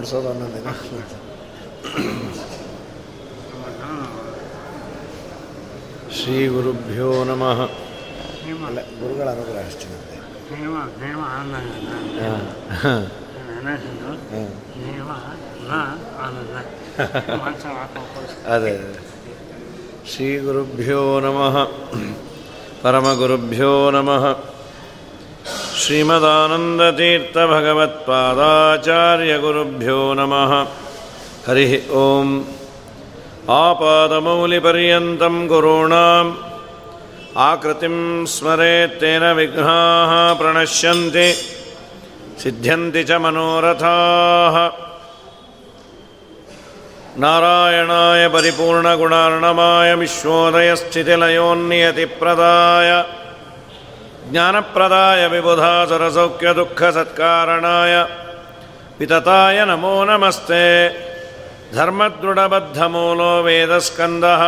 ಮುಡಿಸೋದು ಒಂದೊಂದು ದಿನ ಶ್ರೀ ಗುರುಭ್ಯೋ ನಮಃ ಅಲ್ಲ ಗುರುಗಳ ಅನುಗ್ರಹ ಅಷ್ಟೇನಂತೆ ಅದೇ ಶ್ರೀ ಗುರುಭ್ಯೋ ನಮಃ ಪರಮಗುರುಭ್ಯೋ ನಮಃ श्रीमदानन्दतीर्थभगवत्पादाचार्यगुरुभ्यो नमः हरिः ओम् आपादमौलिपर्यन्तं गुरूणाम् आकृतिं स्मरेत्तेन विघ्नाः प्रणश्यन्ति सिद्ध्यन्ति च मनोरथाः नारायणाय परिपूर्णगुणार्णमाय विश्वोदयस्थितिलयोन्नियतिप्रदाय ಜ್ಞಾನಪ್ರದಾಯ ವಿಬುಧಾಸುರಸೌಖ್ಯದುಃಖಸತ್ಕಾರಣಾಯ ವಿತತಾಯ ನಮೋ ನಮಸ್ತೆ ಧರ್ಮದೃಢಬದ್ಧಮೂಲೋ ವೇದಸ್ಕಂದः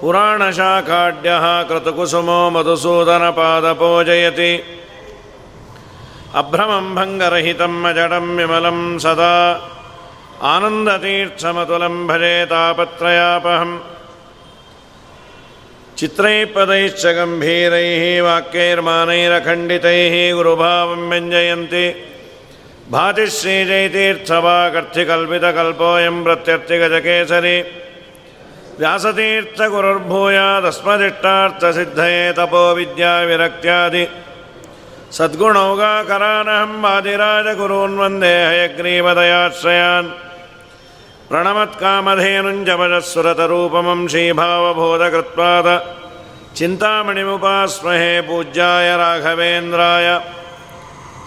पुराणशाखाढ्यः कृतकुसुमो मधुसूदनपादपूजयति अभ्रमं भङ्गरहितं अजडं विमलं सदा आनन्दतीर्थमतुलं भजे तापत्रयापहम् चित्रैः पदैश्च गम्भीरैः वाक्यैर्मानैरखण्डितैः गुरुभावं व्यञ्जयन्ति भाति श्रीजयतीर्थवाकर्थिकल्पितकल्पोऽयं प्रत्यर्थिगजकेसरी व्यासतीर्थगुरुर्भूयादस्मदिष्टार्थसिद्धये तपो विद्याविरक्त्यादि सद्गुणौगाकरानहं वादिराजगुरून् वन्दे हयग्रीवदयाश्रयान् प्रणमत्कामधेनुञ्जपजस्सुरतरूपमं श्रीभावबोधकृत्पाद चिन्तामणिमुपास्महे पूज्याय राघवेन्द्राय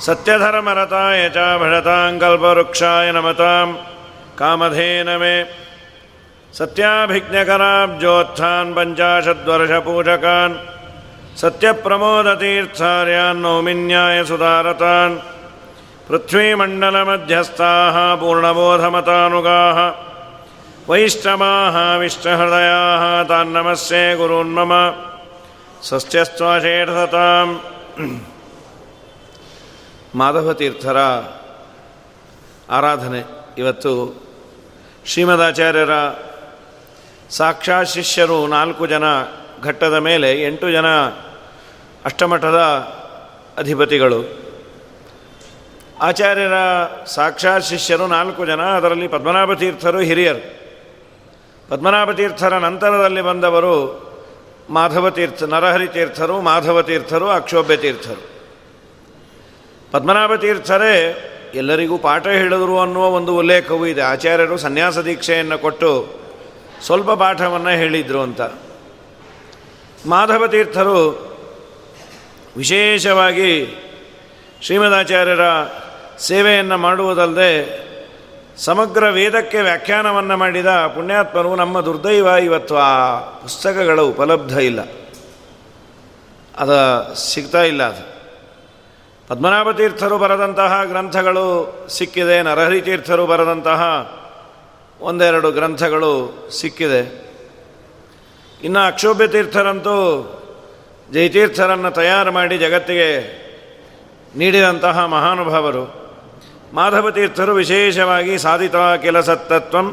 सत्यधर्मरताय च भजतां कल्पवृक्षाय नमतां कामधेनमे सत्याभिज्ञकराब्जोत्थान् पञ्चाशद्वर्षपूजकान् सत्यप्रमोदतीर्थार्यान् नौमिन्यायसुधारतान् पृथ्वीमण्डलमध्यस्थाः पूर्णबोधमतानुगाः वैष्णवाः विष्णुहृदयाः तान्नमस्ये गुरून्मम ಸಸ್ಯಸ್ತ್ವಶೇಷತಾಂ ಮಾಧವತೀರ್ಥರ ಆರಾಧನೆ ಇವತ್ತು ಶ್ರೀಮದಾಚಾರ್ಯರ ಸಾಕ್ಷಾತ್ ಶಿಷ್ಯರು ನಾಲ್ಕು ಜನ ಘಟ್ಟದ ಮೇಲೆ ಎಂಟು ಜನ ಅಷ್ಟಮಠದ ಅಧಿಪತಿಗಳು ಆಚಾರ್ಯರ ಸಾಕ್ಷಾತ್ ಶಿಷ್ಯರು ನಾಲ್ಕು ಜನ, ಅದರಲ್ಲಿ ಪದ್ಮನಾಭ ತೀರ್ಥರು ಹಿರಿಯರು. ಪದ್ಮನಾಭ ತೀರ್ಥರ ನಂತರದಲ್ಲಿ ಬಂದವರು ಮಾಧವ ತೀರ್ಥ ನರಹರಿ ತೀರ್ಥರು ಮಾಧವ ತೀರ್ಥರು ತೀರ್ಥರು ಪದ್ಮನಾಭ ತೀರ್ಥರೇ ಎಲ್ಲರಿಗೂ ಪಾಠ ಹೇಳಿದರು ಅನ್ನುವ ಒಂದು ಉಲ್ಲೇಖವೂ ಇದೆ. ಆಚಾರ್ಯರು ಸನ್ಯಾಸ ದೀಕ್ಷೆಯನ್ನು ಕೊಟ್ಟು ಸ್ವಲ್ಪ ಪಾಠವನ್ನು ಹೇಳಿದರು ಅಂತ. ಮಾಧವ ತೀರ್ಥರು ವಿಶೇಷವಾಗಿ ಶ್ರೀಮದಾಚಾರ್ಯರ ಸೇವೆಯನ್ನು ಮಾಡುವುದಲ್ಲದೆ ಸಮಗ್ರ ವೇದಕ್ಕೆ ವ್ಯಾಖ್ಯಾನವನ್ನು ಮಾಡಿದ ಪುಣ್ಯಾತ್ಮರು ನಮ್ಮ ದುರ್ದೈವ ಇವತ್ತು ಆ ಪುಸ್ತಕಗಳು ಉಪಲಬ್ಧ ಇಲ್ಲ. ಅದ ಸಿಗ್ತಾ ಇಲ್ಲ ಅದು. ಪದ್ಮನಾಭ ತೀರ್ಥರು ಬರೆದಂತಹ ಗ್ರಂಥಗಳು ಸಿಕ್ಕಿದೆ ನರಹರಿ ತೀರ್ಥರು ಬರೆದಂತಹ ಒಂದೆರಡು ಗ್ರಂಥಗಳು ಸಿಕ್ಕಿದೆ. ಇನ್ನು ಅಕ್ಷೋಭ್ಯ ತೀರ್ಥರಂತೂ ಜಯತೀರ್ಥರನ್ನು ತಯಾರು ಮಾಡಿ ಜಗತ್ತಿಗೆ ನೀಡಿದಂತಹ ಮಹಾನುಭಾವರು. ಮಾಧವ ತೀರ್ಥರು ವಿಶೇಷವಾಗಿ ಸಾಧಿತ ಕಿಲ ಸತ್ತತ್ವಂ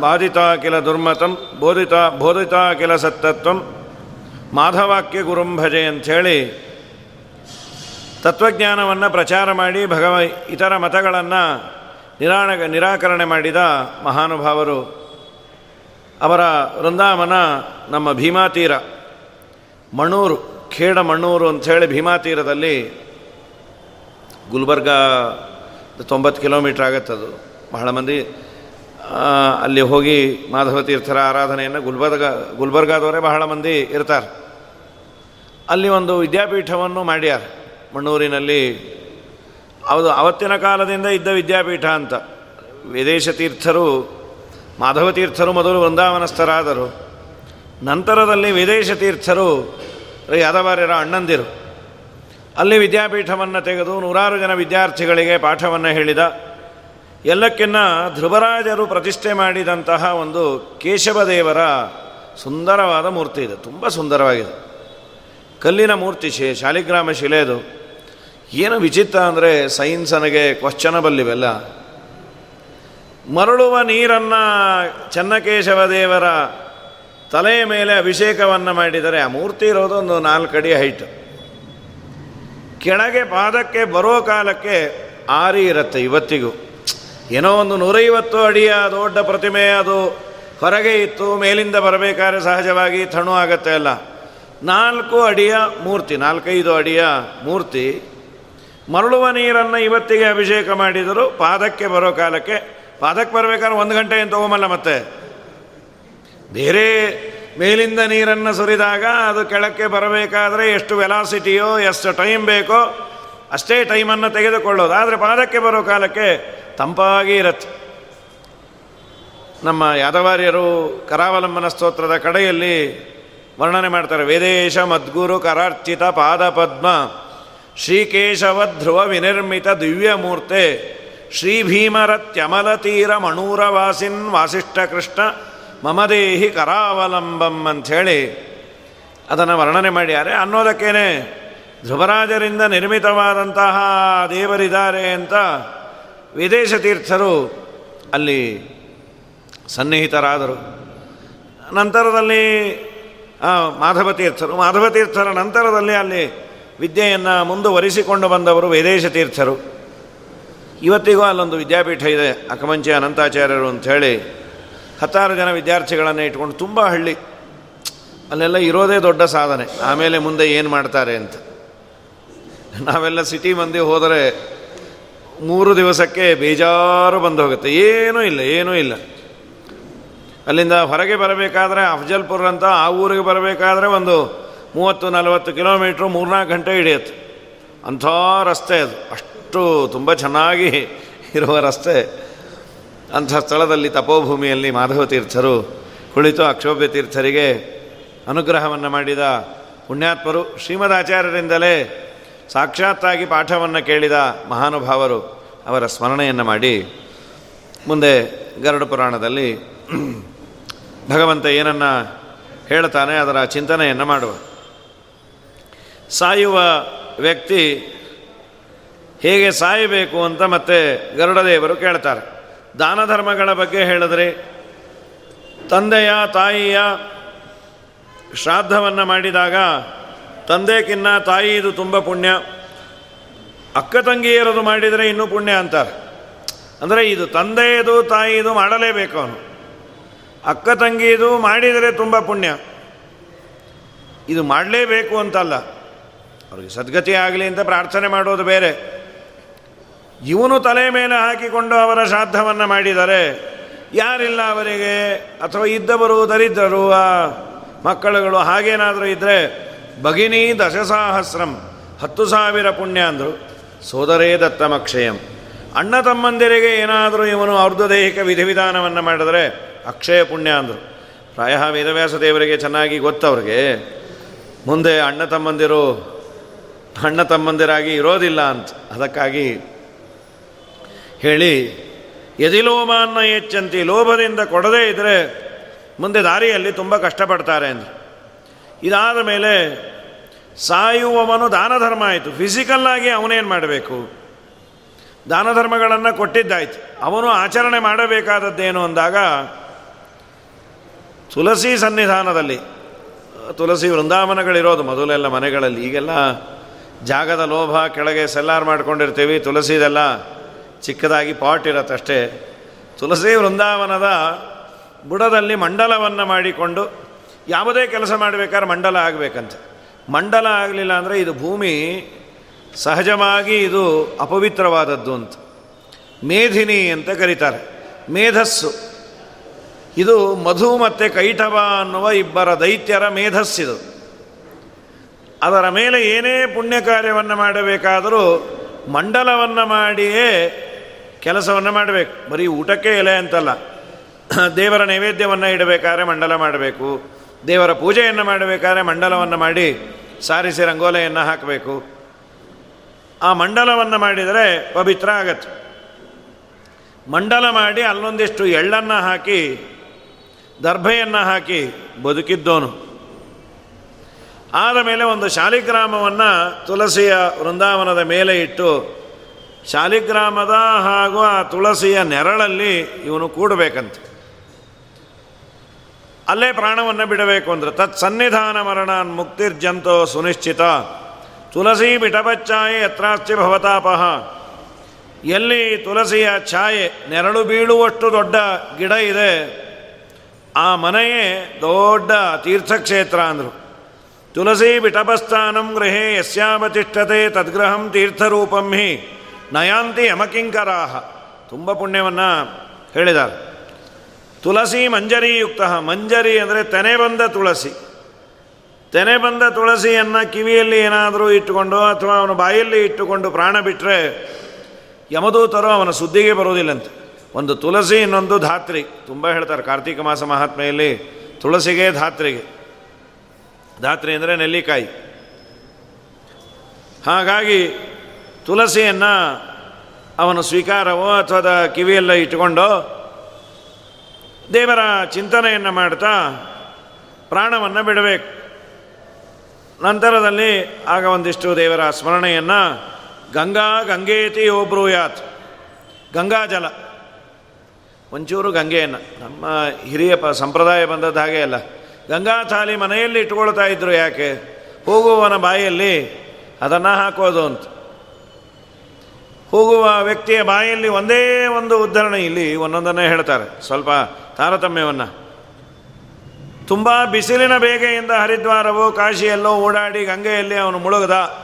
ಬಾಧಿತ ಕೆಲ ದುರ್ಮತಂ ಬೋಧಿತ ಬೋಧಿತ ಕೆಲ ಸತ್ತತ್ವಂ ಮಾಧವಾಕ್ಯ ಗುರುಂಭಜೆ ಅಂಥೇಳಿ ತತ್ವಜ್ಞಾನವನ್ನು ಪ್ರಚಾರ ಮಾಡಿ ಭಗವ, ಇತರ ಮತಗಳನ್ನು ನಿರಾಣ ನಿರಾಕರಣೆ ಮಾಡಿದ ಮಹಾನುಭಾವರು ಅವರ ವೃಂದಾವನ ನಮ್ಮ ಭೀಮಾತೀರ, ಮಣ್ಣೂರು, ಖೇಡ ಮಣ್ಣೂರು ಅಂಥೇಳಿ ಭೀಮಾತೀರದಲ್ಲಿ ಗುಲ್ಬರ್ಗ ತೊಂಬತ್ತು ಕಿಲೋಮೀಟ್ರ್ ಆಗತ್ತದು ಬಹಳ ಮಂದಿ ಅಲ್ಲಿ ಹೋಗಿ ಮಾಧವ ತೀರ್ಥರ ಆರಾಧನೆಯನ್ನು ಗುಲ್ಬರ್ಗ, ಗುಲ್ಬರ್ಗಾದವರೇ ಬಹಳ ಮಂದಿ ಇರ್ತಾರೆ. ಅಲ್ಲಿ ಒಂದು ವಿದ್ಯಾಪೀಠವನ್ನು ಮಾಡ್ಯಾರ. ಮಣ್ಣೂರಿನಲ್ಲಿ ಅದು ಅವತ್ತಿನ ಕಾಲದಿಂದ ಇದ್ದ ವಿದ್ಯಾಪೀಠ ಅಂತ. ವಿದೇಶ ತೀರ್ಥರು, ಮಾಧವ ತೀರ್ಥರು ಮೊದಲು ವೃಂದಾವನಸ್ಥರಾದರು. ನಂತರದಲ್ಲಿ ವಿದೇಶ ತೀರ್ಥರು ಯಾದವಾರ್ಯರ ಅಣ್ಣಂದಿರು. ಅಲ್ಲಿ ವಿದ್ಯಾಪೀಠವನ್ನು ತೆಗೆದು ನೂರಾರು ಜನ ವಿದ್ಯಾರ್ಥಿಗಳಿಗೆ ಪಾಠವನ್ನು ಹೇಳಿದ. ಎಲ್ಲಕ್ಕಿನ್ನ ಧ್ರುವರಾಜರು ಪ್ರತಿಷ್ಠೆ ಮಾಡಿದಂತಹ ಒಂದು ಕೇಶವದೇವರ ಸುಂದರವಾದ ಮೂರ್ತಿ ಇದೆ. ತುಂಬ ಸುಂದರವಾಗಿದೆ. ಕಲ್ಲಿನ ಮೂರ್ತಿ ಶಿ, ಶಾಲಿಗ್ರಾಮ ಶಿಲೆದು. ಏನು ವಿಚಿತ್ರ ಅಂದರೆ ಸೈನ್ಸ್ ನನಗೆ ಕ್ವಶ್ಚನಬಲ್ ಇವೆಲ್ಲ ಮರಳುವ ನೀರನ್ನು ಚನ್ನಕೇಶವ ದೇವರ ತಲೆಯ ಮೇಲೆ ಅಭಿಷೇಕವನ್ನು ಮಾಡಿದರೆ ಆ ಮೂರ್ತಿ ಇರೋದು ಒಂದು ನಾಲ್ಕು ಅಡಿ ಹೈಟ್. ಕೆಳಗೆ ಪಾದಕ್ಕೆ ಬರೋ ಕಾಲಕ್ಕೆ ಆರಿ ಇರುತ್ತೆ ಇವತ್ತಿಗೂ. ಏನೋ ಒಂದು ನೂರೈವತ್ತು ಅಡಿಯ ದೊಡ್ಡ ಪ್ರತಿಮೆ ಅದು ಹೊರಗೆ ಇತ್ತು, ಮೇಲಿಂದ ಬರಬೇಕಾದ್ರೆ ಸಹಜವಾಗಿ ತಣು ಆಗತ್ತೆ ಅಲ್ಲ. ನಾಲ್ಕು ಅಡಿಯ ಮೂರ್ತಿ, ನಾಲ್ಕೈದು ಅಡಿಯ ಮೂರ್ತಿ, ಮರಳುವ ನೀರನ್ನು ಇವತ್ತಿಗೆ ಅಭಿಷೇಕ ಮಾಡಿದರು. ಪಾದಕ್ಕೆ ಬರೋ ಕಾಲಕ್ಕೆ, ಪಾದಕ್ಕೆ ಬರಬೇಕಾದ್ರೆ ಒಂದು ಗಂಟೆ ಏನು ತಗೊಂಬಲ್ಲ ಮತ್ತೆ. ಬೇರೆ ಮೇಲಿಂದ ನೀರನ್ನು ಸುರಿದಾಗ ಅದು ಕೆಳಕ್ಕೆ ಬರಬೇಕಾದ್ರೆ ಎಷ್ಟು ವೆಲಾಸಿಟಿಯೋ, ಎಷ್ಟು ಟೈಮ್ ಬೇಕೋ ಅಷ್ಟೇ ಟೈಮನ್ನು ತೆಗೆದುಕೊಳ್ಳೋದು. ಆದರೆ ಪಾದಕ್ಕೆ ಬರೋ ಕಾಲಕ್ಕೆ ತಂಪಾಗಿ ಇರತ್ತೆ. ನಮ್ಮ ಯಾದವಾರ್ಯರು ಕರಾವಲಂಬನ ಸ್ತೋತ್ರದ ಕಡೆಯಲ್ಲಿ ವರ್ಣನೆ ಮಾಡ್ತಾರೆ. ವೇದೇಶ ಮದ್ಗುರು ಕರಾರ್ಚಿತ ಪಾದ ಪದ್ಮ, ಶ್ರೀಕೇಶವ ಧ್ರುವ ವಿನಿರ್ಮಿತ ದಿವ್ಯಮೂರ್ತೆ ಮಣೂರ ವಾಸಿನ್ ವಾಸಿಷ್ಠ ಕೃಷ್ಣ ಮಮದೇಹಿ ಕರಾವಲಂಬಂ ಅಂಥೇಳಿ ಅದನ್ನು ವರ್ಣನೆ ಮಾಡ್ಯಾರೆ. ಅನ್ನೋದಕ್ಕೇನೆ ಧ್ರುವರಾಜರಿಂದ ನಿರ್ಮಿತವಾದಂತಹ ದೇವರಿದ್ದಾರೆ ಅಂತ ವಿದೇಶ ತೀರ್ಥರು ಅಲ್ಲಿ ಸನ್ನಿಹಿತರಾದರು. ನಂತರದಲ್ಲಿ ಮಾಧವ ತೀರ್ಥರು. ಮಾಧವ ತೀರ್ಥರ ನಂತರದಲ್ಲಿ ಅಲ್ಲಿ ವಿದ್ಯೆಯನ್ನು ಮುಂದುವರಿಸಿಕೊಂಡು ಬಂದವರು ವಿದೇಶ ತೀರ್ಥರು. ಇವತ್ತಿಗೂ ಅಲ್ಲೊಂದು ವಿದ್ಯಾಪೀಠ ಇದೆ, ಅಕಮಂಚಿ ಅನಂತಾಚಾರ್ಯರು ಅಂಥೇಳಿ. ಹತ್ತಾರು ಜನ ವಿದ್ಯಾರ್ಥಿಗಳನ್ನು ಇಟ್ಕೊಂಡು ತುಂಬ ಹಳ್ಳಿ. ಅಲ್ಲೆಲ್ಲ ಇರೋದೇ ದೊಡ್ಡ ಸಾಧನೆ. ಆಮೇಲೆ ಮುಂದೆ ಏನು ಮಾಡ್ತಾರೆ ಅಂತ. ನಾವೆಲ್ಲ ಸಿಟಿ ಮಂದಿ ಹೋದರೆ ಮೂರು ದಿವಸಕ್ಕೆ ಬೇಜಾರು ಬಂದು ಹೋಗುತ್ತೆ. ಏನೂ ಇಲ್ಲ ಏನೂ ಇಲ್ಲ. ಅಲ್ಲಿಂದ ಹೊರಗೆ ಬರಬೇಕಾದ್ರೆ ಅಫಜಲ್ಪುರ ಅಂತ ಆ ಊರಿಗೆ ಬರಬೇಕಾದ್ರೆ ಒಂದು ಮೂವತ್ತು, ನಲವತ್ತು ಕಿಲೋಮೀಟ್ರು ಮೂರ್ನಾಲ್ಕು ಗಂಟೆ ಹಿಡಿಯುತ್ತೆ. ಅಂಥ ರಸ್ತೆ ಅದು. ಅಷ್ಟು ತುಂಬ ಚೆನ್ನಾಗಿ ಇರುವ ರಸ್ತೆ. ಅಂಥ ಸ್ಥಳದಲ್ಲಿ ತಪೋಭೂಮಿಯಲ್ಲಿ ಮಾಧವ ತೀರ್ಥರು ಕುಳಿತು ಅಕ್ಷೋಭ್ಯ ತೀರ್ಥರಿಗೆ ಅನುಗ್ರಹವನ್ನು ಮಾಡಿದ ಪುಣ್ಯಾತ್ಮರು ಶ್ರೀಮದಾಚಾರ್ಯರಿಂದಲೇ ಸಾಕ್ಷಾತ್ತಾಗಿ ಪಾಠವನ್ನು ಕೇಳಿದ ಮಹಾನುಭಾವರು ಅವರ ಸ್ಮರಣೆಯನ್ನು ಮಾಡಿ ಮುಂದೆ ಗರುಡ ಪುರಾಣದಲ್ಲಿ ಭಗವಂತ ಏನನ್ನು ಹೇಳ್ತಾನೆ ಅದರ ಚಿಂತನೆಯನ್ನು ಮಾಡುವ. ಸಾಯುವ ವ್ಯಕ್ತಿ ಹೇಗೆ ಸಾಯಬೇಕು ಅಂತ ಮತ್ತೆ ಗರುಡದೇವರು ಕೇಳ್ತಾರೆ. ದಾನ ಧರ್ಮಗಳ ಬಗ್ಗೆ ಹೇಳಿದ್ರೆ, ತಂದೆಯ ತಾಯಿಯ ಶ್ರಾದ್ದವನ್ನು ಮಾಡಿದಾಗ ತಂದೆಕಿನ್ನ ತಾಯಿ ಇದು ತುಂಬ ಪುಣ್ಯ, ಅಕ್ಕ ತಂಗಿಯರದು ಮಾಡಿದರೆ ಇನ್ನೂ ಪುಣ್ಯ ಅಂತಾರೆ. ಅಂದರೆ ಇದು ತಂದೆಯದು ತಾಯಿದು ಮಾಡಲೇಬೇಕು ಅವನು. ಅಕ್ಕ ತಂಗಿದು ಮಾಡಿದರೆ ತುಂಬ ಪುಣ್ಯ. ಇದು ಮಾಡಲೇಬೇಕು ಅಂತಲ್ಲ. ಅವ್ರಿಗೆ ಸದ್ಗತಿ ಆಗಲಿ ಅಂತ ಪ್ರಾರ್ಥನೆ ಮಾಡೋದು ಬೇರೆ. ಇವನು ತಲೆ ಮೇಲೆ ಹಾಕಿಕೊಂಡು ಅವರ ಶ್ರಾದ್ದವನ್ನು ಮಾಡಿದರೆ, ಯಾರಿಲ್ಲ ಅವರಿಗೆ? ಅಥವಾ ಇದ್ದವರು ದರಿದ್ರರು? ಆ ಮಕ್ಕಳುಗಳು ಹಾಗೇನಾದರೂ ಇದ್ದರೆ ಭಗಿನಿ ದಶಸಾಹಸ್ರಂ, ಹತ್ತು ಸಾವಿರ ಪುಣ್ಯ ಅಂದರು. ಸೋದರೇ ದತ್ತಮಕ್ಷಯಂ. ಅಣ್ಣ ತಮ್ಮಂದಿರಿಗೆ ಏನಾದರೂ ಇವನು ದೈಹಿಕ ವಿಧಿವಿಧಾನವನ್ನು ಮಾಡಿದರೆ, ಅಕ್ಷಯ ಪುಣ್ಯ ಅಂದರು. ಪ್ರಾಯ ವೇದವ್ಯಾಸ ದೇವರಿಗೆ ಚೆನ್ನಾಗಿ ಗೊತ್ತವ್ರಿಗೆ ಮುಂದೆ ಅಣ್ಣ ತಮ್ಮಂದಿರು, ಅಣ್ಣ ತಮ್ಮಂದಿರಾಗಿ ಇರೋದಿಲ್ಲ ಅಂತ. ಅದಕ್ಕಾಗಿ ಹೇಳಿ ಯದಿಲೋಮಾನ್ನ ಹೆಚ್ಚಂತಿ, ಲೋಭದಿಂದ ಕೊಡದೇ ಇದ್ದರೆ ಮುಂದೆ ದಾರಿಯಲ್ಲಿ ತುಂಬ ಕಷ್ಟಪಡ್ತಾರೆ ಅಂದರು. ಇದಾದ ಮೇಲೆ ಸಾಯುವವನು ದಾನ ಧರ್ಮ ಆಯಿತು. ಫಿಸಿಕಲ್ಲಾಗಿ ಅವನೇನು ಮಾಡಬೇಕು? ದಾನ ಧರ್ಮಗಳನ್ನು ಕೊಟ್ಟಿದ್ದಾಯ್ತು. ಅವನು ಆಚರಣೆ ಮಾಡಬೇಕಾದದ್ದೇನು ಅಂದಾಗ ತುಳಸಿ ಸನ್ನಿಧಾನದಲ್ಲಿ ತುಳಸಿ ವೃಂದಾವನಗಳಿರೋದು ಮೊದಲೆಲ್ಲ ಮನೆಗಳಲ್ಲಿ, ಈಗೆಲ್ಲ ಜಾಗದ ಲೋಭ, ಕೆಳಗೆ ಸೆಲ್ಲಾರ್ ಮಾಡ್ಕೊಂಡಿರ್ತೀವಿ ತುಳಸಿದೆಲ್ಲ ಚಿಕ್ಕದಾಗಿ ಪಾಟ್ ಇರತ್ತಷ್ಟೇ. ತುಳಸಿ ವೃಂದಾವನದ ಬುಡದಲ್ಲಿ ಮಂಡಲವನ್ನು ಮಾಡಿಕೊಂಡು ಯಾವುದೇ ಕೆಲಸ ಮಾಡಬೇಕಾದ್ರೆ ಮಂಡಲ ಆಗಬೇಕಂತೆ. ಮಂಡಲ ಆಗಲಿಲ್ಲ ಅಂದರೆ ಇದು ಭೂಮಿ ಸಹಜವಾಗಿ ಇದು ಅಪವಿತ್ರವಾದದ್ದು ಅಂತ. ಮೇಧಿನಿ ಅಂತ ಕರೀತಾರೆ. ಮೇಧಸ್ಸು. ಇದು ಮಧು ಮತ್ತು ಕೈಟವ ಅನ್ನುವ ಇಬ್ಬರ ದೈತ್ಯರ ಮೇಧಸ್ಸಿದು. ಅದರ ಮೇಲೆ ಏನೇ ಪುಣ್ಯ ಕಾರ್ಯವನ್ನು ಮಾಡಬೇಕಾದರೂ ಮಂಡಲವನ್ನು ಮಾಡಿಯೇ ಕೆಲಸವನ್ನು ಮಾಡಬೇಕು. ಬರೀ ಊಟಕ್ಕೆ ಎಲೆ ಅಂತಲ್ಲ. ದೇವರ ನೈವೇದ್ಯವನ್ನು ಇಡಬೇಕಾದ್ರೆ ಮಂಡಲ ಮಾಡಬೇಕು. ದೇವರ ಪೂಜೆಯನ್ನು ಮಾಡಬೇಕಾದ್ರೆ ಮಂಡಲವನ್ನು ಮಾಡಿ ಸಾರಿಸಿ ರಂಗೋಲೆಯನ್ನು ಹಾಕಬೇಕು. ಆ ಮಂಡಲವನ್ನು ಮಾಡಿದರೆ ಪವಿತ್ರ ಆಗತ್ತೆ. ಮಂಡಲ ಮಾಡಿ ಅಲ್ಲೊಂದಿಷ್ಟು ಎಳ್ಳನ್ನು ಹಾಕಿ, ದರ್ಭೆಯನ್ನು ಹಾಕಿ ಬದುಕಿದ್ದೋನು. ಆದ ಮೇಲೆ ಒಂದು ಶಾಲಿಗ್ರಾಮವನ್ನು ತುಳಸಿಯ ವೃಂದಾವನದ ಮೇಲೆ ಇಟ್ಟು ಶಾಲಿಗ್ರಾಮದ ಹಾಗೂ ಆ ತುಳಸಿಯ ನೆರಳಲ್ಲಿ ಇವನು ಕೂಡಬೇಕಂತೆ. ಅಲ್ಲೇ ಪ್ರಾಣವನ್ನು ಬಿಡಬೇಕು ಅಂದರೆ. ತತ್ ಸನ್ನಿಧಾನ ಮರಣಾನ್ ಮುಕ್ತಿರ್ಜಂತೋ ಸುನಿಶ್ಚಿತ. ತುಳಸಿ ಬಿಟಬಚ್ಚಾಯೆ ಯತ್ರಾಸ್ತಿ ಭವತಾಪಹ ಎಲ್ಲಿ ತುಳಸಿಯ ಛಾಯೆ ನೆರಳು ಬೀಳುವಷ್ಟು ದೊಡ್ಡ ಗಿಡ ಇದೆ, ಆ ಮನೆಯೇ ದೊಡ್ಡ ತೀರ್ಥಕ್ಷೇತ್ರ ಅಂದರು. ತುಳಸಿ ಬಿಟಪಸ್ಥಾನಂ ಗೃಹೇ ಯಸ್ಯಾವತಿಷ್ಠತೆ ತದ್ಗ್ರಹಂ ತೀರ್ಥರೂಪಂ ಹಿ. ನಯಾಂತಿ ಯಮಕಿಂಕರಾಹ. ತುಂಬ ಪುಣ್ಯವನ್ನು ಹೇಳಿದ್ದಾರೆ. ತುಳಸಿ ಮಂಜರಿಯುಕ್ತ ಮಂಜರಿ ಅಂದರೆ ತೆನೆ ಬಂದ ತುಳಸಿ. ತೆನೆ ಬಂದ ತುಳಸಿಯನ್ನು ಕಿವಿಯಲ್ಲಿ ಏನಾದರೂ ಇಟ್ಟುಕೊಂಡು ಅಥವಾ ಅವನ ಬಾಯಲ್ಲಿ ಇಟ್ಟುಕೊಂಡು ಪ್ರಾಣ ಬಿಟ್ಟರೆ ಯಮದೂತರು ಅವನ ಸುದ್ದಿಗೆ ಬರೋದಿಲ್ಲಂತೆ ಒಂದು ತುಳಸಿ, ಇನ್ನೊಂದು ಧಾತ್ರಿ. ತುಂಬ ಹೇಳ್ತಾರೆ ಕಾರ್ತಿಕ ಮಾಸ ಮಹಾತ್ಮೆಯಲ್ಲಿ ತುಳಸಿಗೆ ಧಾತ್ರಿಗೆ. ಧಾತ್ರಿ ಅಂದರೆ ನೆಲ್ಲಿಕಾಯಿ. ಹಾಗಾಗಿ ತುಳಸಿಯನ್ನು ಅವನು ಸ್ವೀಕಾರವೋ ಅಥವಾ ಕಿವಿಯೆಲ್ಲ ಇಟ್ಟುಕೊಂಡು ದೇವರ ಚಿಂತನೆಯನ್ನು ಮಾಡ್ತಾ ಪ್ರಾಣವನ್ನು ಬಿಡಬೇಕು. ನಂತರದಲ್ಲಿ ಆಗ ಒಂದಿಷ್ಟು ದೇವರ ಸ್ಮರಣೆಯನ್ನು ಗಂಗಾ ಗಂಗೇತಿ ಗಂಗಾ ಗಂಗಾಜಲ. ಒಂಚೂರು ಗಂಗೆಯನ್ನು. ನಮ್ಮ ಹಿರಿಯ ಪ ಸಂಪ್ರದಾಯ ಬಂದದ್ದು ಹಾಗೆ ಅಲ್ಲ. ಗಂಗಾ ಥಾಲಿ ಮನೆಯಲ್ಲಿ ಇಟ್ಕೊಳ್ತಾ ಇದ್ರು ಯಾಕೆ? ಹೋಗುವವನ ಬಾಯಲ್ಲಿ ಅದನ್ನು ಹಾಕೋದು ಅಂತ. ಹೋಗುವ ವ್ಯಕ್ತಿಯ ಬಾಯಲ್ಲಿ ಒಂದೇ ಒಂದು ಉದ್ಧರಣೆ ಇಲ್ಲಿ ಒಂದೊಂದನ್ನೇ ಹೇಳ್ತಾರೆ. ಸ್ವಲ್ಪ ತಾರತಮ್ಯವನ್ನು. ತುಂಬ ಬಿಸಿಲಿನ ಬೇಗೆಯಿಂದ ಹರಿದ್ವಾರವೋ, ಕಾಶಿಯಲ್ಲೋ ಓಡಾಡಿ ಗಂಗೆಯಲ್ಲಿ ಅವನು ಮುಳುಗದ.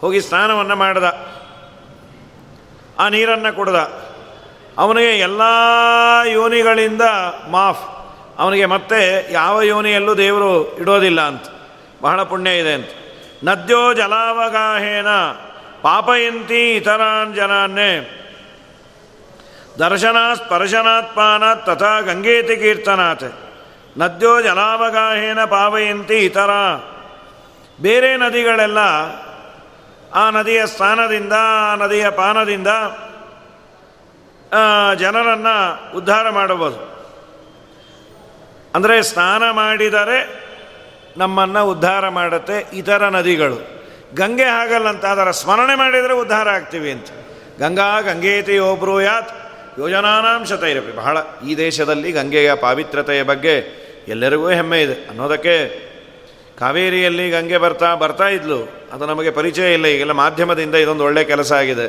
ಹೋಗಿ ಸ್ನಾನವನ್ನು ಮಾಡಿದ. ಆ ನೀರನ್ನು ಕುಡ್ದ. ಅವನಿಗೆ ಎಲ್ಲ ಯೋನಿಗಳಿಂದ ಮಾಫ್. ಅವನಿಗೆ ಮತ್ತೆ ಯಾವ ಯೋನಿಯಲ್ಲೂ ದೇವರು ಇಡೋದಿಲ್ಲ ಅಂತ. ಬಹಳ ಪುಣ್ಯ ಇದೆ ಅಂತ. ನದ್ಯೋ ಜಲಾವಗಾಹೇನ. ಪಾಪಯಂತಿ ಇತರಾನ್ ಜನಾನ್ನೇ ದರ್ಶನಾ ಸ್ಪರ್ಶನಾತ್ಮಾನ ತಥಾ ಗಂಗೇತಿ ಕೀರ್ತನಾಥ್ ನದ್ಯೋ ಜಲಾವಗಾಹೇನ ಪಾವಯಂತಿ ಇತರ. ಬೇರೆ ನದಿಗಳೆಲ್ಲ ಆ ನದಿಯ ಸ್ನಾನದಿಂದ ಆ ನದಿಯ ಪಾನದಿಂದ ಜನರನ್ನು ಉದ್ಧಾರ ಮಾಡಬಹುದು. ಅಂದರೆ ಸ್ನಾನ ಮಾಡಿದರೆ ನಮ್ಮನ್ನು ಉದ್ಧಾರ ಮಾಡುತ್ತೆ ಇತರ ನದಿಗಳು. ಗಂಗೆ ಹಾಗಲ್ಲಂತ ಅದರ ಸ್ಮರಣೆ ಮಾಡಿದರೆ ಉದ್ಧಾರ ಆಗ್ತೀವಿ ಅಂತ. ಗಂಗಾ ಗಂಗೇತಿ ಯಾತ್ ಯೋಜನಾನಾಂಶತೆ ಇರಬೇಕು ಬಹಳ ಈ ದೇಶದಲ್ಲಿ ಗಂಗೆಯ ಪಾವಿತ್ರತೆಯ ಬಗ್ಗೆ ಎಲ್ಲರಿಗೂ ಹೆಮ್ಮೆ ಇದೆ. ಅನ್ನೋದಕ್ಕೆ ಕಾವೇರಿಯಲ್ಲಿ ಗಂಗೆ ಬರ್ತಾ ಬರ್ತಾ ಇದ್ಲು. ಅದು ನಮಗೆ ಪರಿಚಯ ಇಲ್ಲ. ಈಗೆಲ್ಲ ಮಾಧ್ಯಮದಿಂದ ಇದೊಂದು ಒಳ್ಳೆಯ ಕೆಲಸ ಆಗಿದೆ.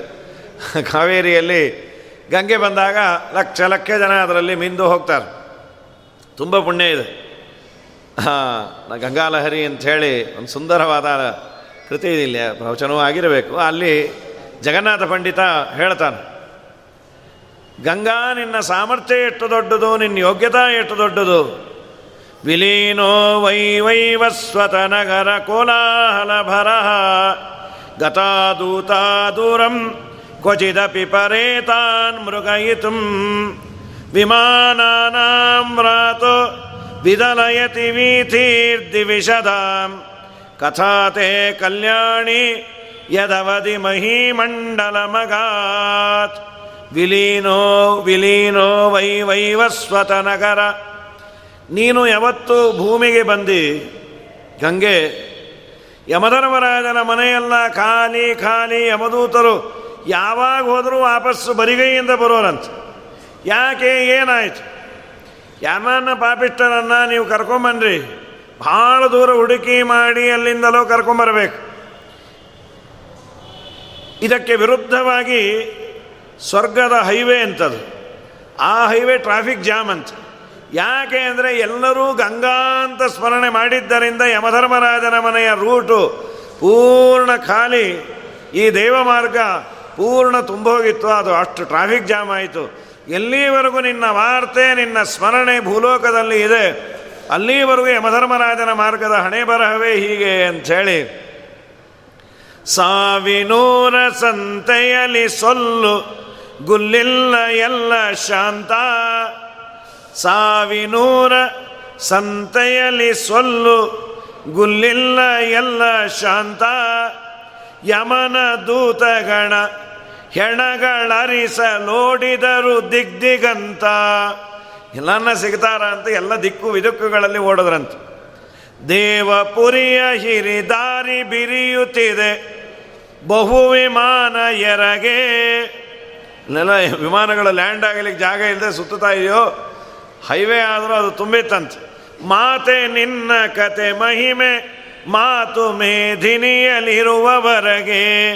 ಕಾವೇರಿಯಲ್ಲಿ ಗಂಗೆ ಬಂದಾಗ ಲಕ್ಷ ಲಕ್ಷ ಜನ ಅದರಲ್ಲಿ ಮಿಂದು ಹೋಗ್ತಾರೆ. ತುಂಬ ಪುಣ್ಯ ಇದೆ. ಹಾಂ ಗಂಗಾಲಹರಿ ಅಂಥೇಳಿ ಒಂದು ಸುಂದರವಾದ ಕೃತಿ ಇಲ್ಲಿ ಪ್ರವಚನವೂ ಆಗಿರಬೇಕು. ಅಲ್ಲಿ ಜಗನ್ನಾಥ ಪಂಡಿತ ಹೇಳ್ತಾನೆ, ಗಂಗಾ ನಿನ್ನ ಸಾಮರ್ಥ್ಯ ಎಷ್ಟು ದೊಡ್ಡದು, ನಿನ್ನ ಯೋಗ್ಯತಾ ಎಷ್ಟು ದೊಡ್ಡದು? ವಿಲೀನೋ ವೈ ವೈವಸ್ವತ ನಗರ ಕೋಲಾಹಲ ಭರ ಗತಾದೂತಾ ದೂರಂ ಕ್ವಚಿದಪಿ ಪರೇತಾನ್ ಮೃಗಯಿತು, ವಿಮಾನಾನಾಂ ರಾತು ವಿದಲಯತಿ ವೀಥೀರ್ದಿವಿಷದಾಂ. ಕಥಾತೆ ಕಲ್ಯಾಣಿ ಯದವಧಿ ಮಹೀಮಂಡಲ ಮಗಾತ್ ವಿಲೀನೋ ವಿಲೀನೋ ವೈ ವೈವಸ್ವತ ನಗರ. ನೀನು ಯಾವತ್ತು ಭೂಮಿಗೆ ಬಂದಿ. ಗಂಗೆ, ಯಮಧರ್ಮರಾಜನ ಮನೆಯೆಲ್ಲ ಖಾಲಿ ಖಾಲಿ ಯಮದೂತರು ಯಾವಾಗ ಹೋದರೂ ವಾಪಸ್ಸು ಬರಿಗೈಯಿಂದ ಬರೋರಂತ. ಯಾಕೆ, ಏನಾಯ್ತು? ಯಾರನ್ನ ಪಾಪಿಷ್ಟರನ್ನು ನೀವು ಕರ್ಕೊಂಬನ್ರಿ ಭಾಳ ದೂರ ಹುಡುಕಿ ಮಾಡಿ ಅಲ್ಲಿಂದಲೋ ಕರ್ಕೊಂಬರಬೇಕು ಇದಕ್ಕೆ ವಿರುದ್ಧವಾಗಿ ಸ್ವರ್ಗದ ಹೈವೇ ಅಂತದು. ಆ ಹೈವೇ ಟ್ರಾಫಿಕ್ ಜಾಮ್ ಅಂತ. ಯಾಕೆ ಅಂದರೆ ಎಲ್ಲರೂ ಗಂಗಾ ಅಂತ ಸ್ಮರಣೆ ಮಾಡಿದ್ದರಿಂದ ಯಮಧರ್ಮರಾಜನ ಮನೆಯ ರೂಟು ಪೂರ್ಣ ಖಾಲಿ. ಈ ದೇವ ಮಾರ್ಗ ಪೂರ್ಣ ತುಂಬೋಗಿತ್ತು. ಅದು ಅಷ್ಟು ಟ್ರಾಫಿಕ್ ಜಾಮ್ ಆಯಿತು. ಎಲ್ಲಿವರೆಗೂ ನಿನ್ನ ವಾರ್ತೆ, ನಿನ್ನ ಸ್ಮರಣೆ ಭೂಲೋಕದಲ್ಲಿ ಇದೆ. ಅಲ್ಲಿವರೆಗೂ ಯಮಧರ್ಮರಾಜನ ಮಾರ್ಗದ ಹಣೆ ಬರಹವೇ ಹೀಗೆ ಅಂಥೇಳಿ, ಸಾವಿನೂರ ಸಂತೆಯಲಿ ಸೊಲ್ಲು, ಗುಲ್ಲಿಲ್ಲ ಎಲ್ಲ ಶಾಂತ. ಸಾವಿನೂರ ಸಂತೆಯಲಿ ಸೊಲ್ಲು, ಗುಲ್ಲಿಲ್ಲ ಎಲ್ಲ ಶಾಂತ. ಯಮನ ದೂತಗಣ ಹೆಣಗಳರಿಸಲೋಡಿದರು ದಿಗ್ದಿಗಂತ. ಎಲ್ಲನ್ನ ಸಿಗ್ತಾರ ಅಂತ ಎಲ್ಲ ದಿಕ್ಕು ವಿದುಕ್ಕುಗಳಲ್ಲಿ ಓಡೋದ್ರಂತ. ದೇವಪುರಿಯ ಹಿರಿದಾರಿ ಬಿರಿಯುತ್ತಿದೆ. ಬಹು ವಿಮಾನ ಎರಗೆ. ಇಲ್ಲೆಲ್ಲ ವಿಮಾನಗಳು ಲ್ಯಾಂಡ್ ಆಗಲಿಕ್ಕೆ ಜಾಗ ಇಲ್ಲದೆ ಸುತ್ತುತ್ತಾ ಇದೆಯೋ? ಹೈವೇ ಆದರೂ ಅದು ತುಂಬಿತ್ತಂತ. ಮಾತೆ ನಿನ್ನ ಕತೆ ಮಹಿಮೆ, ಮಾತು ಮೇಧಿನಿಯಲ್ಲಿರುವವರೆಗೆ.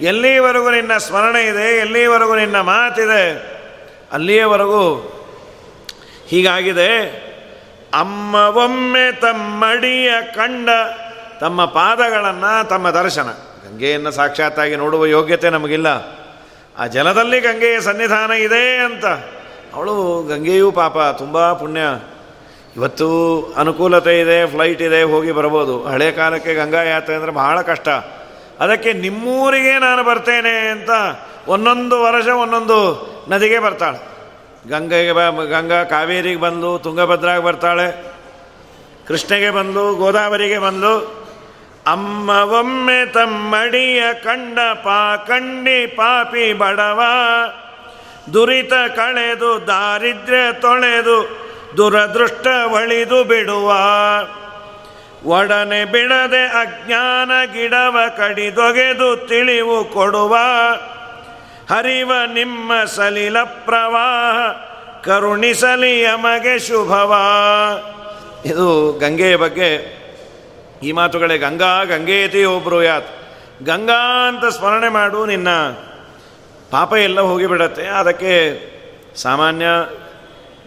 ಎಲ್ಲಿವರೆಗೂ ನಿನ್ನ ಸ್ಮರಣೆ ಇದೆ, ಎಲ್ಲಿವರೆಗೂ ನಿನ್ನ ಮಾತಿದೆ? ಅಲ್ಲಿಯವರೆಗೂ ಹೀಗಾಗಿದೆ ಅಮ್ಮ ಒಮ್ಮೆ ತಮ್ಮಡಿಯ ಕಂಡ ತಮ್ಮ ಪಾದಗಳನ್ನು ತಮ್ಮ ದರ್ಶನ. ಗಂಗೆಯನ್ನು ಸಾಕ್ಷಾತ್ತಾಗಿ ನೋಡುವ ಯೋಗ್ಯತೆ ನಮಗಿಲ್ಲ. ಆ ಜಲದಲ್ಲಿ ಗಂಗೆಯ ಸನ್ನಿಧಾನ ಇದೆ ಅಂತ. ಅವಳು ಗಂಗೆಯೂ ಪಾಪ, ತುಂಬ ಪುಣ್ಯ. ಇವತ್ತು ಅನುಕೂಲತೆ ಇದೆ ಫ್ಲೈಟ್ ಇದೆ, ಹೋಗಿ ಬರ್ಬೋದು. ಹಳೆ ಕಾಲಕ್ಕೆ ಗಂಗಾ ಯಾತ್ರೆ ಅಂದರೆ ಬಹಳ ಕಷ್ಟ. ಅದಕ್ಕೆ ನಿಮ್ಮೂರಿಗೆ ನಾನು ಬರ್ತೇನೆ ಅಂತ ಒಂದೊಂದು ವರ್ಷ ಒಂದೊಂದು ನದಿಗೆ ಬರ್ತಾಳೆ. ಗಂಗೆಗೆ ಬ ಗಂಗಾ ಕಾವೇರಿಗೆ ಬಂದು ತುಂಗಭದ್ರಾಗೆ ಬರ್ತಾಳೆ. ಕೃಷ್ಣಗೆ ಬಂದು, ಗೋದಾವರಿಗೆ ಬಂದು ಅಮ್ಮ ಒಮ್ಮೆ ತಮ್ಮಡಿಯ ಕಂಡ ಪಾ ಕಂಡಿ ಪಾಪಿ ಬಡವ, ದುರಿತ ಕಳೆದು ದಾರಿದ್ರ್ಯ ತೊಳೆದು ದುರದೃಷ್ಟ ಒಳಿದು ಬಿಡುವ, ಒಡನೆ ಬಿಡದೆ ಅಜ್ಞಾನ ಗಿಡವ ಕಡಿದೊಗೆದು ತಿಳಿವು ಕೊಡುವ ಹರಿವ ನಿಮ್ಮ ಸಲಿಲ ಪ್ರವಾಹ, ಕರುಣಿಸಲಿ ಯಮಗೆ ಶುಭವ. ಇದು ಗಂಗೆಯ ಬಗ್ಗೆ ಈ ಮಾತುಗಳೇ, ಗಂಗಾ ಗಂಗೇತಿ ಒಬ್ರು ಯಾತ್ ಗಂಗಾ ಅಂತ ಸ್ಮರಣೆ ಮಾಡು, ನಿನ್ನ ಪಾಪ ಎಲ್ಲ ಹೋಗಿಬಿಡತ್ತೆ. ಅದಕ್ಕೆ ಸಾಮಾನ್ಯ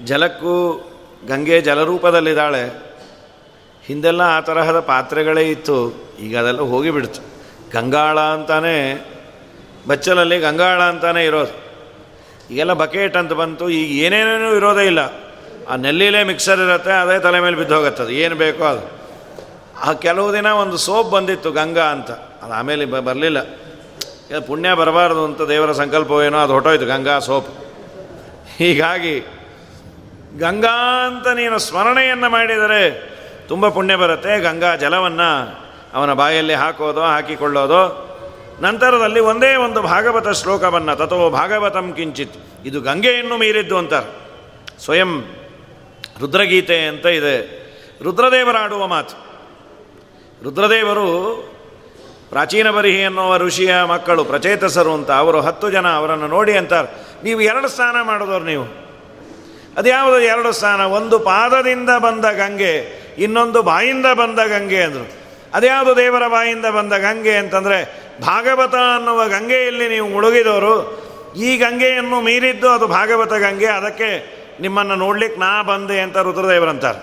ಜಲಕ್ಕೂ ಗಂಗೆ ಜಲರೂಪದಲ್ಲಿದ್ದಾಳೆ. ಹಿಂದೆಲ್ಲ ಆ ತರಹದ ಪಾತ್ರೆಗಳೇ ಇತ್ತು. ಈಗ ಅದೆಲ್ಲ ಹೋಗಿಬಿಡ್ತು. ಗಂಗಾಳ ಅಂತಾನೆ ಬಚ್ಚಲಲ್ಲಿ ಗಂಗಾಳ ಅಂತಾನೆ ಇರೋದು. ಈಗೆಲ್ಲ ಬಕೆಟ್ ಅಂತ ಬಂತು, ಈಗ ಏನೇನೇನೂ ಇರೋದೇ ಇಲ್ಲ. ಆ ನೆಲ್ಲಿಲೇ ಮಿಕ್ಸರ್ ಇರುತ್ತೆ, ಅದೇ ತಲೆ ಮೇಲೆ ಬಿದ್ದೋಗತ್ತದು ಏನು ಬೇಕೋ ಅದು. ಆ ಕೆಲವು ದಿನ ಒಂದು ಸೋಪ್ ಬಂದಿತ್ತು, ಗಂಗಾ ಅಂತ. ಅದು ಆಮೇಲೆ ಬ ಬರಲಿಲ್ಲ. ಪುಣ್ಯ ಬರಬಾರ್ದು ಅಂತ ದೇವರ ಸಂಕಲ್ಪವೇನೋ ಅದು ಹೊಟ್ಟೋಯ್ತು ಗಂಗಾ ಸೋಪ್. ಹೀಗಾಗಿ ಗಂಗಾ ಅಂತ ನೀನು ಸ್ಮರಣೆಯನ್ನು ಮಾಡಿದರೆ ತುಂಬ ಪುಣ್ಯ ಬರುತ್ತೆ. ಗಂಗಾ ಜಲವನ್ನು ಅವನ ಬಾಯಲ್ಲಿ ಹಾಕೋದು, ಹಾಕಿಕೊಳ್ಳೋದು ನಂತರದಲ್ಲಿ ಒಂದೇ ಒಂದು ಭಾಗವತ ಶ್ಲೋಕವನ್ನು ತಥೋ ಭಾಗವತಂ ಕಿಂಚಿತ್, ಇದು ಗಂಗೆಯನ್ನು ಮೀರಿದ್ದು ಅಂತಾರೆ. ಸ್ವಯಂ ರುದ್ರಗೀತೆ ಅಂತ ಇದೆ. ರುದ್ರದೇವರಾಡುವ ಮಾತು. ರುದ್ರದೇವರು ಪ್ರಾಚೀನ ಬರಿಹಿ ಎನ್ನುವ ಋಷಿಯ ಮಕ್ಕಳು, ಪ್ರಚೇತಸರು ಅಂತ, ಅವರು ಹತ್ತು ಜನ ಅವರನ್ನು ನೋಡಿ ಅಂತಾರೆ, ನೀವು ಎರಡು ಸ್ನಾನ ಮಾಡಿದವರು ನೀವು. ಅದ್ಯಾವುದು ಎರಡು ಸ್ನಾನ? ಒಂದು ಪಾದದಿಂದ ಬಂದ ಗಂಗೆ, ಇನ್ನೊಂದು ಬಾಯಿಂದ ಬಂದ ಗಂಗೆ ಅಂದರು. ಅದ್ಯಾವುದು ದೇವರ ಬಾಯಿಂದ ಬಂದ ಗಂಗೆ ಅಂತಂದರೆ ಭಾಗವತ ಅನ್ನುವ ಗಂಗೆಯಲ್ಲಿ ನೀವು ಮುಳುಗಿದವರು, ಈ ಗಂಗೆಯನ್ನು ಮೀರಿದ್ದು ಅದು ಭಾಗವತ ಗಂಗೆ, ಅದಕ್ಕೆ ನಿಮ್ಮನ್ನು ನೋಡ್ಲಿಕ್ಕೆ ನಾ ಬಂದೆ ಅಂತ ರುದ್ರದೇವರಂತಾರೆ.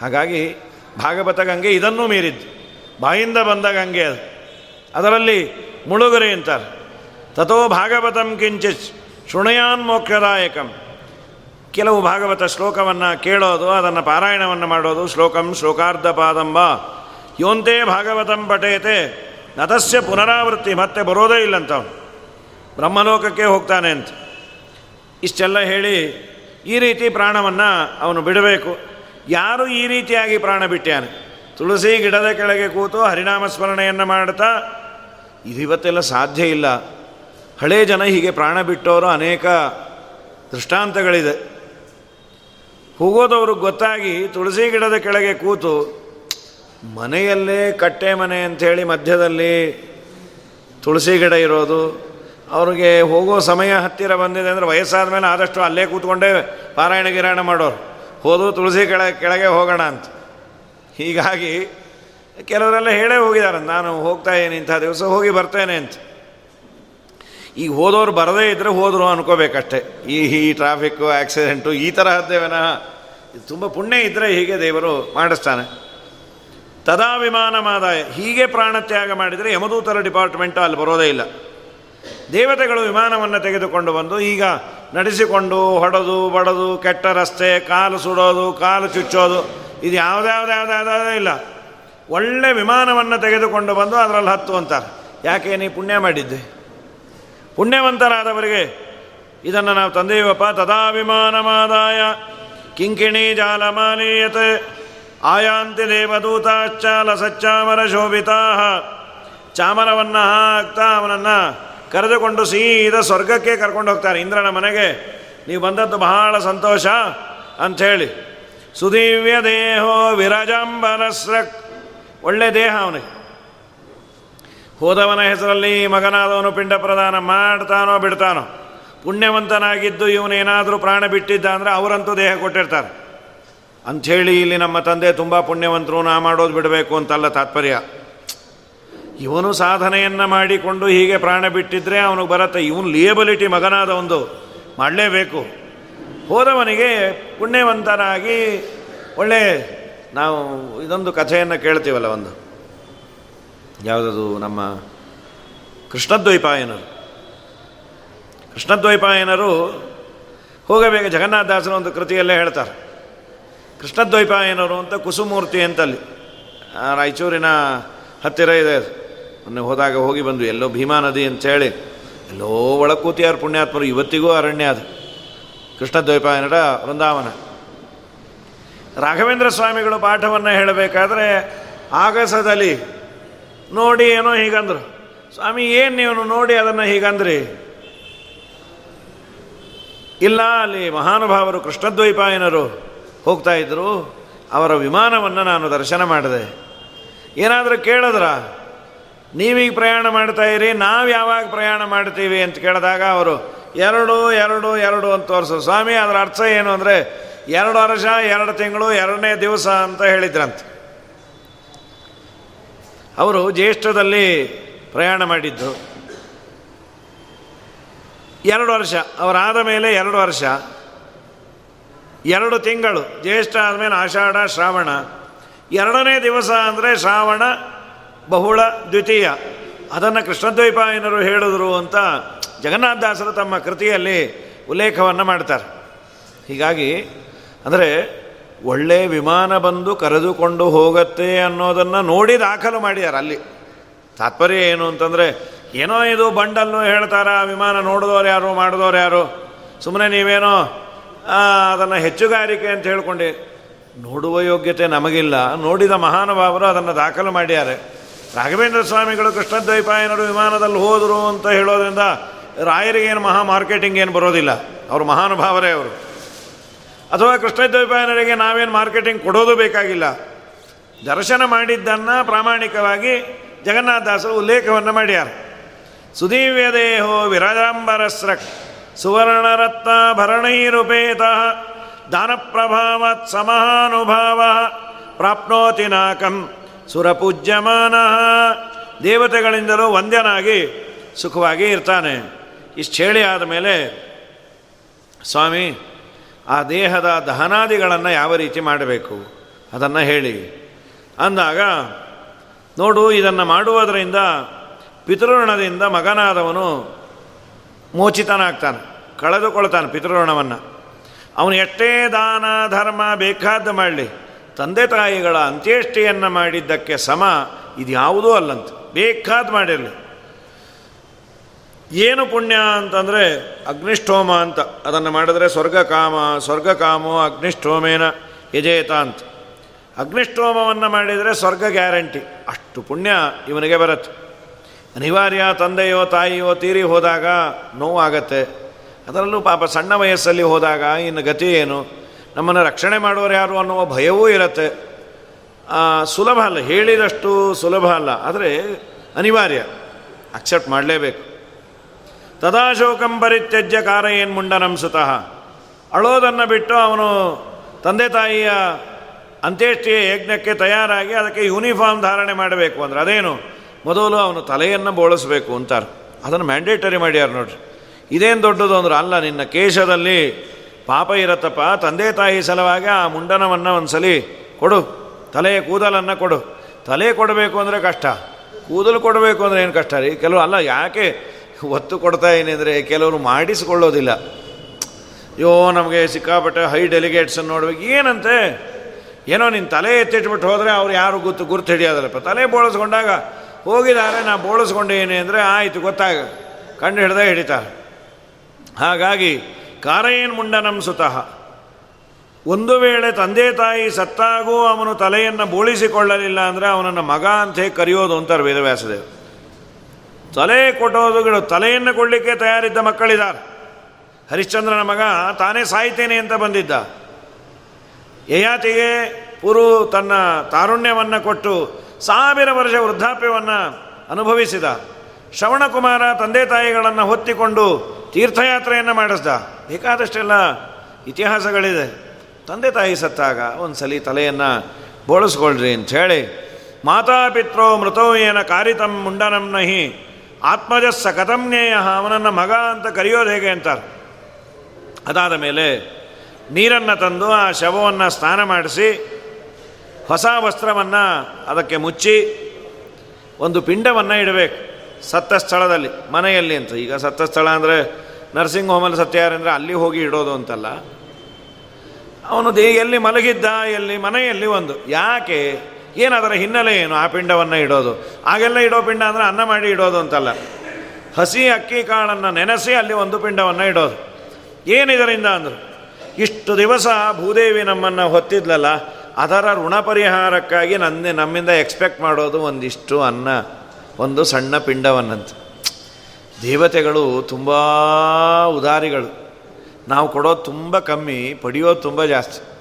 ಹಾಗಾಗಿ ಭಾಗವತ ಗಂಗೆ ಇದನ್ನೂ ಮೀರಿದ್ದು, ಬಾಯಿಂದ ಬಂದ ಗಂಗೆ ಅದು. ಅದರಲ್ಲಿ ಮುಳುಗರೆ ಅಂತಾರೆ. ತಥೋ ಭಾಗವತಂ ಕಿಂಚಿತ್ ಶೃಣಯಾನ್ ಮೋಕ್ಷದಾಯಕಂ. ಕೆಲವು ಭಾಗವತ ಶ್ಲೋಕವನ್ನು ಕೇಳೋದು, ಅದನ್ನು ಪಾರಾಯಣವನ್ನು ಮಾಡೋದು, ಶ್ಲೋಕಂ ಶ್ಲೋಕಾರ್ಧ ಪಾದಂಬ ಯೋಂತೆ ಭಾಗವತಂ ಪಠೇತೆ ನತಸ್ಯ ಪುನರಾವೃತ್ತಿ, ಮತ್ತೆ ಬರೋದೇ ಇಲ್ಲಂತವನು. ಬ್ರಹ್ಮಲೋಕಕ್ಕೆ ಹೋಗ್ತಾನೆ ಅಂತ. ಇಷ್ಟೆಲ್ಲ ಹೇಳಿ ಈ ರೀತಿ ಪ್ರಾಣವನ್ನು ಅವನು ಬಿಡಬೇಕು. ಯಾರು ಈ ರೀತಿಯಾಗಿ ಪ್ರಾಣ ಬಿಟ್ಟ್ಯಾನೆ? ತುಳಸಿ ಗಿಡದ ಕೆಳಗೆ ಕೂತು ಹರಿನಾಮ ಸ್ಮರಣೆಯನ್ನು ಮಾಡ್ತಾ ಇದು ಇವತ್ತೆಲ್ಲ ಸಾಧ್ಯ ಇಲ್ಲ. ಹಳೇ ಜನ ಹೀಗೆ ಪ್ರಾಣ ಬಿಟ್ಟವರು ಅನೇಕ ದೃಷ್ಟಾಂತಗಳಿದೆ. ಹೋಗೋದವ್ರಿಗೆ ಗೊತ್ತಾಗಿ ತುಳಸಿ ಗಿಡದ ಕೆಳಗೆ ಕೂತು ಮನೆಯಲ್ಲೇ ಕಟ್ಟೆ ಮನೆ ಅಂಥೇಳಿ ಮಧ್ಯದಲ್ಲಿ ತುಳಸಿ ಗಿಡ ಇರೋದು, ಅವ್ರಿಗೆ ಹೋಗೋ ಸಮಯ ಹತ್ತಿರ ಬಂದಿದೆ ಅಂದರೆ ವಯಸ್ಸಾದ ಮೇಲೆ ಆದಷ್ಟು ಅಲ್ಲೇ ಕೂತ್ಕೊಂಡೇ ಪಾರಾಯಣ ಗಿರಾಯಣ ಮಾಡೋರು. ಹೋದು ತುಳಸಿ ಕೆಳ, ಕೆಳಗೆ ಹೋಗೋಣ ಅಂತ. ಹೀಗಾಗಿ ಕೆಲವರೆಲ್ಲ ಹೇಳೇ ಹೋಗಿದ್ದಾರೆ, ನಾನು ಹೋಗ್ತಾ ಇದ್ದೀನಿ, ಇಂಥ ದಿವಸ ಹೋಗಿ ಬರ್ತೇನೆ ಅಂತ. ಈಗ ಹೋದವ್ರು ಬರದೇ ಇದ್ದರೆ ಹೋದರು ಅನ್ಕೋಬೇಕಷ್ಟೆ. ಈ ಈ ಟ್ರಾಫಿಕ್ಕು, ಆಕ್ಸಿಡೆಂಟು, ಈ ಥರ ವಿನಃ ತುಂಬ ಪುಣ್ಯ ಇದ್ದರೆ ಹೀಗೆ ದೇವರು ಮಾಡಿಸ್ತಾನೆ. ತದಾ ವಿಮಾನ ಮಾದಾಯ ಹೀಗೆ ಪ್ರಾಣತ್ಯಾಗ ಮಾಡಿದರೆ ಯಮದೂತರ ಡಿಪಾರ್ಟ್ಮೆಂಟ್ ಅಲ್ಲಿ ಬರೋದೇ ಇಲ್ಲ. ದೇವತೆಗಳು ವಿಮಾನವನ್ನು ತೆಗೆದುಕೊಂಡು ಬಂದು ಈಗ ನಡೆಸಿಕೊಂಡು ಹೊಡೆದು, ಬಡದು, ಕೆಟ್ಟ ರಸ್ತೆ, ಕಾಲು ಸುಡೋದು, ಕಾಲು ಚುಚ್ಚೋದು, ಇದು ಯಾವುದ್ಯಾವುದ್ಯಾವುದ್ಯಾವುದೇ ಇಲ್ಲ ಒಳ್ಳೆ ವಿಮಾನವನ್ನು ತೆಗೆದುಕೊಂಡು ಬಂದು ಅದರಲ್ಲಿ ಹತ್ತು ಅಂತಾರೆ ಯಾಕೆ ನೀ ಪುಣ್ಯ ಮಾಡಿದ್ದೆ ಪುಣ್ಯವಂತರಾದವರಿಗೆ ಇದನ್ನು ನಾವು ತಂದೆಯವಪ್ಪ ತದಾ ವಿಮಾನಮಾದಾಯ ಕಿಂಕಿಣಿ ಜಾಲಮಾಲೀಯತೆ ಆಯಾಂತಿ ದೇವದೂತಾಚ್ಚಾಲ ಸಚ್ಚಾಮರ ಶೋಭಿತಾ. ಚಾಮರವನ್ನು ಹಾಕ್ತಾ ಅವನನ್ನು ಕರೆದುಕೊಂಡು ಸೀದಾ ಸ್ವರ್ಗಕ್ಕೆ ಕರ್ಕೊಂಡು ಹೋಗ್ತಾರೆ. ಇಂದ್ರನ ಮನೆಗೆ ನೀವು ಬಂದದ್ದು ಬಹಳ ಸಂತೋಷ ಅಂಥೇಳಿ. ಸುದಿವ್ಯ ದೇಹೋ ವಿರಜಾಂಬರಸ್ರಕ್ ಒಳ್ಳೆ ದೇಹ ಅವನಿಗೆ. ಹೋದವನ ಹೆಸರಲ್ಲಿ ಮಗನಾದವನು ಪಿಂಡ ಪ್ರದಾನ ಮಾಡ್ತಾನೋ ಬಿಡ್ತಾನೋ. ಪುಣ್ಯವಂತನಾಗಿದ್ದು ಇವನೇನಾದರೂ ಪ್ರಾಣ ಬಿಟ್ಟಿದ್ದ ಅಂದರೆ ಅವರಂತೂ ದೇಹ ಕೊಟ್ಟಿರ್ತಾರೆ. ಅಂಥೇಳಿ ಇಲ್ಲಿ ನಮ್ಮ ತಂದೆ ತುಂಬ ಪುಣ್ಯವಂತರು, ನಾ ಮಾಡೋದು ಬಿಡಬೇಕು ಅಂತಲ್ಲ ತಾತ್ಪರ್ಯ. ಇವನು ಸಾಧನೆಯನ್ನು ಮಾಡಿಕೊಂಡು ಹೀಗೆ ಪ್ರಾಣ ಬಿಟ್ಟಿದ್ರೆ ಅವನಿಗೆ ಬರುತ್ತೆ. ಇವನು ಲಿಯಬಿಲಿಟಿ ಮಗನಾದ ಒಂದು. ಮಾಡಲೇಬೇಕು. ಹೋದವನಿಗೆ ಪುಣ್ಯವಂತನಾಗಿ ಒಳ್ಳೆ ನಾವು ಇದೊಂದು ಕಥೆಯನ್ನು ಕೇಳ್ತೀವಲ್ಲ ಒಂದು. ಯಾವುದದು ನಮ್ಮ ಕೃಷ್ಣದ್ವೈಪಾಯನರು. ಕೃಷ್ಣದ್ವೈಪಾಯನರು ಹೋಗಬೇಕು ಜಗನ್ನಾಥದಾಸನ ಒಂದು ಕೃತಿಯಲ್ಲೇ ಹೇಳ್ತಾರೆ. ಕೃಷ್ಣದ್ವೈಪಾಯನರು ಅಂತ ಕುಸುಮೂರ್ತಿ ಅಂತಲ್ಲಿ. ರಾಯಚೂರಿನ ಹತ್ತಿರ ಇದೆ ಅದು. ಮೊನ್ನೆ ಹೋದಾಗ ಹೋಗಿ ಬಂದ್ವಿ. ಎಲ್ಲೋ ಭೀಮಾ ನದಿ ಅಂತೇಳಿ ಎಲ್ಲೋ ಒಳಕೂತಿಯಾರು ಪುಣ್ಯಾತ್ಮರು. ಇವತ್ತಿಗೂ ಅರಣ್ಯ ಅದು. ಕೃಷ್ಣದ್ವೈಪಾಯನರ ವೃಂದಾವನ. ರಾಘವೇಂದ್ರ ಸ್ವಾಮಿಗಳು ಪಾಠವನ್ನು ಹೇಳಬೇಕಾದ್ರೆ ಆಗಸದಲ್ಲಿ ನೋಡಿ ಏನೋ ಹೀಗಂದರು. ಸ್ವಾಮಿ, ಏನು ನೀವು ನೋಡಿ ಅದನ್ನು ಹೀಗಂದ್ರಿ? ಇಲ್ಲ ಅಲ್ಲಿ ಮಹಾನುಭಾವರು ಕೃಷ್ಣದ್ವೈಪಾಯನರು ಹೋಗ್ತಾ ಇದ್ದರು ಅವರ ವಿಮಾನವನ್ನು ನಾನು ದರ್ಶನ ಮಾಡಿದೆ. ಏನಾದರೂ ಕೇಳಿದ್ರ? ನೀವೀಗ ಪ್ರಯಾಣ ಮಾಡ್ತಾ ಇರಿ, ನಾವು ಯಾವಾಗ ಪ್ರಯಾಣ ಮಾಡ್ತೀವಿ ಅಂತ ಕೇಳಿದಾಗ ಅವರು, ಎರಡು ಎರಡು ಎರಡು ಅಂತ ತೋರಿಸು. ಸ್ವಾಮಿ, ಅದರ ಅರ್ಥ ಏನು ಅಂದರೆ, ಎರಡು ವರ್ಷ, ಎರಡು ತಿಂಗಳು, ಎರಡನೇ ದಿವಸ ಅಂತ ಹೇಳಿದ್ರಂತೆ. ಅವರು ಜ್ಯೇಷ್ಠದಲ್ಲಿ ಪ್ರಯಾಣ ಮಾಡಿದ್ದು. ಎರಡು ವರ್ಷ, ಅವರಾದ ಮೇಲೆ ಎರಡು ವರ್ಷ. ಎರಡು ತಿಂಗಳು, ಜ್ಯೇಷ್ಠ ಆದಮೇಲೆ ಆಷಾಢ, ಶ್ರಾವಣ. ಎರಡನೇ ದಿವಸ ಅಂದರೆ ಶ್ರಾವಣ, ಬಹುಳ, ದ್ವಿತೀಯ. ಅದನ್ನು ಕೃಷ್ಣದ್ವೈಪಾಯನರು ಹೇಳಿದ್ರು ಅಂತ ಜಗನ್ನಾಥದಾಸರು ತಮ್ಮ ಕೃತಿಯಲ್ಲಿ ಉಲ್ಲೇಖವನ್ನು ಮಾಡ್ತಾರೆ. ಹೀಗಾಗಿ, ಅಂದರೆ ಒಳ್ಳೆ ವಿಮಾನ ಬಂದು ಕರೆದುಕೊಂಡು ಹೋಗತ್ತೆ ಅನ್ನೋದನ್ನು ನೋಡಿ ದಾಖಲು ಮಾಡಿದ್ದಾರೆ ಅಲ್ಲಿ. ತಾತ್ಪರ್ಯ ಏನು ಅಂತಂದರೆ, ಏನೋ ಇದು ಬಂಡಲ್ಲು ಹೇಳ್ತಾರ, ವಿಮಾನ ನೋಡಿದವ್ರು ಯಾರು, ಮಾಡಿದವ್ರು ಯಾರು? ಸುಮ್ಮನೆ ನೀವೇನೋ ಅದನ್ನು ಹೆಚ್ಚುಗಾರಿಕೆ ಅಂತ ಹೇಳ್ಕೊಂಡೆ. ನೋಡುವ ಯೋಗ್ಯತೆ ನಮಗಿಲ್ಲ. ನೋಡಿದ ಮಹಾನುಭಾವರು ಅದನ್ನು ದಾಖಲು ಮಾಡ್ಯಾರೆ. ರಾಘವೇಂದ್ರ ಸ್ವಾಮಿಗಳು ಕೃಷ್ಣದ್ವೈಪಾಯನರು ವಿಮಾನದಲ್ಲಿ ಹೋದರು ಅಂತ ಹೇಳೋದ್ರಿಂದ ರಾಯರಿಗೇನು ಮಹಾ ಮಾರ್ಕೆಟಿಂಗ್ ಏನು ಬರೋದಿಲ್ಲ. ಅವರು ಮಹಾನುಭಾವರೇ ಅವರು. ಅಥವಾ ಕೃಷ್ಣದ್ವೈಪಾಯನರಿಗೆ ನಾವೇನು ಮಾರ್ಕೆಟಿಂಗ್ ಕೊಡೋದು ಬೇಕಾಗಿಲ್ಲ. ದರ್ಶನ ಮಾಡಿದ್ದನ್ನು ಪ್ರಾಮಾಣಿಕವಾಗಿ ಜಗನ್ನಾಥದಾಸರು ಉಲ್ಲೇಖವನ್ನು ಮಾಡ್ಯಾರ. ಸುದೀವ್ಯ ದೇಹೋ ಭರಣೈರುಪೇತ ದಾನಪ್ರಭಾವತ್ ಸಮಹಾನುಭಾವ ಪ್ರಾಪ್ನೋತಿ ನಾಕಂ ಸುರಪೂಜ್ಯಮಾನ ದೇವತೆಗಳಿಂದಲೂ ವಂದ್ಯನಾಗಿ ಸುಖವಾಗಿ ಇರ್ತಾನೆ. ಇಷ್ಟು ಹೇಳಿ ಆದಮೇಲೆ ಸ್ವಾಮಿ, ಆ ದೇಹದ ದಹನಾದಿಗಳನ್ನು ಯಾವ ರೀತಿ ಮಾಡಬೇಕು? ಅದನ್ನು ಹೇಳಿ. ಅಂದಾಗ, ನೋಡು, ಇದನ್ನು ಮಾಡುವುದರಿಂದ ಪಿತೃಋಣದಿಂದ ಮಗನಾದವನು ಮೋಚಿತನಾಗ್ತಾನೆ ಕಳೆದುಕೊಳ್ತಾನೆ ಪಿತೃಋಣವನ್ನು. ಅವನು ಎಷ್ಟೇ ದಾನ, ಧರ್ಮ ಬೇಕಾದ್ದು ಮಾಡಲಿ, ತಂದೆ ತಾಯಿಗಳ ಅಂತ್ಯೇಷ್ಟಿಯನ್ನು ಮಾಡಿದ್ದಕ್ಕೆ ಸಮ ಇದ್ಯಾವುದೂ ಅಲ್ಲಂತ, ಬೇಕಾದ ಮಾಡಿರಲಿ. ಏನು ಪುಣ್ಯ ಅಂತಂದರೆ ಅಗ್ನಿಷ್ಠೋಮ ಅಂತ, ಅದನ್ನು ಮಾಡಿದ್ರೆ ಸ್ವರ್ಗಕಾಮ ಸ್ವರ್ಗಕಾಮೋ ಅಗ್ನಿಷ್ಠೋಮೇನ ಯಜೇತ ಅಂತ. ಅಗ್ನಿಷ್ಠೋಮವನ್ನು ಮಾಡಿದರೆ ಸ್ವರ್ಗ ಗ್ಯಾರಂಟಿ, ಅಷ್ಟು ಪುಣ್ಯ ಇವನಿಗೆ ಬರುತ್ತೆ. ಅನಿವಾರ್ಯ ತಂದೆಯೋ ತಾಯಿಯೋ ತೀರಿ ಹೋದಾಗ ನೋವಾಗತ್ತೆ. ಅದರಲ್ಲೂ ಪಾಪ ಸಣ್ಣ ವಯಸ್ಸಲ್ಲಿ ಹೋದಾಗ ಇನ್ನು ಗತಿ ಏನು? ನಮ್ಮನ್ನು ರಕ್ಷಣೆ ಮಾಡೋರು ಯಾರು ಅನ್ನುವ ಭಯವೂ ಇರುತ್ತೆ. ಸುಲಭ ಅಲ್ಲ, ಹೇಳಿದಷ್ಟು ಸುಲಭ ಅಲ್ಲ. ಆದರೆ ಅನಿವಾರ್ಯ ಅಕ್ಸೆಪ್ಟ್ ಮಾಡಲೇಬೇಕು. ತದಾಶೋಕಂ ಪರಿತ್ಯಜ್ಯ ಕಾರ ಏನು ಮುಂಡನಂ ಸುತಃ. ಅಳೋದನ್ನು ಬಿಟ್ಟು ಅವನು ತಂದೆ ತಾಯಿಯ ಅಂತ್ಯೇಷ್ಟಿಯ ಯಜ್ಞಕ್ಕೆ ತಯಾರಾಗಿ ಅದಕ್ಕೆ ಯೂನಿಫಾರ್ಮ್ ಧಾರಣೆ ಮಾಡಬೇಕು ಅಂದ್ರೆ ಅದೇನು? ಮೊದಲು ಅವನು ತಲೆಯನ್ನು ಬೋಳಿಸ್ಬೇಕು ಅಂತಾರೆ. ಅದನ್ನು ಮ್ಯಾಂಡೇಟರಿ ಮಾಡ್ಯಾರ ನೋಡ್ರಿ. ಇದೇನು ದೊಡ್ಡದು ಅಂದ್ರೆ, ಅಲ್ಲ, ನಿನ್ನ ಕೇಶದಲ್ಲಿ ಪಾಪ ಇರತ್ತಪ್ಪ, ತಂದೆ ತಾಯಿ ಸಲುವಾಗಿ ಆ ಮುಂಡನವನ್ನು ಒಂದ್ಸಲಿ ಕೊಡು. ತಲೆಯ ಕೂದಲನ್ನು ಕೊಡು. ತಲೆ ಕೊಡಬೇಕು ಅಂದರೆ ಕಷ್ಟ. ಕೂದಲು ಕೊಡಬೇಕು ಅಂದರೆ ಏನು ಕಷ್ಟ ರೀ? ಕೆಲವು, ಅಲ್ಲ, ಯಾಕೆ ಒತ್ತು ಕೊಡ್ತಾ ಅಂದರೆ ಕೆಲವರು ಮಾಡಿಸಿಕೊಳ್ಳೋದಿಲ್ಲ. ಅಯ್ಯೋ, ನಮಗೆ ಸಿಕ್ಕಾಪಟ್ಟೆ ಹೈ ಡೆಲಿಗೇಟ್ಸನ್ನು ನೋಡ್ಬೇಕು. ಏನಂತೆ? ಏನೋ ನಿನ್ನ ತಲೆ ಎತ್ತಿಟ್ಬಿಟ್ಟು ಹೋದರೆ ಅವ್ರು ಯಾರು ಗೊತ್ತು, ಗುರ್ತು ಹಿಡಿಯೋದಲ್ಲಪ್ಪ. ತಲೆ ಬೋಳಿಸ್ಕೊಂಡಾಗ ಹೋಗಿದ್ದಾರೆ, ನಾ ಬೋಳಿಸ್ಕೊಂಡೇನೆ ಅಂದರೆ ಆಯಿತು ಗೊತ್ತಾಗ ಕಂಡು ಹಿಡ್ದೇ ಹಿಡಿತಾರೆ. ಹಾಗಾಗಿ ಕಾರಯೇನ್ ಮುಂಡನಂ ಸುತಃ. ಒಂದು ವೇಳೆ ತಂದೆ ತಾಯಿ ಸತ್ತಾಗೂ ಅವನು ತಲೆಯನ್ನು ಬೋಳಿಸಿಕೊಳ್ಳಲಿಲ್ಲ ಅಂದರೆ ಅವನನ್ನು ಮಗ ಅಂತ ಕರೆಯೋದು ಅಂತಾರೆ ವೇದವ್ಯಾಸದೇವ್ ತಲೆ ಕೊಟ್ಟೋದುಗಳು ತಲೆಯನ್ನು ಕೊಡಲಿಕ್ಕೆ ತಯಾರಿದ್ದ ಮಕ್ಕಳಿದ್ದಾರೆ. ಹರಿಶ್ಚಂದ್ರನ ಮಗ ತಾನೇ ಸಾಯ್ತೇನೆ ಅಂತ ಬಂದಿದ್ದ. ಯಯಾತಿಗೆ ಪುರು ತನ್ನ ತಾರುಣ್ಯವನ್ನು ಕೊಟ್ಟು ಸಾವಿರ ವರ್ಷ ವೃದ್ಧಾಪ್ಯವನ್ನು ಅನುಭವಿಸಿದ. ಶ್ರವಣಕುಮಾರ ತಂದೆ ತಾಯಿಗಳನ್ನು ಹೊತ್ತಿಕೊಂಡು ತೀರ್ಥಯಾತ್ರೆಯನ್ನು ಮಾಡಿಸ್ದ. ಬೇಕಾದಷ್ಟೆಲ್ಲ ಇತಿಹಾಸಗಳಿದೆ. ತಂದೆ ತಾಯಿ ಸತ್ತಾಗ ಒಂದು ಸಲಿ ತಲೆಯನ್ನು ಬೋಳಿಸ್ಕೊಳ್ರಿ ಅಂಥೇಳಿ ಮಾತಾಪಿತ್ರೋ ಮೃತೋ ಏನ ಕಾರಿತಂ ಮುಂಡನಂ ನಹಿ ಆತ್ಮಜಸ್ಸ ಕಥಂಜ್ಞೇಯ ಅವನನ್ನು ಮಗ ಅಂತ ಕರೆಯೋದು ಹೇಗೆ? ಅಂತಾರೆ. ಅದಾದ ಮೇಲೆ ನೀರನ್ನು ತಂದು ಆ ಶವವನ್ನು ಸ್ನಾನ ಮಾಡಿಸಿ ಹೊಸ ವಸ್ತ್ರವನ್ನು ಅದಕ್ಕೆ ಮುಚ್ಚಿ ಒಂದು ಪಿಂಡವನ್ನು ಇಡಬೇಕು. ಸತ್ತ ಸ್ಥಳದಲ್ಲಿ ಮನೆಯಲ್ಲಿ ಅಂತ. ಈಗ ಸತ್ತ ಸ್ಥಳ ಅಂದರೆ ನರ್ಸಿಂಗ್ ಹೋಮಲ್ಲಿ ಸತ್ಯಾರ ಅಂದರೆ ಅಲ್ಲಿ ಹೋಗಿ ಇಡೋದು ಅಂತಲ್ಲ. ಅವನು ದೇ ಎಲ್ಲಿ ಮಲಗಿದ್ದ, ಎಲ್ಲಿ ಮನೆಯಲ್ಲಿ ಒಂದು. ಯಾಕೆ? ಏನದರ ಹಿನ್ನೆಲೆ ಏನು ಆ ಪಿಂಡವನ್ನು ಇಡೋದು? ಆಗೆಲ್ಲ ಇಡೋ ಪಿಂಡ ಅಂದರೆ ಅನ್ನ ಮಾಡಿ ಇಡೋದು ಅಂತಲ್ಲ. ಹಸಿ ಅಕ್ಕಿ ಕಾಳನ್ನು ನೆನೆಸಿ ಅಲ್ಲಿ ಒಂದು ಪಿಂಡವನ್ನು ಇಡೋದು. ಏನಿದರಿಂದ ಅಂದರು? ಇಷ್ಟು ದಿವಸ ಭೂದೇವಿ ನಮ್ಮನ್ನು ಹೊತ್ತಿದ್ಲಲ್ಲ ಅದರ ಋಣ ಪರಿಹಾರಕ್ಕಾಗಿ ನನ್ನ ನಮ್ಮಿಂದ ಎಕ್ಸ್ಪೆಕ್ಟ್ ಮಾಡೋದು ಒಂದಿಷ್ಟು ಅನ್ನ, ಒಂದು ಸಣ್ಣ ಪಿಂಡವನ್ನಂತ. ದೇವತೆಗಳು ತುಂಬ ಉದಾರಿಗಳು. ನಾವು ಕೊಡೋದು ತುಂಬ ಕಮ್ಮಿ, ಪಡೆಯೋದು ತುಂಬ ಜಾಸ್ತಿ.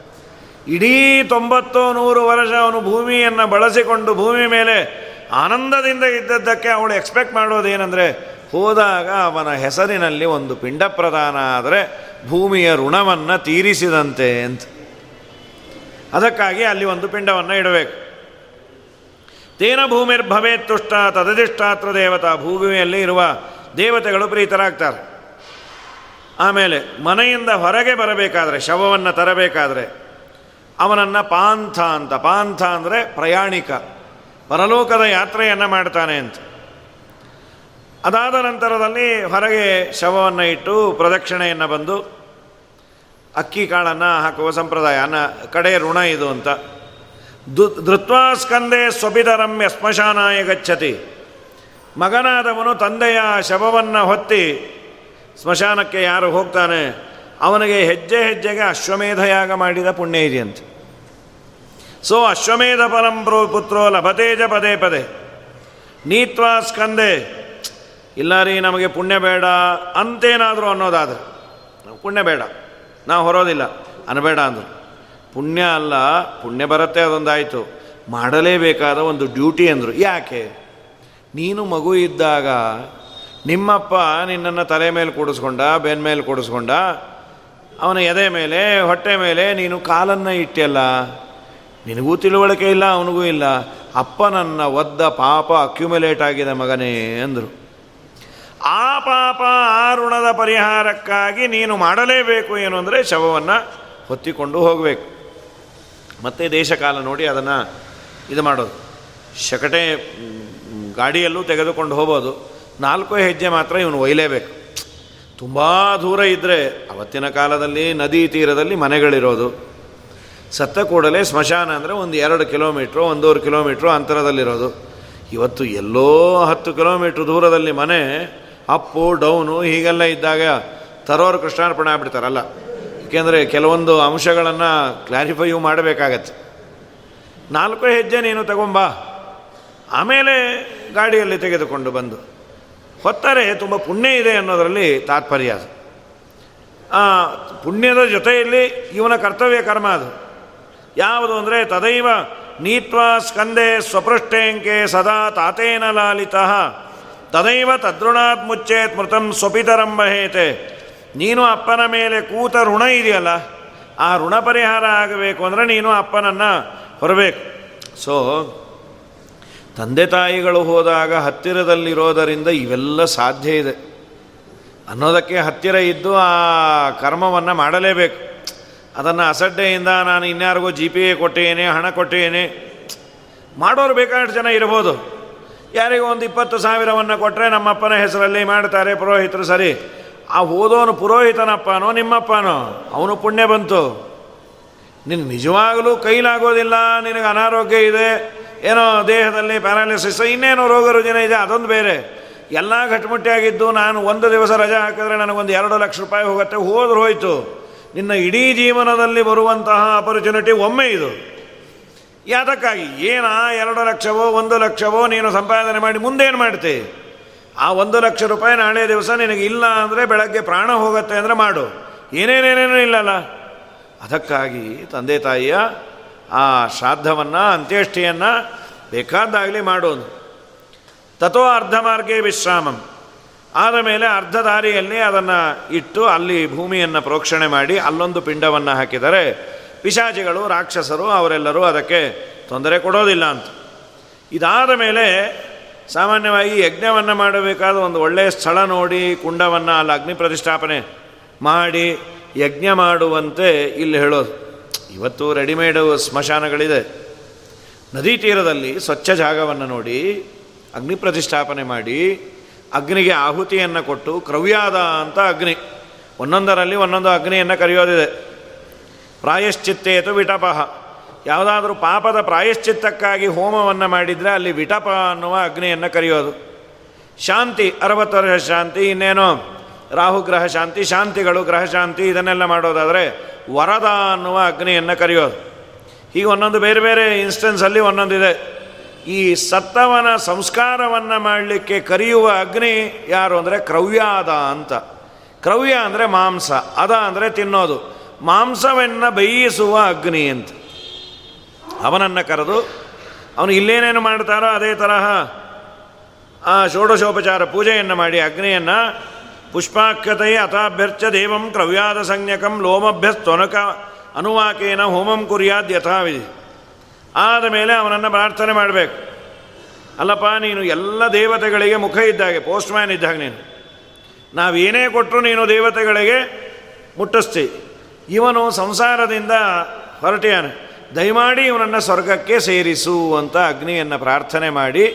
ಇಡೀ ತೊಂಬತ್ತು ನೂರು ವರ್ಷ ಅವನು ಭೂಮಿಯನ್ನು ಬಳಸಿಕೊಂಡು ಭೂಮಿ ಮೇಲೆ ಆನಂದದಿಂದ ಇದ್ದದ್ದಕ್ಕೆ ಅವಳು ಎಕ್ಸ್ಪೆಕ್ಟ್ ಮಾಡೋದೇನೆಂದರೆ, ಹೋದಾಗ ಅವನ ಹೆಸರಿನಲ್ಲಿ ಒಂದು ಪಿಂಡ ಪ್ರದಾನ ಆದರೆ ಭೂಮಿಯ ಋಣವನ್ನು ತೀರಿಸಿದಂತೆ ಅಂತ. ಅದಕ್ಕಾಗಿ ಅಲ್ಲಿ ಒಂದು ಪಿಂಡವನ್ನು ಇಡಬೇಕು. ತೇನ ಭೂಮಿರ್ಭವೇತ್ ತುಷ್ಟ ತದಧಿಷ್ಠಾತ್ರ ದೇವತಾ, ಭೂಮಿಯಲ್ಲಿ ಇರುವ ದೇವತೆಗಳು ಪ್ರೀತರಾಗ್ತಾರೆ. ಆಮೇಲೆ ಮನೆಯಿಂದ ಹೊರಗೆ ಬರಬೇಕಾದ್ರೆ, ಶವವನ್ನು ತರಬೇಕಾದ್ರೆ, ಅವನನ್ನು ಪಾಂಥ ಅಂತ, ಪಾಂಥ ಅಂದರೆ ಪ್ರಯಾಣಿಕ, ಪರಲೋಕದ ಯಾತ್ರೆಯನ್ನು ಮಾಡ್ತಾನೆ ಅಂತ. ಅದಾದ ನಂತರದಲ್ಲಿ ಹೊರಗೆ ಶವವನ್ನು ಇಟ್ಟು ಪ್ರದಕ್ಷಿಣೆಯನ್ನು ಬಂದು ಅಕ್ಕಿ ಕಾಳನ್ನು ಹಾಕುವ ಸಂಪ್ರದಾಯ ಅನ್ನ ಕಡೆ ಋಣ ಇದು ಅಂತ. ದು ಧೃತ್ವಾ ಸ್ಕಂದೆ ಸ್ಮಶಾನಾಯ ಗಚ್ಚತಿ. ಮಗನಾದವನು ತಂದೆಯ ಶವವನ್ನು ಹೊತ್ತಿ ಸ್ಮಶಾನಕ್ಕೆ ಯಾರು ಹೋಗ್ತಾನೆ? ಅವನಿಗೆ ಹೆಜ್ಜೆ ಹೆಜ್ಜೆಗೆ ಅಶ್ವಮೇಧಯಾಗ ಮಾಡಿದ ಪುಣ್ಯ ಇದೆಯಂತೆ. ಸೊ ಅಶ್ವಮೇಧ ಪರಂ ಪುತ್ರೋ ಲಭತೇಜ ಪದೇ ಪದೇ. ನೀತ್ವಾ ಸ್ಕಂದೆ ಇಲ್ಲ ರೀ ನಮಗೆ ಪುಣ್ಯ ಬೇಡ ಅಂತೇನಾದರೂ ಅನ್ನೋದಾದ್ರೆ. ಪುಣ್ಯ ಬೇಡ. ನಾವು ಹೊರೋದಿಲ್ಲ. ಅನ್ನಬೇಡ ಅಂದರು. ಪುಣ್ಯ ಅಲ್ಲ, ಪುಣ್ಯ ಬರುತ್ತೆ ಅದೊಂದಾಯಿತು. ಮಾಡಲೇಬೇಕಾದ ಒಂದು ಡ್ಯೂಟಿ ಅಂದರು. ಯಾಕೆ? ನೀನು ಮಗು ಇದ್ದಾಗ ನಿಮ್ಮಪ್ಪ ನಿನ್ನನ್ನು ತಲೆ ಮೇಲೆ ಕೂಡಿಸ್ಕೊಂಡ, ಬೆನ್ ಮೇಲೆ ಕೂಡಿಸ್ಕೊಂಡ, ಅವನ ಎದೆ ಮೇಲೆ, ಹೊಟ್ಟೆ ಮೇಲೆ ನೀನು ಕಾಲನ್ನು ಇಟ್ಟೆಲ್ಲ ನಿನಗೂ ತಿಳುವಳಿಕೆ ಇಲ್ಲ, ಅವನಿಗೂ ಇಲ್ಲ. ಅಪ್ಪ ನನ್ನ ಒದ್ದ ಪಾಪ ಅಕ್ಯುಮುಲೇಟ್ ಆಗಿದೆ ಮಗನೇ ಅಂದರು. ಆ ಪಾಪ ಆ ಋಣದ ಪರಿಹಾರಕ್ಕಾಗಿ ನೀನು ಮಾಡಲೇಬೇಕು ಏನು ಅಂದರೆ ಶವವನ್ನು ಹೊತ್ತಿಕೊಂಡು ಹೋಗಬೇಕು. ಮತ್ತೆ ದೇಶಕಾಲ ನೋಡಿ ಅದನ್ನು ಇದು ಮಾಡೋದು. ಶಕಟೆ ಗಾಡಿಯಲ್ಲೂ ತೆಗೆದುಕೊಂಡು ಹೋಗೋದು. ನಾಲ್ಕು ಹೆಜ್ಜೆ ಮಾತ್ರ ಇವನು ಒಯ್ಲೇಬೇಕು. ತುಂಬ ದೂರ ಇದ್ದರೆ ಅವತ್ತಿನ ಕಾಲದಲ್ಲಿ ನದಿ ತೀರದಲ್ಲಿ ಮನೆಗಳಿರೋದು. ಸತ್ತ ಕೂಡಲೇ ಸ್ಮಶಾನ ಅಂದರೆ ಒಂದು ಎರಡು ಕಿಲೋಮೀಟ್ರು, ಒಂದೂವರೆ ಕಿಲೋಮೀಟ್ರು ಅಂತರದಲ್ಲಿರೋದು. ಇವತ್ತು ಎಲ್ಲೋ ಹತ್ತು ಕಿಲೋಮೀಟ್ರ್ ದೂರದಲ್ಲಿ ಮನೆ ಅಪ್ಪು, ಡೌನು ಹೀಗೆಲ್ಲ ಇದ್ದಾಗ ತರೋರು ಕೃಷ್ಣಾರ್ಪಣೆ ಆಗ್ಬಿಡ್ತಾರಲ್ಲ. ಏಕೆಂದರೆ ಕೆಲವೊಂದು ಅಂಶಗಳನ್ನು ಕ್ಲಾರಿಫೈಯೂ ಮಾಡಬೇಕಾಗತ್ತೆ. ನಾಲ್ಕು ಹೆಜ್ಜೆ ನೀನು ತಗೊಂಬಾ. ಆಮೇಲೆ ಗಾಡಿಯಲ್ಲಿ ತೆಗೆದುಕೊಂಡು ಬಂದು. ಹೊತ್ತರೆ ತುಂಬ ಪುಣ್ಯ ಇದೆ ಅನ್ನೋದರಲ್ಲಿ ತಾತ್ಪರ್ಯ ಅದು. ಪುಣ್ಯದ ಜೊತೆಯಲ್ಲಿ ಇವನ ಕರ್ತವ್ಯ ಕರ್ಮ ಅದು. ಯಾವುದು ಅಂದರೆ ತದೈವ ನೀತ್ವಾ ಸ್ಕಂದೆ ಸ್ವಪೃಷ್ಟೇಂಕೆ ಸದಾ ತಾತೇನ ಲಾಲಿತ. ತದೈವ ತದೃಣಾತ್ ಮುಚ್ಚೇತ್ ಮೃತಂ ಸ್ವಪಿತರಂಬಹೇತೆ ನೀನು ಅಪ್ಪನ ಮೇಲೆ ಕೂತ ಋಣ ಇದೆಯಲ್ಲ, ಆ ಋಣ ಪರಿಹಾರ ಆಗಬೇಕು ಅಂದರೆ ನೀನು ಅಪ್ಪನನ್ನು ಹೊರಬೇಕು ಸೊ, ತಂದೆ ತಾಯಿಗಳು ಹೋದಾಗ ಹತ್ತಿರದಲ್ಲಿರೋದರಿಂದ ಇವೆಲ್ಲ ಸಾಧ್ಯ ಇದೆ. ಅನ್ನೋದಕ್ಕೆ ಹತ್ತಿರ ಇದ್ದು ಆ ಕರ್ಮವನ್ನು ಮಾಡಲೇಬೇಕು. ಅದನ್ನು ಅಸಡ್ಡೆಯಿಂದ ನಾನು ಇನ್ಯಾರಿಗೂ ಜಿ ಪಿ ಎ ಕೊಟ್ಟೇನೆ, ಹಣ ಕೊಟ್ಟೇನೆ, ಮಾಡೋರು ಬೇಕಾದಷ್ಟು ಜನ ಇರ್ಬೋದು. ಯಾರಿಗೂ ಒಂದು ಇಪ್ಪತ್ತು ಸಾವಿರವನ್ನು ಕೊಟ್ಟರೆ ನಮ್ಮಪ್ಪನ ಹೆಸರಲ್ಲಿ ಮಾಡ್ತಾರೆ ಪುರೋಹಿತರು ಸರಿ. ಆ ಓದೋನು ಪುರೋಹಿತನಪ್ಪನೋ ನಿಮ್ಮಪ್ಪನೋ? ಅವನು ಪುಣ್ಯ ಬಂತು. ನಿನ್ನ ನಿಜವಾಗಲೂ ಕೈಲಾಗೋದಿಲ್ಲ, ನಿನಗೆ ಅನಾರೋಗ್ಯ ಇದೆ, ಏನೋ ದೇಹದಲ್ಲಿ ಪ್ಯಾರಾಲಿಸಿಸ್, ಇನ್ನೇನೋ ರೋಗ ರುಜಿನ ಇದೆ, ಅದೊಂದು ಬೇರೆ. ಎಲ್ಲ ಘಟಮುಟ್ಟಿಯಾಗಿದ್ದು ನಾನು ಒಂದು ದಿವಸ ರಜೆ ಹಾಕಿದ್ರೆ ನನಗೊಂದು ಎರಡು ಲಕ್ಷ ರೂಪಾಯಿ ಹೋಗುತ್ತೆ, ಹೋದ್ರೆ ಹೋಯಿತು. ನಿನ್ನ ಇಡೀ ಜೀವನದಲ್ಲಿ ಬರುವಂತಹ ಅಪರ್ಚುನಿಟಿ ಒಮ್ಮೆ ಇದು. ಯಾತಕ್ಕಾಗಿ ಏನ ಎರಡು ಲಕ್ಷವೋ, ಒಂದು ಲಕ್ಷವೋ ನೀನು ಸಂಪಾದನೆ ಮಾಡಿ ಮುಂದೇನು ಮಾಡ್ತಿ? ಆ ಒಂದು ಲಕ್ಷ ರೂಪಾಯಿ ನಾಳೆ ದಿವಸ ನಿನಗೆ ಇಲ್ಲ ಅಂದರೆ ಬೆಳಗ್ಗೆ ಪ್ರಾಣ ಹೋಗುತ್ತೆ ಅಂದರೆ ಮಾಡು. ಏನೇನೇನೇನೂ ಇಲ್ಲಲ್ಲ. ಅದಕ್ಕಾಗಿ ತಂದೆ ತಾಯಿಯ ಆ ಶ್ರಾದ್ದವನ್ನು ಅಂತ್ಯೇಷ್ಟಿಯನ್ನು ಬೇಕಾದಾಗಲಿ ಮಾಡೋದು ತಥೋ ಅರ್ಧ ಮಾರ್ಗೇ ವಿಶ್ರಾಮಂ. ಆದ ಮೇಲೆ ಅರ್ಧ ದಾರಿಯಲ್ಲಿ ಅದನ್ನು ಇಟ್ಟು ಅಲ್ಲಿ ಭೂಮಿಯನ್ನು ಪ್ರೋಕ್ಷಣೆ ಮಾಡಿ ಅಲ್ಲೊಂದು ಪಿಂಡವನ್ನು ಹಾಕಿದರೆ ಪಿಶಾಚಿಗಳು, ರಾಕ್ಷಸರು, ಅವರೆಲ್ಲರೂ ಅದಕ್ಕೆ ತೊಂದರೆ ಕೊಡೋದಿಲ್ಲ ಅಂತ. ಇದಾದ ಮೇಲೆ ಸಾಮಾನ್ಯವಾಗಿ ಯಜ್ಞವನ್ನು ಮಾಡಬೇಕಾದ ಒಂದು ಒಳ್ಳೆಯ ಸ್ಥಳ ನೋಡಿ, ಕುಂಡವನ್ನು, ಅಲ್ಲಿ ಅಗ್ನಿ ಪ್ರತಿಷ್ಠಾಪನೆ ಮಾಡಿ, ಯಜ್ಞ ಮಾಡುವಂತೆ ಇಲ್ಲಿ ಹೇಳೋದು. ಇವತ್ತು ರೆಡಿಮೇಡ್ ಸ್ಮಶಾನಗಳಿದೆ. ನದಿ ತೀರದಲ್ಲಿ ಸ್ವಚ್ಛ ಜಾಗವನ್ನು ನೋಡಿ, ಅಗ್ನಿ ಪ್ರತಿಷ್ಠಾಪನೆ ಮಾಡಿ, ಅಗ್ನಿಗೆ ಆಹುತಿಯನ್ನು ಕೊಟ್ಟು, ಕ್ರವ್ಯಾದ ಅಂತ ಅಗ್ನಿ. ಒಂದೊಂದರಲ್ಲಿ ಒಂದೊಂದು ಅಗ್ನಿಯನ್ನು ಕರೆಯೋದಿದೆ. ಪ್ರಾಯಶ್ಚಿತ್ತೇತು ವಿಟಪಃ. ಯಾವುದಾದ್ರೂ ಪಾಪದ ಪ್ರಾಯಶ್ಚಿತ್ತಕ್ಕಾಗಿ ಹೋಮವನ್ನು ಮಾಡಿದರೆ ಅಲ್ಲಿ ವಿಟಪ ಅನ್ನುವ ಅಗ್ನಿಯನ್ನು ಕರೆಯೋದು. ಶಾಂತಿ, ಅರವತ್ತು ವರ್ಷ ಶಾಂತಿ, ಇನ್ನೇನು? ರಾಹುಗ್ರಹ ಶಾಂತಿ, ಶಾಂತಿಗಳು, ಗ್ರಹ ಶಾಂತಿ, ಇದನ್ನೆಲ್ಲ ಮಾಡೋದಾದರೆ ವರದ ಅನ್ನುವ ಅಗ್ನಿಯನ್ನು ಕರೆಯೋದು. ಹೀಗೆ ಒಂದೊಂದು ಬೇರೆ ಬೇರೆ ಇನ್ಸ್ಟೆನ್ಸಲ್ಲಿ ಒಂದೊಂದಿದೆ ಈ ಸತ್ತವನ ಸಂಸ್ಕಾರವನ್ನು ಮಾಡಲಿಕ್ಕೆ ಕರೆಯುವ ಅಗ್ನಿ ಯಾರು ಅಂದರೆ ಕ್ರವ್ಯಾದ ಅಂತ. ಕ್ರವ್ಯ ಅಂದರೆ ಮಾಂಸ, ಅದ ಅಂದರೆ ತಿನ್ನೋದು. ಮಾಂಸವನ್ನು ಬೇಯಿಸುವ ಅಗ್ನಿ ಅಂತ. ಅವನನ್ನು ಕರೆದು, ಅವನು ಇಲ್ಲೇನೇನು ಮಾಡ್ತಾರೋ ಅದೇ ತರಹ ಆ ಷೋಡಶೋಪಚಾರ ಪೂಜೆಯನ್ನು ಮಾಡಿ ಅಗ್ನಿಯನ್ನು ಪುಷ್ಪಾಖ್ಯತೆಯ ಅಥಾಭ್ಯರ್ಚ ದೇವಂ ಕ್ರವ್ಯಾದ ಸಂಜ್ಞಕಂ ಲೋಮಭ್ಯಸ್ತೊನಕ ಅನುವಾಕೇನ ಹೋಮಂ ಕುರಿಯಾದ ಯಥಾವಿಧಿ. ಆದ ಮೇಲೆ ಅವನನ್ನು ಪ್ರಾರ್ಥನೆ ಮಾಡಬೇಕು. ಅಲ್ಲಪ್ಪ, ನೀನು ಎಲ್ಲ ದೇವತೆಗಳಿಗೆ ಮುಖ ಇದ್ದಾಗೆ, ಪೋಸ್ಟ್ ಮ್ಯಾನ್ ಇದ್ದಾಗ ನೀನು. ನಾವೇನೇ ಕೊಟ್ಟರು ನೀನು ದೇವತೆಗಳಿಗೆ ಮುಟ್ಟಿಸ್ತಿ. ಇವನು ಸಂಸಾರದಿಂದ ಹೊರಟಿಯಾನೆ. ದಯಮಾಡಿ ಇವನನ್ನು ಸ್ವರ್ಗಕ್ಕೆ ಸೇರಿಸು ಅಂತ ಅಗ್ನಿಯನ್ನು ಪ್ರಾರ್ಥನೆ ಮಾಡಿ,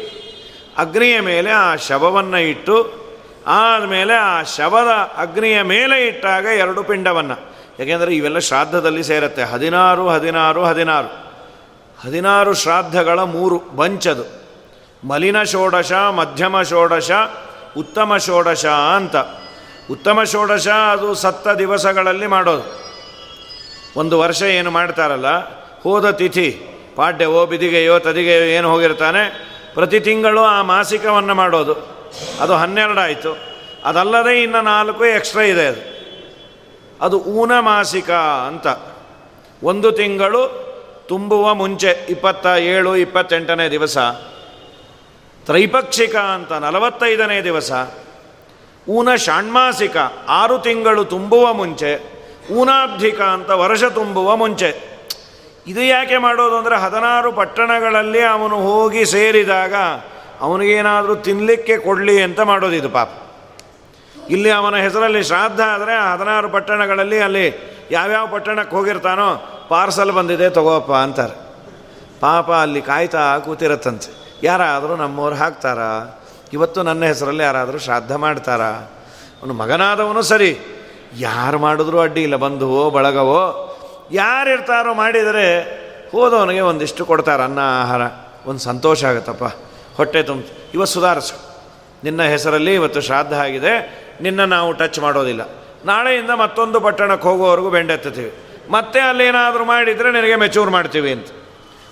ಅಗ್ನಿಯ ಮೇಲೆ ಆ ಶವವನ್ನು ಇಟ್ಟು, ಆದಮೇಲೆ ಆ ಶವದ ಅಗ್ನಿಯ ಮೇಲೆ ಇಟ್ಟಾಗ ಎರಡು ಪಿಂಡವನ್ನು. ಯಾಕೆಂದರೆ ಇವೆಲ್ಲ ಶ್ರಾದ್ದದಲ್ಲಿ ಸೇರುತ್ತೆ. ಹದಿನಾರು ಹದಿನಾರು ಹದಿನಾರು. ಹದಿನಾರು ಶ್ರಾದ್ದಗಳ ಮೂರು ಬಂಚದು. ಮಲಿನ ಷೋಡಶ, ಮಧ್ಯಮ ಷೋಡಶ, ಉತ್ತಮ ಷೋಡಶ ಅಂತ. ಉತ್ತಮ ಷೋಡಶ ಅದು ಸತ್ತ ದಿವಸಗಳಲ್ಲಿ ಮಾಡೋದು. ಒಂದು ವರ್ಷ ಏನು ಮಾಡ್ತಾರಲ್ಲ, ಹೋದ ತಿಥಿ, ಪಾಡ್ಯವೋ, ಬಿದಿಗೆಯೋ, ತದಿಗೆಯೋ ಏನು ಹೋಗಿರ್ತಾನೆ, ಪ್ರತಿ ತಿಂಗಳು ಆ ಮಾಸಿಕವನ್ನು ಮಾಡೋದು. ಅದು ಹನ್ನೆರಡು ಆಯಿತು ಅದಲ್ಲದೆ ಇನ್ನು ನಾಲ್ಕು ಎಕ್ಸ್ಟ್ರಾ ಇದೆ ಅದು. ಅದು ಊನ ಮಾಸಿಕ ಅಂತ. ಒಂದು ತಿಂಗಳು ತುಂಬುವ ಮುಂಚೆ, ಇಪ್ಪತ್ತ ಏಳು, ಇಪ್ಪತ್ತೆಂಟನೇ ದಿವಸ. ತ್ರೈಪಕ್ಷಿಕ ಅಂತ, ನಲವತ್ತೈದನೇ ದಿವಸ. ಊನ ಷಾಣ್ಮಾಸಿಕ, ಆರು ತಿಂಗಳು ತುಂಬುವ ಮುಂಚೆ ಊನಾಬ್ಧಿಕ ಅಂತ ವರ್ಷ ತುಂಬುವ ಮುಂಚೆ. ಇದು ಯಾಕೆ ಮಾಡೋದು ಅಂದರೆ ಹದಿನಾರು ಪಟ್ಟಣಗಳಲ್ಲಿ ಅವನು ಹೋಗಿ ಸೇರಿದಾಗ ಅವನಿಗೇನಾದರೂ ತಿನ್ನಲಿಕ್ಕೆ ಕೊಡಲಿ ಅಂತ ಮಾಡೋದು ಇದು ಪಾಪ. ಇಲ್ಲಿ ಅವನ ಹೆಸರಲ್ಲಿ ಶ್ರಾದ್ದ ಆದರೆ ಹದಿನಾರು ಪಟ್ಟಣಗಳಲ್ಲಿ ಅಲ್ಲಿ ಯಾವ್ಯಾವ ಪಟ್ಟಣಕ್ಕೆ ಹೋಗಿರ್ತಾನೋ ಪಾರ್ಸಲ್ ಬಂದಿದೆ, ತಗೋಪ್ಪ ಅಂತಾರೆ. ಪಾಪ ಅಲ್ಲಿ ಕಾಯ್ತಾ ಕೂತಿರತ್ತಂತೆ. ಯಾರಾದರೂ ನಮ್ಮವ್ರು ಹಾಕ್ತಾರಾ? ಇವತ್ತು ನನ್ನ ಹೆಸರಲ್ಲಿ ಯಾರಾದರೂ ಶ್ರಾದ್ದ ಮಾಡ್ತಾರಾ? ಅವನು ಮಗನಾದವನು ಸರಿ. ಯಾರು ಮಾಡಿದ್ರೂ ಅಡ್ಡಿ ಇಲ್ಲ. ಬಂಧುವೋ, ಬಳಗವೋ ಯಾರಿರ್ತಾರೋ ಮಾಡಿದರೆ ಹೋದವನಿಗೆ ಒಂದಿಷ್ಟು ಕೊಡ್ತಾರೆ ಅನ್ನ, ಆಹಾರ. ಒಂದು ಸಂತೋಷ ಆಗುತ್ತಪ್ಪ. ಹೊಟ್ಟೆ ತುಂಬ ಇವತ್ತು ಸುಧಾರಿಸು. ನಿನ್ನ ಹೆಸರಲ್ಲಿ ಇವತ್ತು ಶ್ರಾದ್ದ ಆಗಿದೆ. ನಿನ್ನ ನಾವು ಟಚ್ ಮಾಡೋದಿಲ್ಲ. ನಾಳೆಯಿಂದ ಮತ್ತೊಂದು ಪಟ್ಟಣಕ್ಕೆ ಹೋಗೋವರೆಗೂ ಬೆಂಡೆತ್ತೀವಿ ಮತ್ತೆ ಅಲ್ಲೇನಾದರೂ ಮಾಡಿದರೆ ನಿನಗೆ ಮೆಚೂರ್ ಮಾಡ್ತೀವಿ ಅಂತ.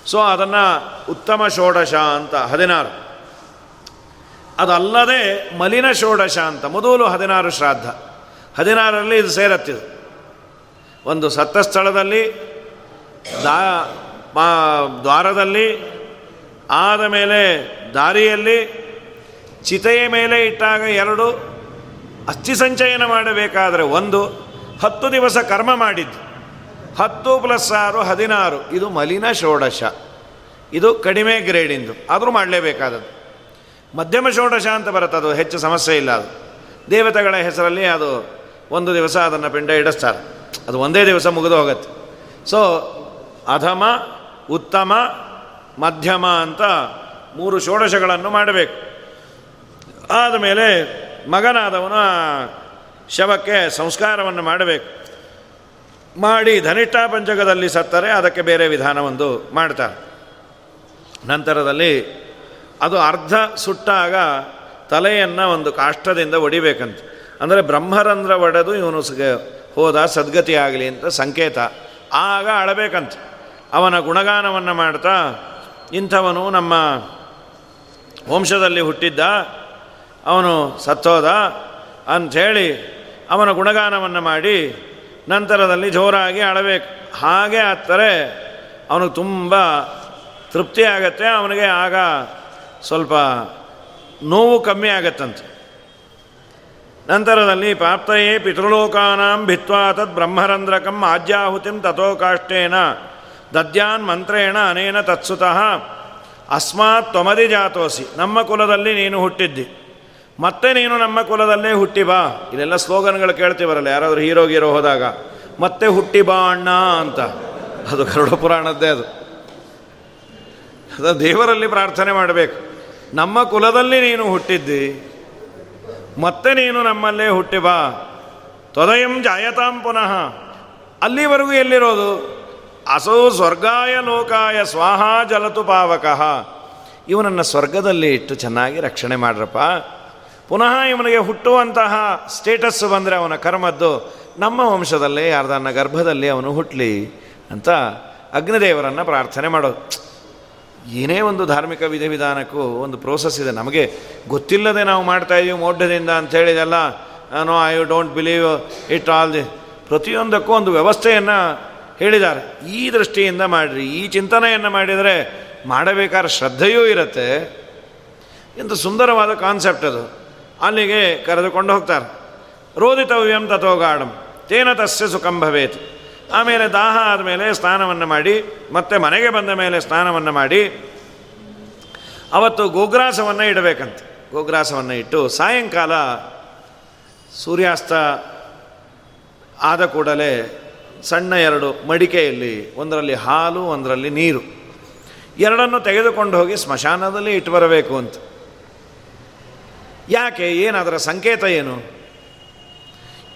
ಸೊ ಅದನ್ನು ಉತ್ತಮ ಷೋಡಶ ಅಂತ, ಹದಿನಾರು. ಅದಲ್ಲದೆ ಮಲಿನ ಷೋಡಶ ಅಂತ, ಮೊದಲು ಹದಿನಾರು ಶ್ರಾದ್ದ. ಹದಿನಾರರಲ್ಲಿ ಇದು ಸೇರತ್ತಿದು ಒಂದು ಸತ್ತ ಸ್ಥಳದಲ್ಲಿ ದಾ ಮಾ ದ್ವಾರದಲ್ಲಿ, ಆದ ಮೇಲೆ ದಾರಿಯಲ್ಲಿ, ಚಿತೆಯ ಮೇಲೆ ಇಟ್ಟಾಗ ಎರಡು, ಅಸ್ಥಿ ಸಂಚಯನ ಮಾಡಬೇಕಾದರೆ ಒಂದು, ಹತ್ತು ದಿವಸ ಕರ್ಮ ಮಾಡಿದ್ದು. ಹತ್ತು ಪ್ಲಸ್ ಆರು, ಹದಿನಾರು. ಇದು ಮಲಿನ ಷೋಡಶ. ಇದು ಕಡಿಮೆ ಗ್ರೇಡಿಂದು. ಆದರೂ ಮಾಡಲೇಬೇಕಾದದ್ದು. ಮಧ್ಯಮ ಷೋಡಶ ಅಂತ ಬರುತ್ತೆ ಅದು, ಹೆಚ್ಚು ಸಮಸ್ಯೆ ಇಲ್ಲ ಅದು. ದೇವತೆಗಳ ಹೆಸರಲ್ಲಿ ಅದು ಒಂದು ದಿವಸ ಅದನ್ನು ಪಿಂಡ ಇಡಿಸ್ತಾರೆ. ಅದು ಒಂದೇ ದಿವಸ ಮುಗಿದು ಹೋಗುತ್ತೆ. ಸೊ ಅಧಮ, ಉತ್ತಮ, ಮಧ್ಯಮ ಅಂತ ಮೂರು ಷೋಡಶಗಳನ್ನು ಮಾಡಬೇಕು. ಆದಮೇಲೆ ಮಗನಾದವನು ಶವಕ್ಕೆ ಸಂಸ್ಕಾರವನ್ನು ಮಾಡಬೇಕು. ಮಾಡಿ ಧನಿಷ್ಠ ಪಂಚಕದಲ್ಲಿ ಸತ್ತರೆ ಅದಕ್ಕೆ ಬೇರೆ ವಿಧಾನವೊಂದು ಮಾಡ್ತಾರೆ. ನಂತರದಲ್ಲಿ ಅದು ಅರ್ಧ ಸುಟ್ಟಾಗ ತಲೆಯನ್ನು ಒಂದು ಕಾಷ್ಟದಿಂದ ಒಡಿಬೇಕಂತ. ಅಂದರೆ ಬ್ರಹ್ಮರಂಧ್ರ ಒಡೆದು ಇವನು ಹೋದ ಸದ್ಗತಿ ಆಗಲಿ ಅಂತ ಸಂಕೇತ. ಆಗ ಅಳಬೇಕಂತ. ಅವನ ಗುಣಗಾನವನ್ನು ಮಾಡ್ತಾ ಇಂಥವನು ನಮ್ಮ ವಂಶದಲ್ಲಿ ಹುಟ್ಟಿದ್ದ. ಅವನು ಸತ್ತೋದ. ಅಂಥೇಳಿ ಅವನ ಗುಣಗಾನವನ್ನು ಮಾಡಿ ನಂತರದಲ್ಲಿ ಜೋರಾಗಿ ಅಳಬೇಕು. ಹಾಗೆ ಆಗ್ತಾರೆ ಅವನು ತುಂಬ ತೃಪ್ತಿ ಆಗತ್ತೆ. ಅವನಿಗೆ ಆಗ ಸ್ವಲ್ಪ ನೋವು ಕಮ್ಮಿ ಆಗತ್ತಂತೆ. ನಂತರದಲ್ಲಿ ಪ್ರಾಪ್ತಯೇ ಪಿತೃಲೋಕಾನಾಂ ಭಿತ್ವಾ ತದ್ ಬ್ರಹ್ಮರಂಧ್ರಕಂ ಆಜ್ಯಾಹುತಿಂ ತಥೋ ಕಾಷ್ಟೇನ ದದ್ಯಾನ್ ಮಂತ್ರೇಣ ಅನೇನ ತತ್ಸುತಃ. ಅಸ್ಮಾತ್ ತ್ವಮದಿ ಜಾತೋಸಿ, ನಮ್ಮ ಕುಲದಲ್ಲಿ ನೀನು ಹುಟ್ಟಿದ್ದಿ. ಮತ್ತೆ ನೀನು ನಮ್ಮ ಕುಲದಲ್ಲೇ ಹುಟ್ಟಿ ಬಾ. ಇದೆಲ್ಲ ಸ್ಲೋಗನ್ಗಳು ಕೇಳ್ತೀವರಲ್ಲ, ಯಾರಾದರೂ ಹೀರೋ ಗೀರೋ ಹೋದಾಗ, ಮತ್ತೆ ಹುಟ್ಟಿ ಬಾ ಅಣ್ಣ ಅಂತ. ಅದು ಗರುಡ ಪುರಾಣದ್ದೇ ಅದು. ಅದು ದೇವರಲ್ಲಿ ಪ್ರಾರ್ಥನೆ ಮಾಡಬೇಕು. ನಮ್ಮ ಕುಲದಲ್ಲಿ ನೀನು ಹುಟ್ಟಿದ್ದಿ. ಮತ್ತೆ ನೀನು ನಮ್ಮಲ್ಲೇ ಹುಟ್ಟಿ ಬಾ. ತ್ವದಯಂ ಜಾಯತಾಂ ಪುನಃ. ಅಲ್ಲಿವರೆಗೂ ಎಲ್ಲಿರೋದು? ಅಸೌ ಸ್ವರ್ಗಾಯ ಲೋಕಾಯ ಸ್ವಾಹ ಜಲತು ಪಾವಕಃ. ಇವನನ್ನು ಸ್ವರ್ಗದಲ್ಲಿ ಇಟ್ಟು ಚೆನ್ನಾಗಿ ರಕ್ಷಣೆ ಮಾಡ್ರಪ್ಪ. ಪುನಃ ಇವನಿಗೆ ಹುಟ್ಟುವಂತಹ ಸ್ಟೇಟಸ್ ಬಂದರೆ ಅವನ ಕರ್ಮದ್ದು ನಮ್ಮ ವಂಶದಲ್ಲೇ ಯಾರ್ದನ್ನ ಗರ್ಭದಲ್ಲಿ ಅವನು ಹುಟ್ಟಲಿ ಅಂತ ಅಗ್ನಿದೇವರನ್ನು ಪ್ರಾರ್ಥನೆ ಮಾಡೋದು ಏನೇ ಒಂದು ಧಾರ್ಮಿಕ ವಿಧಿವಿಧಾನಕ್ಕೂ ಒಂದು ಪ್ರೋಸೆಸ್ ಇದೆ. ನಮಗೆ ಗೊತ್ತಿಲ್ಲದೆ ನಾವು ಮಾಡ್ತಾ ಇದೀವಿ ಮೋಢ್ಯದಿಂದ ಅಂತ ಹೇಳಿದೆಲ್ಲ no I don't believe it all the ಪ್ರತಿಯೊಂದಕ್ಕೂ ಒಂದು ವ್ಯವಸ್ಥೆಯನ್ನು ಹೇಳಿದ್ದಾರೆ. ಈ ದೃಷ್ಟಿಯಿಂದ ಮಾಡಿರಿ, ಈ ಚಿಂತನೆಯನ್ನು ಮಾಡಿದರೆ ಮಾಡಬೇಕಾದ ಶ್ರದ್ಧೆಯೂ ಇರುತ್ತೆ. ಎಂದು ಸುಂದರವಾದ ಕಾನ್ಸೆಪ್ಟ್ ಅದು. ಅಲ್ಲಿಗೆ ಕರೆದುಕೊಂಡು ಹೋಗ್ತಾರೆ. ರೋದಿತವ್ಯಂ ತಥೋಗಾಢಂ, ತೇನ ತಸ್ಯ ಸುಖಂ ಭವೇತ್. ಆಮೇಲೆ ದಾಹ ಆದಮೇಲೆ ಸ್ನಾನವನ್ನು ಮಾಡಿ, ಮತ್ತೆ ಮನೆಗೆ ಬಂದ ಮೇಲೆ ಸ್ನಾನವನ್ನು ಮಾಡಿ, ಅವತ್ತು ಗೋಗ್ರಾಸವನ್ನು ಇಡಬೇಕಂತೆ. ಗೋಗ್ರಾಸವನ್ನು ಇಟ್ಟು ಸಾಯಂಕಾಲ ಸೂರ್ಯಾಸ್ತ ಆದ ಕೂಡಲೇ ಸಣ್ಣ ಎರಡು ಮಡಿಕೆಯಲ್ಲಿ, ಒಂದರಲ್ಲಿ ಹಾಲು, ಒಂದರಲ್ಲಿ ನೀರು, ಎರಡನ್ನು ತೆಗೆದುಕೊಂಡು ಹೋಗಿ ಸ್ಮಶಾನದಲ್ಲಿ ಇಟ್ಟು ಬರಬೇಕು ಅಂತ. ಯಾಕೆ? ಏನಾದರ ಸಂಕೇತ ಏನು?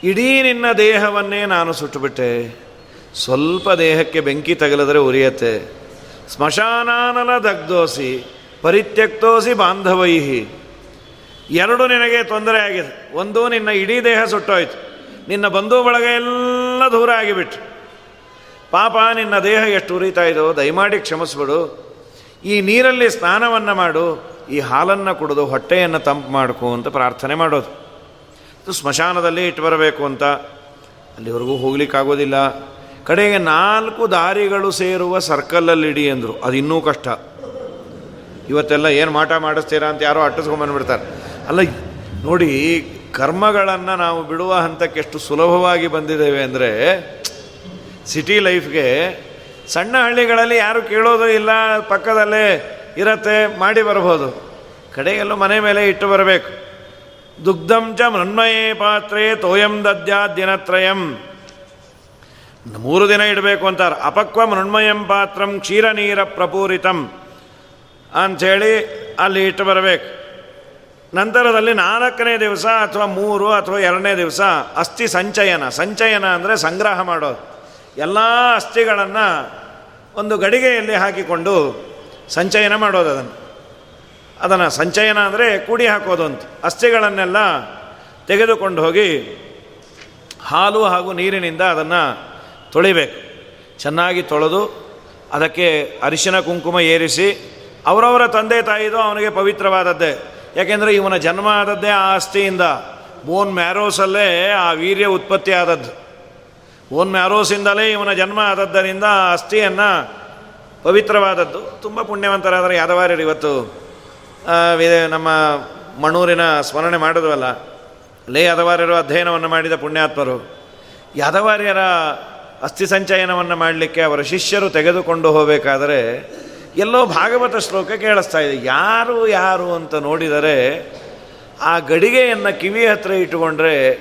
ಇಡೀ ನಿನ್ನ ದೇಹವನ್ನೇ ನಾನು ಸುಟ್ಟುಬಿಟ್ಟೆ. ಸ್ವಲ್ಪ ದೇಹಕ್ಕೆ ಬೆಂಕಿ ತಗಲಿದ್ರೆ ಉರಿಯತ್ತೆ. ಸ್ಮಶಾನಾನಲ ದಗ್ಧೋಸಿ, ಪರಿತ್ಯಕ್ತೋಸಿ ಬಾಂಧವೈಹಿ. ಎರಡು ನಿನಗೆ ತೊಂದರೆ ಆಗಿದೆ. ಒಂದು ನಿನ್ನ ಇಡೀ ದೇಹ ಸುಟ್ಟೋಯ್ತು. ನಿನ್ನ ಬಂಧು ಬಳಗ ಎಲ್ಲ ದೂರ ಆಗಿಬಿಟ್ರು. ಪಾಪ, ನಿನ್ನ ದೇಹ ಎಷ್ಟು ಉರಿತಾ ಇದೋ, ದಯಮಾಡಿ ಕ್ಷಮಿಸ್ಬಿಡು. ಈ ನೀರಲ್ಲಿ ಸ್ನಾನವನ್ನು ಮಾಡು, ಈ ಹಾಲನ್ನು ಕುಡಿದು ಹೊಟ್ಟೆಯನ್ನು ತಂಪು ಮಾಡ್ಕೊ ಅಂತ ಪ್ರಾರ್ಥನೆ ಮಾಡೋದು. ಸ್ಮಶಾನದಲ್ಲಿ ಇಟ್ಟು ಬರಬೇಕು ಅಂತ ಅಲ್ಲಿವರೆಗೂ ಹೋಗ್ಲಿಕ್ಕಾಗೋದಿಲ್ಲ. ಕಡೆಗೆ ನಾಲ್ಕು ದಾರಿಗಳು ಸೇರುವ ಸರ್ಕಲಲ್ಲಿ ಇಡಿ ಅಂದರು. ಅದು ಇನ್ನೂ ಕಷ್ಟ. ಇವತ್ತೆಲ್ಲ ಏನು ಮಾಟ ಮಾಡಿಸ್ತೀರಾ ಅಂತ ಯಾರೋ ಅಟ್ಟಿಸ್ಕೊಂಬಂದ್ಬಿಡ್ತಾರೆ ಅಲ್ಲ, ನೋಡಿ, ಕರ್ಮಗಳನ್ನು ನಾವು ಬಿಡುವ ಹಂತಕ್ಕೆ ಎಷ್ಟು ಸುಲಭವಾಗಿ ಬಂದಿದ್ದೇವೆ ಅಂದರೆ, ಸಿಟಿ ಲೈಫ್ಗೆ ಸಣ್ಣ ಹಳ್ಳಿಗಳಲ್ಲಿ ಯಾರು ಕೇಳೋದು ಇಲ್ಲ, ಪಕ್ಕದಲ್ಲೇ ಇರತ್ತೆ, ಮಾಡಿ ಬರ್ಬೋದು ಕಡೆಗೆಲ್ಲೂ ಮನೆ ಮೇಲೆ ಇಟ್ಟು ಬರಬೇಕು. ದುಗ್ಧಂ ಚ ಮೃಣ್ಮಯೇ ಪಾತ್ರೆ ತೋಯಂ ದದ್ಯಾ ದಿನತ್ರಯಂ ಮೂರು ದಿನ ಇಡಬೇಕು ಅಂತಾರೆ. ಅಪಕ್ವ ಮೃಣ್ಮಯಂ ಪಾತ್ರಂ ಕ್ಷೀರ ನೀರ ಪ್ರಪೂರಿತಂ ಅಂಥೇಳಿ ಅಲ್ಲಿ ಇಟ್ಟು ಬರಬೇಕು. ನಂತರದಲ್ಲಿ ನಾಲ್ಕನೇ ದಿವಸ ಅಥವಾ ಮೂರು ಅಥವಾ ಎರಡನೇ ದಿವಸ ಅಸ್ಥಿ ಸಂಚಯನ. ಸಂಚಯನ ಅಂದರೆ ಸಂಗ್ರಹ ಮಾಡೋದು. ಎಲ್ಲ ಅಸ್ಥಿಗಳನ್ನು ಒಂದು ಗಡಿಗೆಯಲ್ಲಿ ಹಾಕಿಕೊಂಡು ಸಂಚಯನ ಮಾಡೋದು ಅದನ್ನು. ಅದನ್ನು ಸಂಚಯನ ಅಂದರೆ ಕೂಡಿ ಹಾಕೋದು ಅಂತ. ಅಸ್ಥಿಗಳನ್ನೆಲ್ಲ ತೆಗೆದುಕೊಂಡು ಹೋಗಿ ಹಾಲು ಹಾಗೂ ನೀರಿನಿಂದ ಅದನ್ನು ತೊಳಿಬೇಕು. ಚೆನ್ನಾಗಿ ತೊಳೆದು ಅದಕ್ಕೆ ಅರಿಶಿನ ಕುಂಕುಮ ಏರಿಸಿ ಅವರವರ ತಂದೆ ತಾಯಿದು ಅವನಿಗೆ ಪವಿತ್ರವಾದದ್ದೇ. ಯಾಕೆಂದರೆ ಇವನ ಜನ್ಮ ಆದದ್ದೇ ಆ ಆಸ್ತಿಯಿಂದ. ಬೋನ್ ಮ್ಯಾರೋಸಲ್ಲೇ ಆ ವೀರ್ಯ ಉತ್ಪತ್ತಿ ಆದದ್ದು. ಬೋನ್ ಮ್ಯಾರೋಸಿಂದಲೇ ಇವನ ಜನ್ಮ ಆದದ್ದರಿಂದ ಆ ಅಸ್ಥಿಯನ್ನು ಪವಿತ್ರವಾದದ್ದು. ತುಂಬ ಪುಣ್ಯವಂತರಾದರೆ ಯಾದವಾರ್ಯರು ಇವತ್ತು ನಮ್ಮ ಮಣೂರಿನ ಸ್ಮರಣೆ ಮಾಡಿದ್ವಲ್ಲ, ಲೇ ಯಾದವಾರ್ಯರು ಅಧ್ಯಯನವನ್ನು ಮಾಡಿದ ಪುಣ್ಯಾತ್ಮರು. ಯಾದವಾರ್ಯರ ಅಸ್ಥಿ ಸಂಚಯನವನ್ನು ಮಾಡಲಿಕ್ಕೆ ಅವರ ಶಿಷ್ಯರು ತೆಗೆದುಕೊಂಡು ಹೋಗಬೇಕಾದರೆ ಎಲ್ಲೋ ಭಾಗವತ ಶ್ಲೋಕ ಕೇಳಿಸ್ತಾ ಇದೆ. ಯಾರು ಯಾರು ಅಂತ ನೋಡಿದರೆ ಆ ಗಡಿಗೆಯನ್ನು ಕಿವಿ ಹತ್ರ ಇಟ್ಟುಕೊಂಡ್ರೆ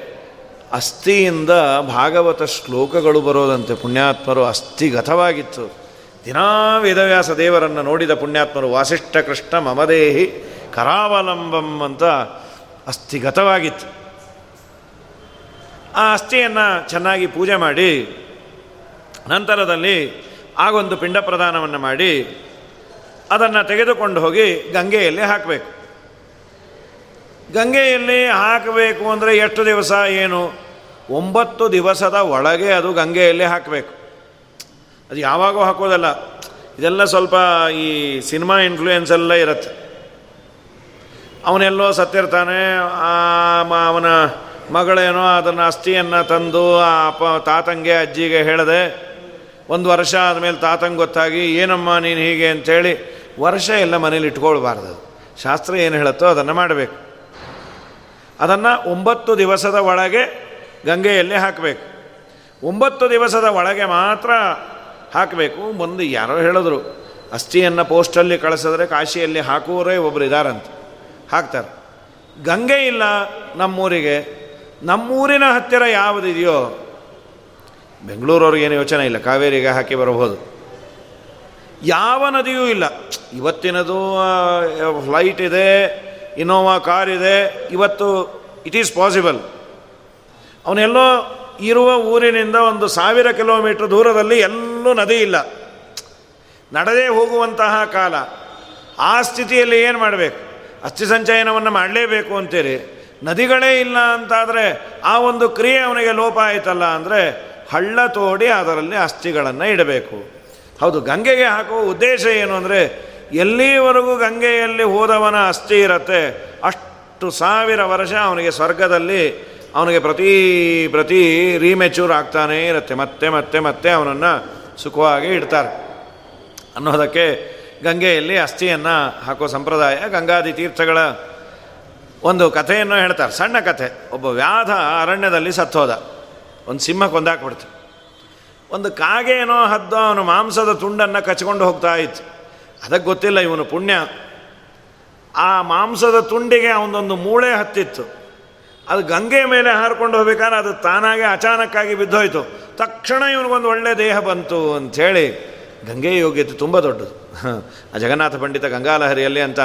ಅಸ್ಥಿಯಿಂದ ಭಾಗವತ ಶ್ಲೋಕಗಳು ಬರೋದಂತೆ. ಪುಣ್ಯಾತ್ಮರು ಅಸ್ಥಿಗತವಾಗಿತ್ತು. ದಿನಾ ವೇದವ್ಯಾಸ ದೇವರನ್ನು ನೋಡಿದ ಪುಣ್ಯಾತ್ಮರು, ವಾಸಿಷ್ಠ ಕೃಷ್ಣ ಮಮದೇಹಿ ಕರಾವಲಂಬಂ ಅಂತ ಅಸ್ಥಿಗತವಾಗಿತ್ತು. ಆ ಅಸ್ಥಿಯನ್ನು ಚೆನ್ನಾಗಿ ಪೂಜೆ ಮಾಡಿ ನಂತರದಲ್ಲಿ ಆಗೊಂದು ಪಿಂಡ ಪ್ರದಾನವನ್ನು ಮಾಡಿ ಅದನ್ನು ತೆಗೆದುಕೊಂಡು ಹೋಗಿ ಗಂಗೆಯಲ್ಲಿ ಹಾಕಬೇಕು. ಗಂಗೆಯಲ್ಲಿ ಹಾಕಬೇಕು ಅಂದರೆ ಎಷ್ಟು ದಿವಸ ಏನು? ಒಂಬತ್ತು ದಿವಸದ ಒಳಗೆ ಅದು ಗಂಗೆಯಲ್ಲಿ ಹಾಕಬೇಕು. ಅದು ಯಾವಾಗೂ ಹಾಕೋದಲ್ಲ. ಇದೆಲ್ಲ ಸ್ವಲ್ಪ ಈ ಸಿನಿಮಾ ಇನ್ಫ್ಲೂಯೆನ್ಸ್ ಎಲ್ಲ ಇರುತ್ತೆ. ಅವನೆಲ್ಲೋ ಸತ್ತಿರ್ತಾನೆ ಅವನ ಮಗಳೇನೋ ಅದನ್ನು ಅಸ್ಥಿಯನ್ನು ತಂದು, ಆ ಅಪ್ಪ ತಾತಂಗೆ, ಅಜ್ಜಿಗೆ ಹೇಳಿದೆ ಒಂದು ವರ್ಷ ಆದಮೇಲೆ ತಾತಂಗೆ ಗೊತ್ತಾಗಿ, ಏನಮ್ಮ ನೀನು ಹೀಗೆ ಅಂಥೇಳಿ ವರ್ಷ ಎಲ್ಲ ಮನೇಲಿ ಇಟ್ಕೊಳ್ಬಾರ್ದು. ಶಾಸ್ತ್ರ ಏನು ಹೇಳುತ್ತೋ ಅದನ್ನು ಮಾಡಬೇಕು. ಅದನ್ನು ಒಂಬತ್ತು ದಿವಸದ ಒಳಗೆ ಗಂಗೆಯಲ್ಲಿ ಹಾಕಬೇಕು. ಒಂಬತ್ತು ದಿವಸದ ಒಳಗೆ ಮಾತ್ರ ಹಾಕಬೇಕು. ಮುಂದೆ ಯಾರೋ ಹೇಳಿದ್ರು, ಅಸ್ಥಿಯನ್ನು ಪೋಸ್ಟಲ್ಲಿ ಕಳಿಸಿದ್ರೆ ಕಾಶಿಯಲ್ಲಿ ಹಾಕುವರೇ ಒಬ್ಬರು ಇದ್ದಾರಂತ ಹಾಕ್ತಾರೆ. ಗಂಗೆ ಇಲ್ಲ ನಮ್ಮೂರಿಗೆ. ನಮ್ಮೂರಿನ ಹತ್ತಿರ ಯಾವುದಿದೆಯೋ ಬೆಂಗಳೂರವ್ರಿಗೇನು ಯೋಚನೆ ಇಲ್ಲ. ಕಾವೇರಿಗೆ ಹಾಕಿ ಬರಬಹುದು. ಯಾವ ನದಿಯೂ ಇಲ್ಲ. ಇವತ್ತಿನದು ಫ್ಲೈಟ್ ಇದೆ ಇನೋವಾ ಕಾರ್ ಇದೆ, ಇವತ್ತು ಇಟ್ ಈಸ್ ಪಾಸಿಬಲ್ ಅವನೆಲ್ಲೋ ಇರುವ ಊರಿನಿಂದ ಒಂದು ಸಾವಿರ ಕಿಲೋಮೀಟರ್ ದೂರದಲ್ಲಿ ಎಲ್ಲೂ ನದಿ ಇಲ್ಲ. ನಡೆದೇ ಹೋಗುವಂತಹ ಕಾಲ. ಆ ಸ್ಥಿತಿಯಲ್ಲಿ ಏನು ಮಾಡಬೇಕು? ಅಸ್ಥಿ ಸಂಚಯನವನ್ನು ಮಾಡಲೇಬೇಕು ಅಂತೇಳಿ ನದಿಗಳೇ ಇಲ್ಲ ಅಂತಾದರೆ ಆ ಒಂದು ಕ್ರಿಯೆ ಅವನಿಗೆ ಲೋಪ ಆಯ್ತಲ್ಲ ಅಂದರೆ ಹಳ್ಳ ತೋಡಿ ಅದರಲ್ಲಿ ಅಸ್ಥಿಗಳನ್ನು ಇಡಬೇಕು. ಹೌದು, ಗಂಗೆಗೆ ಹಾಕುವ ಉದ್ದೇಶ ಏನು ಅಂದರೆ, ಎಲ್ಲಿವರೆಗೂ ಗಂಗೆಯಲ್ಲಿ ಹೋದವನ ಅಸ್ಥಿ ಇರತ್ತೆ, ಅಷ್ಟು ಸಾವಿರ ವರ್ಷ ಅವನಿಗೆ ಸ್ವರ್ಗದಲ್ಲಿ ಅವನಿಗೆ ಪ್ರತಿ ಪ್ರತಿ ರೀಮೆಚೂರ್ ಆಗ್ತಾನೇ ಇರುತ್ತೆ. ಮತ್ತೆ ಮತ್ತೆ ಮತ್ತೆ ಅವನನ್ನು ಸುಖವಾಗಿ ಇಡ್ತಾರೆ. ಅನ್ನೋದಕ್ಕೆ ಗಂಗೆಯಲ್ಲಿ ಅಸ್ಥಿಯನ್ನು ಹಾಕೋ ಸಂಪ್ರದಾಯ ಗಂಗಾದಿ ತೀರ್ಥಗಳ ಒಂದು ಕಥೆಯನ್ನು ಹೇಳ್ತಾರೆ. ಸಣ್ಣ ಕಥೆ. ಒಬ್ಬ ವ್ಯಾಧ ಅರಣ್ಯದಲ್ಲಿ ಸತ್ತೋದ. ಒಂದು ಸಿಂಹ ಕೊಂದಾಕ್ಬಿಡ್ತು ಒಂದು ಕಾಗೆ ಏನೋ ಹದ್ದೋ ಅವನು ಮಾಂಸದ ತುಂಡನ್ನು ಕಚ್ಕೊಂಡು ಹೋಗ್ತಾ ಇತ್ತು. ಅದಕ್ಕೆ ಗೊತ್ತಿಲ್ಲ ಇವನು ಪುಣ್ಯ. ಆ ಮಾಂಸದ ತುಂಡಿಗೆ ಅವನೊಂದು ಮೂಳೆ ಹತ್ತಿತ್ತು. ಅದು ಗಂಗೆ ಮೇಲೆ ಹಾರ್ಕೊಂಡು ಹೋಗ್ಬೇಕಾದ್ರೆ ಅದು ತಾನಾಗೆ ಅಚಾನಕ್ಕಾಗಿ ಬಿದ್ದೋಯ್ತು. ತಕ್ಷಣ ಇವನಿಗೊಂದು ಒಳ್ಳೆ ದೇಹ ಬಂತು ಅಂಥೇಳಿ ಗಂಗೆ ಯೋಗ್ಯತೆ ತುಂಬ ದೊಡ್ಡದು. ಆ ಜಗನ್ನಾಥ ಪಂಡಿತ ಗಂಗಾಲಹರಿಯಲ್ಲಿ ಅಂತ.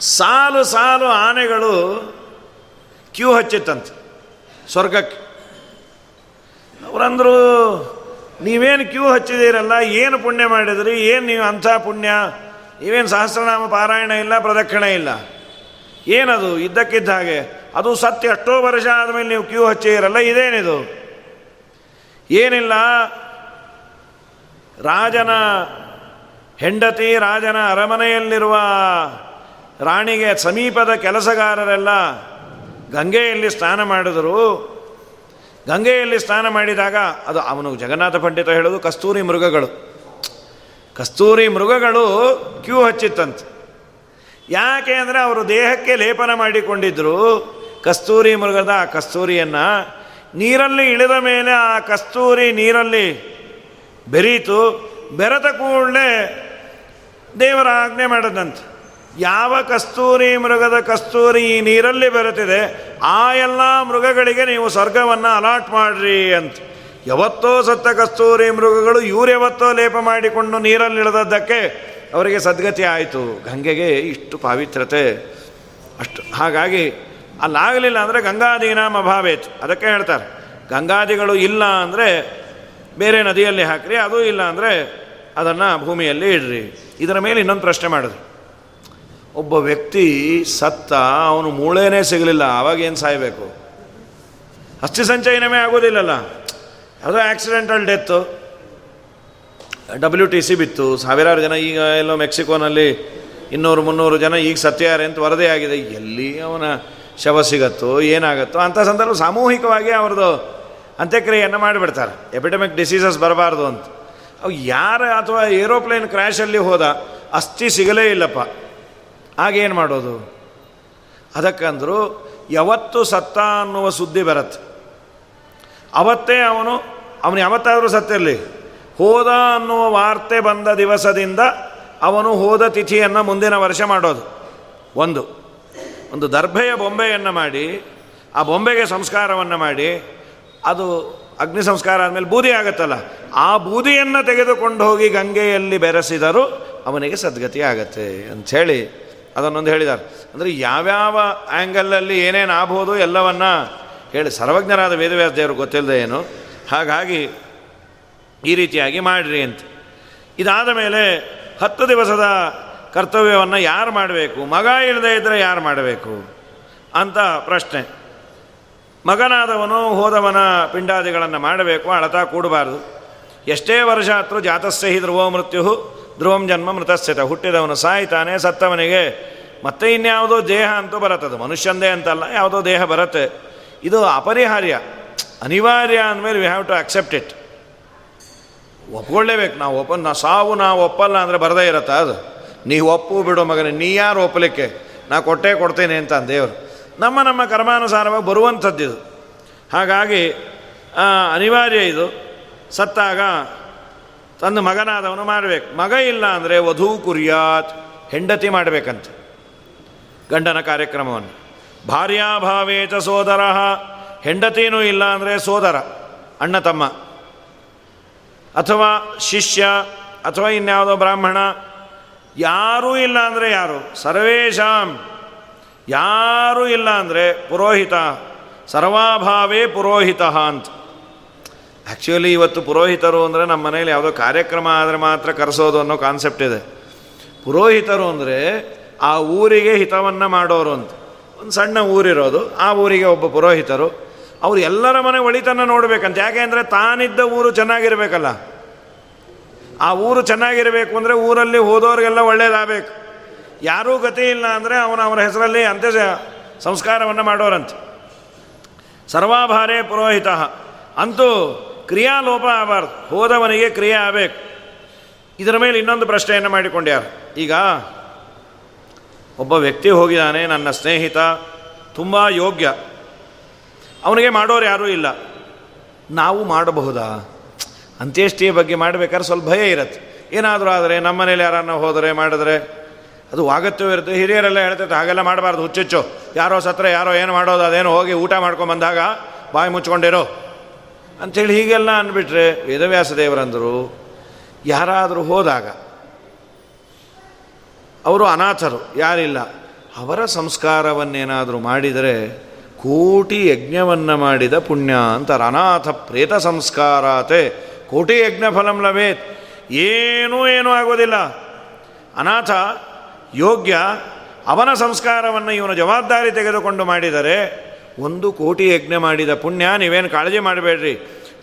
ಸಾಲು ಸಾಲು ಆನೆಗಳು ಕ್ಯೂ ಹಚ್ಚಿತ್ತಂತೆ. ಸ್ವರ್ಗಕ್ಕೆ. ಅವರಂದರು ನೀವೇನು ಕ್ಯೂ ಹಚ್ಚಿದ್ದೀರಲ್ಲ, ಏನು ಪುಣ್ಯ ಮಾಡಿದ್ರಿ, ಏನು ನೀವು ಅಂಥ ಪುಣ್ಯ, ನೀವೇನು ಸಹಸ್ರನಾಮ ಪಾರಾಯಣ ಇಲ್ಲ, ಪ್ರದಕ್ಷಿಣೆ ಇಲ್ಲ? ಏನದು, ಇದ್ದಕ್ಕಿದ್ದ ಹಾಗೆ? ಅದು ಸತ್ಯ ಅಷ್ಟೋ ವರ್ಷ ಆದಮೇಲೆ ನೀವು ಕ್ಯೂ ಹಚ್ಚಿರಲ್ಲ ಇದೇನಿದು? ಏನಿಲ್ಲ, ರಾಜನ ಹೆಂಡತಿ, ರಾಜನ ಅರಮನೆಯಲ್ಲಿರುವ ರಾಣಿಗೆ ಸಮೀಪದ ಕೆಲಸಗಾರರೆಲ್ಲ ಗಂಗೆಯಲ್ಲಿ ಸ್ನಾನ ಮಾಡಿದರು, ಗಂಗೆಯಲ್ಲಿ ಸ್ನಾನ ಮಾಡಿದಾಗ ಅದು ಅವನು ಜಗನ್ನಾಥ ಪಂಡಿತ ಹೇಳೋದು ಕಸ್ತೂರಿ ಮೃಗಗಳು. ಕಸ್ತೂರಿ ಮೃಗಗಳು ಕ್ಯೂ ಹಚ್ಚಿತ್ತಂತೆ. ಯಾಕೆ ಅಂದರೆ ಅವರು ದೇಹಕ್ಕೆ ಲೇಪನ ಮಾಡಿಕೊಂಡಿದ್ದರು ಕಸ್ತೂರಿ ಮೃಗದ ಆ ಕಸ್ತೂರಿಯನ್ನು ನೀರಲ್ಲಿ ಇಳಿದ ಮೇಲೆ ಆ ಕಸ್ತೂರಿ ನೀರಲ್ಲಿ ಬೆರೀತು, ಬೆರೆತ ಕೂಡಲೇ ದೇವರ ಆಜ್ಞೆ ಮಾಡದಂತೆ. ಯಾವ ಕಸ್ತೂರಿ ಮೃಗದ ಕಸ್ತೂರಿ ಈ ನೀರಲ್ಲಿ ಬರುತ್ತಿದೆ ಆ ಎಲ್ಲ ಮೃಗಗಳಿಗೆ ನೀವು ಸ್ವರ್ಗವನ್ನು ಅಲಾಟ್ ಮಾಡ್ರಿ ಅಂತ. ಯಾವತ್ತೋ ಸತ್ತ ಕಸ್ತೂರಿ ಮೃಗಗಳು ಇವ್ರು ಯಾವತ್ತೋ ಲೇಪ ಮಾಡಿಕೊಂಡು ನೀರಲ್ಲಿ ಇಳಿದದ್ದಕ್ಕೆ ಅವರಿಗೆ ಸದ್ಗತಿ ಆಯಿತು. ಗಂಗೆಗೆ ಇಷ್ಟು ಪಾವಿತ್ರತೆ ಅಷ್ಟು ಹಾಗಾಗಿ ಅಲ್ಲಾಗಲಿಲ್ಲ ಅಂದರೆ ಗಂಗಾದೀನಾಮ ಅಭಾವೇತು. ಅದಕ್ಕೆ ಹೇಳ್ತಾರೆ, ಗಂಗಾದಿಗಳು ಇಲ್ಲ ಅಂದರೆ ಬೇರೆ ನದಿಯಲ್ಲಿ ಹಾಕ್ರಿ, ಅದೂ ಇಲ್ಲ ಅಂದರೆ ಅದನ್ನು ಭೂಮಿಯಲ್ಲಿ ಇಡ್ರಿ. ಇದರ ಮೇಲೆ ಇನ್ನೊಂದು ಪ್ರಶ್ನೆ ಮಾಡಿದ್ರು. ಒಬ್ಬ ವ್ಯಕ್ತಿ ಸತ್ತ, ಅವನು ಮೂಳೆನೇ ಸಿಗಲಿಲ್ಲ ಆವಾಗ ಏನು ಸಾಯಬೇಕು? ಅಸ್ಥಿ ಸಂಚಯನವೇ ಆಗೋದಿಲ್ಲಲ್ಲ. ಯಾವುದೋ accidental death W T C ಬಿತ್ತು, ಸಾವಿರಾರು ಜನ ಈಗ ಎಲ್ಲೋ ಮೆಕ್ಸಿಕೋನಲ್ಲಿ ಇನ್ನೂರು, ಮುನ್ನೂರು ಜನ ಈಗ ಸತ್ಯಾರೆ ಅಂತ ವರದಿ ಆಗಿದೆ. ಎಲ್ಲಿ ಅವನ ಶವ ಸಿಗತ್ತೋ, ಏನಾಗತ್ತೋ ಅಂಥ ಸಂದರ್ಭ ಸಾಮೂಹಿಕವಾಗಿ ಅವ್ರದ್ದು ಅಂತ್ಯಕ್ರಿಯೆಯನ್ನು ಮಾಡಿಬಿಡ್ತಾರೆ. ಎಪಿಡೆಮಿಕ್ ಡಿಸೀಸಸ್ ಬರಬಾರ್ದು ಅಂತ. ಅವು ಯಾರ ಅಥವಾ ಏರೋಪ್ಲೇನ್ ಕ್ರ್ಯಾಶಲ್ಲಿ ಹೋದ, ಅಸ್ಥಿ ಸಿಗಲೇ ಇಲ್ಲಪ್ಪ. ಆಗೇನು ಮಾಡೋದು? ಅದಕ್ಕಂದ್ರು ಯಾವತ್ತು ಸತ್ತ ಅನ್ನುವ ಸುದ್ದಿ ಬರುತ್ತೆ. ಅವತ್ತೇ ಅವನು ಅವನು ಯಾವತ್ತಾದರೂ ಸತ್ತಿರಲಿ. ಹೋದ ಅನ್ನುವ ವಾರ್ತೆ ಬಂದ ದಿವಸದಿಂದ ಅವನು ಹೋದ ತಿಥಿಯನ್ನು ಮುಂದಿನ ವರ್ಷ ಮಾಡೋದು. ಒಂದು. ಒಂದು ದರ್ಭೆಯ ಬೊಂಬೆಯನ್ನು ಮಾಡಿ, ಆ ಬೊಂಬೆಗೆ ಸಂಸ್ಕಾರವನ್ನು ಮಾಡಿ, ಅದು ಅಗ್ನಿ ಸಂಸ್ಕಾರ ಆದಮೇಲೆ ಬೂದಿ ಆಗುತ್ತಲ್ಲ, ಆ ಬೂದಿಯನ್ನು ತೆಗೆದುಕೊಂಡು ಹೋಗಿ ಗಂಗೆಯಲ್ಲಿ ಬೆರೆಸಿದರೂ ಅವನಿಗೆ ಸದ್ಗತಿ ಆಗತ್ತೆ ಅಂಥೇಳಿ ಅದನ್ನೊಂದು ಹೇಳಿದ್ದಾರೆ. ಅಂದರೆ ಯಾವ್ಯಾವ ಆ್ಯಂಗಲಲ್ಲಿ ಏನೇನು ಆಗ್ಬೋದು ಎಲ್ಲವನ್ನ ಹೇಳಿ, ಸರ್ವಜ್ಞರಾದ ವೇದವ್ಯಾಸ ದೇವರು ಗೊತ್ತಿಲ್ಲದೆ ಏನು, ಹಾಗಾಗಿ ಈ ರೀತಿಯಾಗಿ ಮಾಡಿರಿ ಅಂತ. ಇದಾದ ಮೇಲೆ ಹತ್ತು ದಿವಸದ ಕರ್ತವ್ಯವನ್ನು ಯಾರು ಮಾಡಬೇಕು? ಮಗ ಇಲ್ಲದೆ ಇದ್ದರೆ ಯಾರು ಮಾಡಬೇಕು? ಅಂತ ಪ್ರಶ್ನೆ. ಮಗನಾದವನು ಹೋದವನ ಪಿಂಡಾದಿಗಳನ್ನು ಮಾಡಬೇಕು, ಅಳತಾ ಕೂಡಬಾರ್ದು. ಎಷ್ಟೇ ವರ್ಷ ಹತ್ರ ಜಾತಸ್ಯ ಮೃತ್ಯು ಧ್ರುವಂ ಜನ್ಮ ಮೃತಸ್ಥಿತ ಹುಟ್ಟಿದವನು ಸಾಯ್ತಾನೆ ಸತ್ತವನಿಗೆ. ಮತ್ತೆ ಇನ್ಯಾವುದೋ ದೇಹ ಅಂತೂ ಬರುತ್ತದು ಮನುಷ್ಯಂದೇ ಅಂತಲ್ಲ, ಯಾವುದೋ ದೇಹ ಬರುತ್ತೆ. ಇದು ಅಪರಿಹಾರ್ಯ. ಅನಿವಾರ್ಯ ಅಂದಮೇಲೆ we have to accept it ಒಪ್ಕೊಳ್ಳೇಬೇಕು. ನಾವು ಒಪ್ಪ, ನಾ ಸಾವು ನಾವು ಒಪ್ಪಲ್ಲ ಅಂದರೆ ಬರದೇ ಇರತ್ತ ಅದು. ನೀವು ಒಪ್ಪು ಬಿಡು ಮಗನೇ, ನೀ ಯಾರು ಒಪ್ಪಲಿಕ್ಕೆ? ನಾ ಕೊಟ್ಟೇ ಕೊಡ್ತೇನೆ ಅಂತ ದೇವರು. ನಮ್ಮ ನಮ್ಮ ಕರ್ಮಾನುಸಾರವಾಗಿ ಬರುವಂಥದ್ದಿದು. ಹಾಗಾಗಿ ಅನಿವಾರ್ಯ ಇದು. ಸತ್ತಾಗ ತನ್ನ ಮಗನಾದವನು ಮಾಡಬೇಕು. ಮಗ ಇಲ್ಲ ಅಂದರೆ ವಧು ಕುರಿಯಾತ್ ಹೆಂಡತಿ ಮಾಡಬೇಕಂತ. ಗಂಡನ ಕಾರ್ಯಕ್ರಮವನ್ನು. ಭಾರ್ಯಾಭಾವೇಚ ಸೋದರ. ಹೆಂಡತಿನೂ ಇಲ್ಲ ಅಂದರೆ ಸೋದರ, ಅಣ್ಣ ತಮ್ಮ. ಅಥವಾ ಶಿಷ್ಯ, ಅಥವಾ ಇನ್ಯಾವುದೋ ಬ್ರಾಹ್ಮಣ. ಯಾರೂ ಇಲ್ಲ ಅಂದರೆ ಯಾರು? ಸರ್ವೇಶಾಂ ಯಾರೂ ಇಲ್ಲ ಅಂದರೆ ಪುರೋಹಿತ. ಸರ್ವಾಭಾವೇ ಪುರೋಹಿತ ಅಂತ. ಆ್ಯಕ್ಚುಲಿ ಇವತ್ತು ಪುರೋಹಿತರು ಅಂದರೆ ನಮ್ಮ ಮನೇಲಿ ಯಾವುದೋ ಕಾರ್ಯಕ್ರಮ ಆದರೆ ಮಾತ್ರ ಕರೆಸೋದು ಅನ್ನೋ ಕಾನ್ಸೆಪ್ಟ್ ಇದೆ. ಪುರೋಹಿತರು ಅಂದರೆ ಆ ಊರಿಗೆ ಹಿತವನ್ನು ಮಾಡೋರು ಅಂತ. ಒಂದು ಸಣ್ಣ ಊರಿರೋದು, ಆ ಊರಿಗೆ ಒಬ್ಬ ಪುರೋಹಿತರು. ಅವ್ರು ಎಲ್ಲರ ಮನೆ ಒಳಿತನ್ನು ನೋಡಬೇಕಂತ. ಯಾಕೆ ಅಂದರೆ ತಾನಿದ್ದ ಊರು ಚೆನ್ನಾಗಿರಬೇಕಲ್ಲ. ಆ ಊರು ಚೆನ್ನಾಗಿರಬೇಕು ಅಂದರೆ ಊರಲ್ಲಿ ಹೋದವ್ರಿಗೆಲ್ಲ ಒಳ್ಳೇದಾಗಬೇಕು. ಯಾರೂ ಗತಿ ಇಲ್ಲ ಅಂದರೆ ಅವನು ಅವರ ಹೆಸರಲ್ಲಿ ಅಂತ್ಯ ಸಂಸ್ಕಾರವನ್ನು ಮಾಡೋರಂತೆ. ಸರ್ವಾಭಾರೇ ಪುರೋಹಿತ. ಅಂತೂ ಕ್ರಿಯಾಲೋಪ ಆಗಬಾರ್ದು. ಹೋದವನಿಗೆ ಕ್ರಿಯೆ ಆಗಬೇಕು. ಇದರ ಮೇಲೆ ಇನ್ನೊಂದು ಪ್ರಶ್ನೆಯನ್ನು ಮಾಡಿಕೊಂಡ್ಯಾರ ಈಗ ಒಬ್ಬ ವ್ಯಕ್ತಿ ಹೋಗಿದ್ದಾನೆ, ನನ್ನ ಸ್ನೇಹಿತ, ತುಂಬ ಯೋಗ್ಯ. ಅವನಿಗೆ ಮಾಡೋರು ಯಾರೂ ಇಲ್ಲ. ನಾವು ಮಾಡಬಹುದಾ? ಅಂತ್ಯೇಷ್ಟಿಯ ಬಗ್ಗೆ ಮಾಡಬೇಕಾದ್ರೆ ಸ್ವಲ್ಪ ಭಯ ಇರುತ್ತೆ. ಏನಾದರೂ ಆದರೆ ನಮ್ಮ ಮನೇಲಿ ಯಾರನ್ನ ಹೋದರೆ, ಮಾಡಿದ್ರೆ ಅದು ಅಗತ್ಯವಿರುತ್ತೆ ಇರುತ್ತೆ. ಹಿರಿಯರೆಲ್ಲ ಹೇಳ್ತೈತೆ ಹಾಗೆಲ್ಲ ಮಾಡಬಾರ್ದು, ಹುಚ್ಚುಚ್ಚು. ಯಾರೋ ಸತ್ರ ಯಾರೋ ಏನು ಮಾಡೋದು, ಅದೇನು ಹೋಗಿ ಊಟ ಮಾಡ್ಕೊಂಬಂದಾಗ ಬಾಯಿ ಮುಚ್ಕೊಂಡಿರೋ ಅಂಥೇಳಿ ಹೀಗೆಲ್ಲ ಅಂದ್ಬಿಟ್ರೆ ವೇದವ್ಯಾಸ ದೇವರಂದರು, ಯಾರಾದರೂ ಹೋದಾಗ, ಅವರು ಅನಾಥರು, ಯಾರಿಲ್ಲ, ಅವರ ಸಂಸ್ಕಾರವನ್ನೇನಾದರೂ ಮಾಡಿದರೆ ಕೋಟಿ ಯಜ್ಞವನ್ನು ಮಾಡಿದ ಪುಣ್ಯ ಅಂತಾರೆ ಅನಾಥ ಪ್ರೇತ ಸಂಸ್ಕಾರಾತೆ, ಕೋಟಿ ಯಜ್ಞ ಫಲಂ ಲಭೇತ್. ಏನೂ ಏನೂ ಆಗೋದಿಲ್ಲ. ಅನಾಥ, ಯೋಗ್ಯ, ಅವನ ಸಂಸ್ಕಾರವನ್ನು ಇವನ ಜವಾಬ್ದಾರಿ ತೆಗೆದುಕೊಂಡು ಮಾಡಿದರೆ ಒಂದು ಕೋಟಿ ಯಜ್ಞ ಮಾಡಿದ ಪುಣ್ಯ, ನೀವೇನು ಕಾಳಜಿ ಮಾಡಬೇಡ್ರಿ.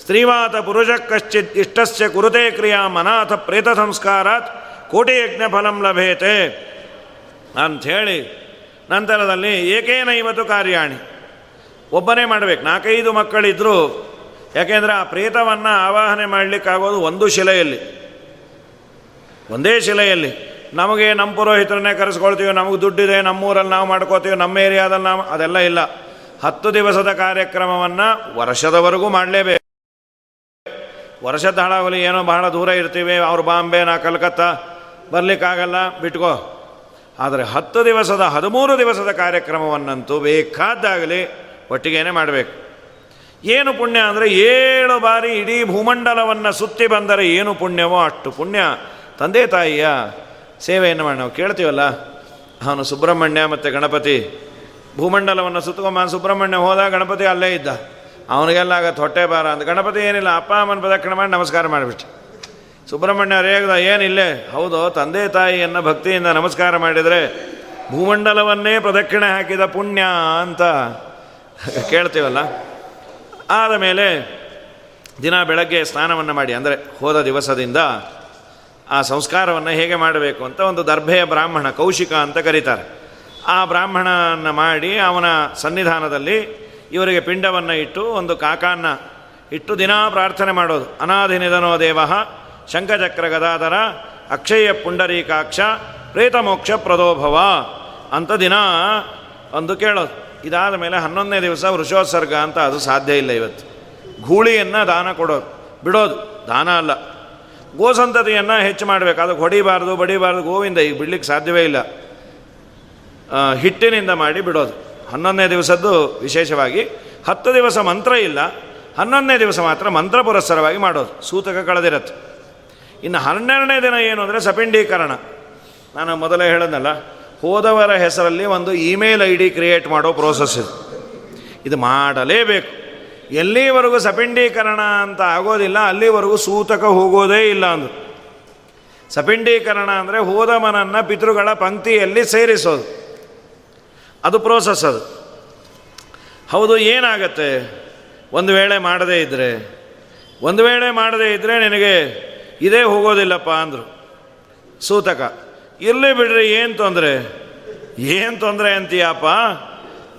ಸ್ತ್ರೀವಾತ ಪುರುಷ ಕಶ್ಚಿತ್ ಇಷ್ಟಸ್ಯ ಕುರುತೆ ಕ್ರಿಯಾ ಮನಾಥ ಪ್ರೇತ ಸಂಸ್ಕಾರಾತ್ ಕೋಟಿ ಯಜ್ಞ ಫಲಂ ಲಭೇತೆ. ಅಂಥೇಳಿ ನಂತರದಲ್ಲಿ ಏಕೇನ ಇವತ್ತು ಕಾರ್ಯಾಣಿ. ಒಬ್ಬನೇ ಮಾಡಬೇಕು, ನಾಲ್ಕೈದು ಮಕ್ಕಳಿದ್ದರೂ ಯಾಕೆಂದರೆ ಆ ಪ್ರೇತವನ್ನು ಆವಾಹನೆ ಮಾಡಲಿಕ್ಕಾಗೋದು ಒಂದು ಶಿಲೆಯಲ್ಲಿ. ಒಂದೇ ಶಿಲೆಯಲ್ಲಿ. ನಮಗೆ ನಮ್ಮ ಪುರೋಹಿತರನ್ನೇ ಕರೆಸ್ಕೊಳ್ತೀವಿ, ನಮಗೆ ದುಡ್ಡಿದೆ, ನಮ್ಮೂರಲ್ಲಿ ನಾವು ಮಾಡ್ಕೋತೀವಿ, ನಮ್ಮ ಏರಿಯಾದಲ್ಲಿ ನಾವು, ಅದೆಲ್ಲ ಇಲ್ಲ. ಹತ್ತು ದಿವಸದ ಕಾರ್ಯಕ್ರಮವನ್ನು ವರ್ಷದವರೆಗೂ ಮಾಡಲೇಬೇಕು. ವರ್ಷದ ಹಾಳಾಗಲಿ ಏನೋ ಬಹಳ ದೂರ ಇರ್ತೀವಿ, ಅವ್ರು ಬಾಂಬೆ ನಾ ಕಲ್ಕತ್ತಾ ಬರಲಿಕ್ಕಾಗಲ್ಲ, ಬಿಟ್ಕೋ. ಆದರೆ ಹತ್ತು ದಿವಸದ, ಹದಿಮೂರು ದಿವಸದ ಕಾರ್ಯಕ್ರಮವನ್ನಂತೂ ಬೇಕಾದ್ದಾಗಲಿ ಒಟ್ಟಿಗೇನೆ ಮಾಡಬೇಕು. ಏನು ಪುಣ್ಯ ಅಂದರೆ ಏಳು ಬಾರಿ ಇಡೀ ಭೂಮಂಡಲವನ್ನು ಸುತ್ತಿ ಬಂದರೆ ಏನು ಪುಣ್ಯವೋ ಅಷ್ಟು ಪುಣ್ಯ. ತಂದೆ ತಾಯಿಯ ಸೇವೆಯನ್ನು ಮಾಡಿ ನಾವು ಕೇಳ್ತೀವಲ್ಲ, ಅವನು ಸುಬ್ರಹ್ಮಣ್ಯ ಮತ್ತು ಗಣಪತಿ. ಭೂಮಂಡಲವನ್ನು ಸುತ್ತಕೊಂಬ ಸುಬ್ರಹ್ಮಣ್ಯ ಹೋದ ಗಣಪತಿ ಅಲ್ಲೇ ಇದ್ದ. ಅವನಿಗೆಲ್ಲ ಆಗತ್ತೆ ಹೊಟ್ಟೆ ಬಾರ ಅಂತ ಗಣಪತಿ ಏನಿಲ್ಲ, ಅಪ್ಪ, ಅಮ್ಮನ ಪ್ರದಕ್ಷಿಣೆ ಮಾಡಿ ನಮಸ್ಕಾರ ಮಾಡಿಬಿಟ್ಟು ಸುಬ್ರಹ್ಮಣ್ಯ ರೇಗದ ಏನಿಲ್ಲೇ ಹೌದು, ತಂದೆ ತಾಯಿಯನ್ನು ಭಕ್ತಿಯಿಂದ ನಮಸ್ಕಾರ ಮಾಡಿದರೆ ಭೂಮಂಡಲವನ್ನೇ ಪ್ರದಕ್ಷಿಣೆ ಹಾಕಿದ ಪುಣ್ಯ ಅಂತ ಕೇಳ್ತೀವಲ್ಲ? ಆದ ಮೇಲೆ ದಿನ ಬೆಳಗ್ಗೆ ಸ್ನಾನವನ್ನು ಮಾಡಿ, ಅಂದರೆ ಹೋದ ದಿವಸದಿಂದ ಆ ಸಂಸ್ಕಾರವನ್ನು ಹೇಗೆ ಮಾಡಬೇಕು ಅಂತ ಒಂದು ದರ್ಭೆಯ ಬ್ರಾಹ್ಮಣ ಕೌಶಿಕ ಅಂತ ಕರೀತಾರೆ. ಆ ಬ್ರಾಹ್ಮಣನ ಮಾಡಿ ಅವನ ಸನ್ನಿಧಾನದಲ್ಲಿ ಇವರಿಗೆ ಪಿಂಡವನ್ನು ಇಟ್ಟು ಒಂದು ಕಾಕಾನ್ನ ಇಟ್ಟು ದಿನಾ ಪ್ರಾರ್ಥನೆ ಮಾಡೋದು. ಅನಾಧಿನಿಧನೋ ದೇವ, ಶಂಖಚಕ್ರ ಗದಾಧರ, ಅಕ್ಷಯ ಪುಂಡರೀಕಾಕ್ಷ ಪ್ರೇತಮೋಕ್ಷ ಪ್ರದೋಭವ ಅಂತ ದಿನ ಒಂದು ಕೇಳೋದು. ಇದಾದ ಮೇಲೆ ಹನ್ನೊಂದನೇ ದಿವಸ ವೃಷೋತ್ಸರ್ಗ ಅಂತ ಅದು ಸಾಧ್ಯ ಇಲ್ಲ ಇವತ್ತು. ಗೂಳಿಯನ್ನು ದಾನ ಕೊಡೋದು. ಬಿಡೋದು. ದಾನ ಅಲ್ಲ. ಗೋಸಂತತಿಯನ್ನು ಹೆಚ್ಚು ಮಾಡಬೇಕು. ಅದಕ್ಕೆ ಹೊಡಿಬಾರ್ದು, ಬಡಿಬಾರ್ದು, ಗೋವಿಂದ ಈಗ ಬಿಡ್ಲಿಕ್ಕೆ ಸಾಧ್ಯವೇ ಇಲ್ಲ. ಹಿಟ್ಟಿನಿಂದ ಮಾಡಿ ಬಿಡೋದು. ಹನ್ನೊಂದನೇ ದಿವಸದ್ದು ವಿಶೇಷವಾಗಿ ಹತ್ತು ದಿವಸ ಮಂತ್ರ ಇಲ್ಲ, ಹನ್ನೊಂದನೇ ದಿವಸ ಮಾತ್ರ ಮಂತ್ರ ಪುರಸ್ಸರವಾಗಿ ಮಾಡೋದು. ಸೂತಕ ಕಳೆದಿರತ್ತೆ. ಇನ್ನು ಹನ್ನೆರಡನೇ ದಿನ ಏನು ಅಂದರೆ ಸಪಿಂಡೀಕರಣ. ನಾನು ಮೊದಲೇ ಹೇಳೋದಲ್ಲ ಹೋದವರ ಹೆಸರಲ್ಲಿ ಒಂದು ಇಮೇಲ್ ಐ ಡಿ ಕ್ರಿಯೇಟ್ ಮಾಡೋ ಪ್ರೋಸೆಸ್ ಇದು. ಇದು ಮಾಡಲೇಬೇಕು. ಎಲ್ಲಿವರೆಗೂ ಸಪಿಂಡೀಕರಣ ಅಂತ ಆಗೋದಿಲ್ಲ, ಅಲ್ಲಿವರೆಗೂ ಸೂತಕ ಹೋಗೋದೇ ಇಲ್ಲ ಅಂದರು. ಸಪಿಂಡೀಕರಣ ಅಂದರೆ ಹೋದವನನ್ನು ಪಿತೃಗಳ ಪಂಕ್ತಿಯಲ್ಲಿ ಸೇರಿಸೋದು. ಅದು ಪ್ರೋಸೆಸ್ ಅದು. ಹೌದು, ಏನಾಗತ್ತೆ? ಒಂದು ವೇಳೆ ಮಾಡದೇ ಇದ್ದರೆ ಒಂದು ವೇಳೆ ಮಾಡದೇ ಇದ್ದರೆ ನಿನಗೆ ಇದೇ ಹೋಗೋದಿಲ್ಲಪ್ಪ ಅಂದರು. ಸೂತಕ, ಇರಲಿ ಬಿಡ್ರಿ, ಏನು ತೊಂದರೆ? ಏನು ತೊಂದರೆ ಅಂತೀಯಪ್ಪ?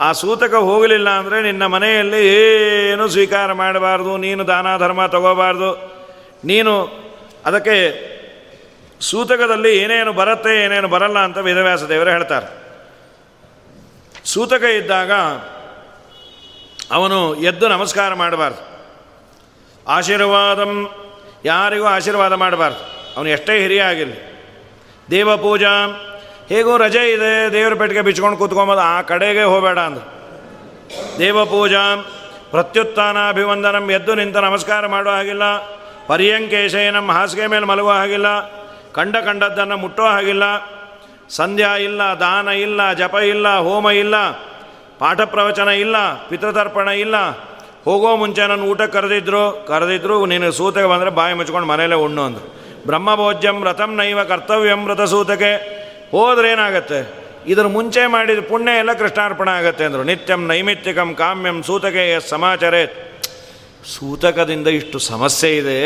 ಆ ಸೂತಕ ಹೋಗಲಿಲ್ಲ ಅಂದರೆ ನಿನ್ನ ಮನೆಯಲ್ಲಿ ಏನು ಸ್ವೀಕಾರ ಮಾಡಬಾರ್ದು, ನೀನು ದಾನ ಧರ್ಮ ತಗೋಬಾರ್ದು. ನೀನು ಅದಕ್ಕೆ ಸೂತಕದಲ್ಲಿ ಏನೇನು ಬರುತ್ತೆ, ಏನೇನು ಬರಲ್ಲ ಅಂತ ವೇದವ್ಯಾಸ ದೇವರು ಹೇಳ್ತಾರೆ. ಸೂತಕ ಇದ್ದಾಗ ಅವನು ಎದ್ದು ನಮಸ್ಕಾರ ಮಾಡಬಾರ್ದು. ಆಶೀರ್ವಾದಂ, ಯಾರಿಗೂ ಆಶೀರ್ವಾದ ಮಾಡಬಾರ್ದು. ಅವನು ಎಷ್ಟೇ ಹಿರಿಯ ಆಗಿರಲಿ. ದೇವ ಪೂಜಾ, ಹೇಗೂ ರಜೆ ಇದೆ, ದೇವರ ಪೆಟ್ಟಿಗೆ ಬಿಚ್ಕೊಂಡು ಕೂತ್ಕೊಂಬೋದು ಆ ಕಡೆಗೆ ಹೋಗಬೇಡ ಅಂತ ದೇವ ಪೂಜಾ, ಪ್ರತ್ಯುತ್ಥಾನಾಭಿವಂದನಂ, ಎದ್ದು ನಿಂತ ನಮಸ್ಕಾರ ಮಾಡೋ ಹಾಗಿಲ್ಲ. ಪರ್ಯಂಕೇಶಯನಂ, ಹಾಸಿಗೆ ಮೇಲೆ ಮಲಗುವ ಹಾಗಿಲ್ಲ. ಕಂಡ ಕಂಡದ್ದನ್ನು ಮುಟ್ಟೋ ಹಾಗಿಲ್ಲ. ಸಂಧ್ಯಾ ಇಲ್ಲ, ದಾನ ಇಲ್ಲ, ಜಪ ಇಲ್ಲ, ಹೋಮ ಇಲ್ಲ, ಪಾಠ ಪ್ರವಚನ ಇಲ್ಲ, ಪಿತೃತರ್ಪಣ ಇಲ್ಲ. ಹೋಗೋ ಮುಂಚೆ ನನ್ನ ಊಟ ಕರೆದಿದ್ರು ಕರೆದಿದ್ರು, ನೀನು ಸೂತಕ ಬಂದರೆ ಬಾಯಿ ಮುಚ್ಕೊಂಡು ಮನೇಲೇ ಉಣ್ಣು ಅಂದರು. ಬ್ರಹ್ಮಭೋಜ್ಯಂ ರಥಂ ನೈವ ಕರ್ತವ್ಯಂ ಸೂತಕೆ. ಹೋದ್ರೆ ಏನಾಗುತ್ತೆ? ಇದ್ರ ಮುಂಚೆ ಮಾಡಿದ ಪುಣ್ಯ ಎಲ್ಲ ಕೃಷ್ಣಾರ್ಪಣ ಆಗುತ್ತೆ ಅಂದರು. ನಿತ್ಯಂ ನೈಮಿತ್ತಿಕಂ ಕಾಮ್ಯಂ ಸೂತಕೆ ಎಸ್ ಸಮಾಚಾರೇ ಸೂತಕದಿಂದ ಇಷ್ಟು ಸಮಸ್ಯೆ ಇದೆ.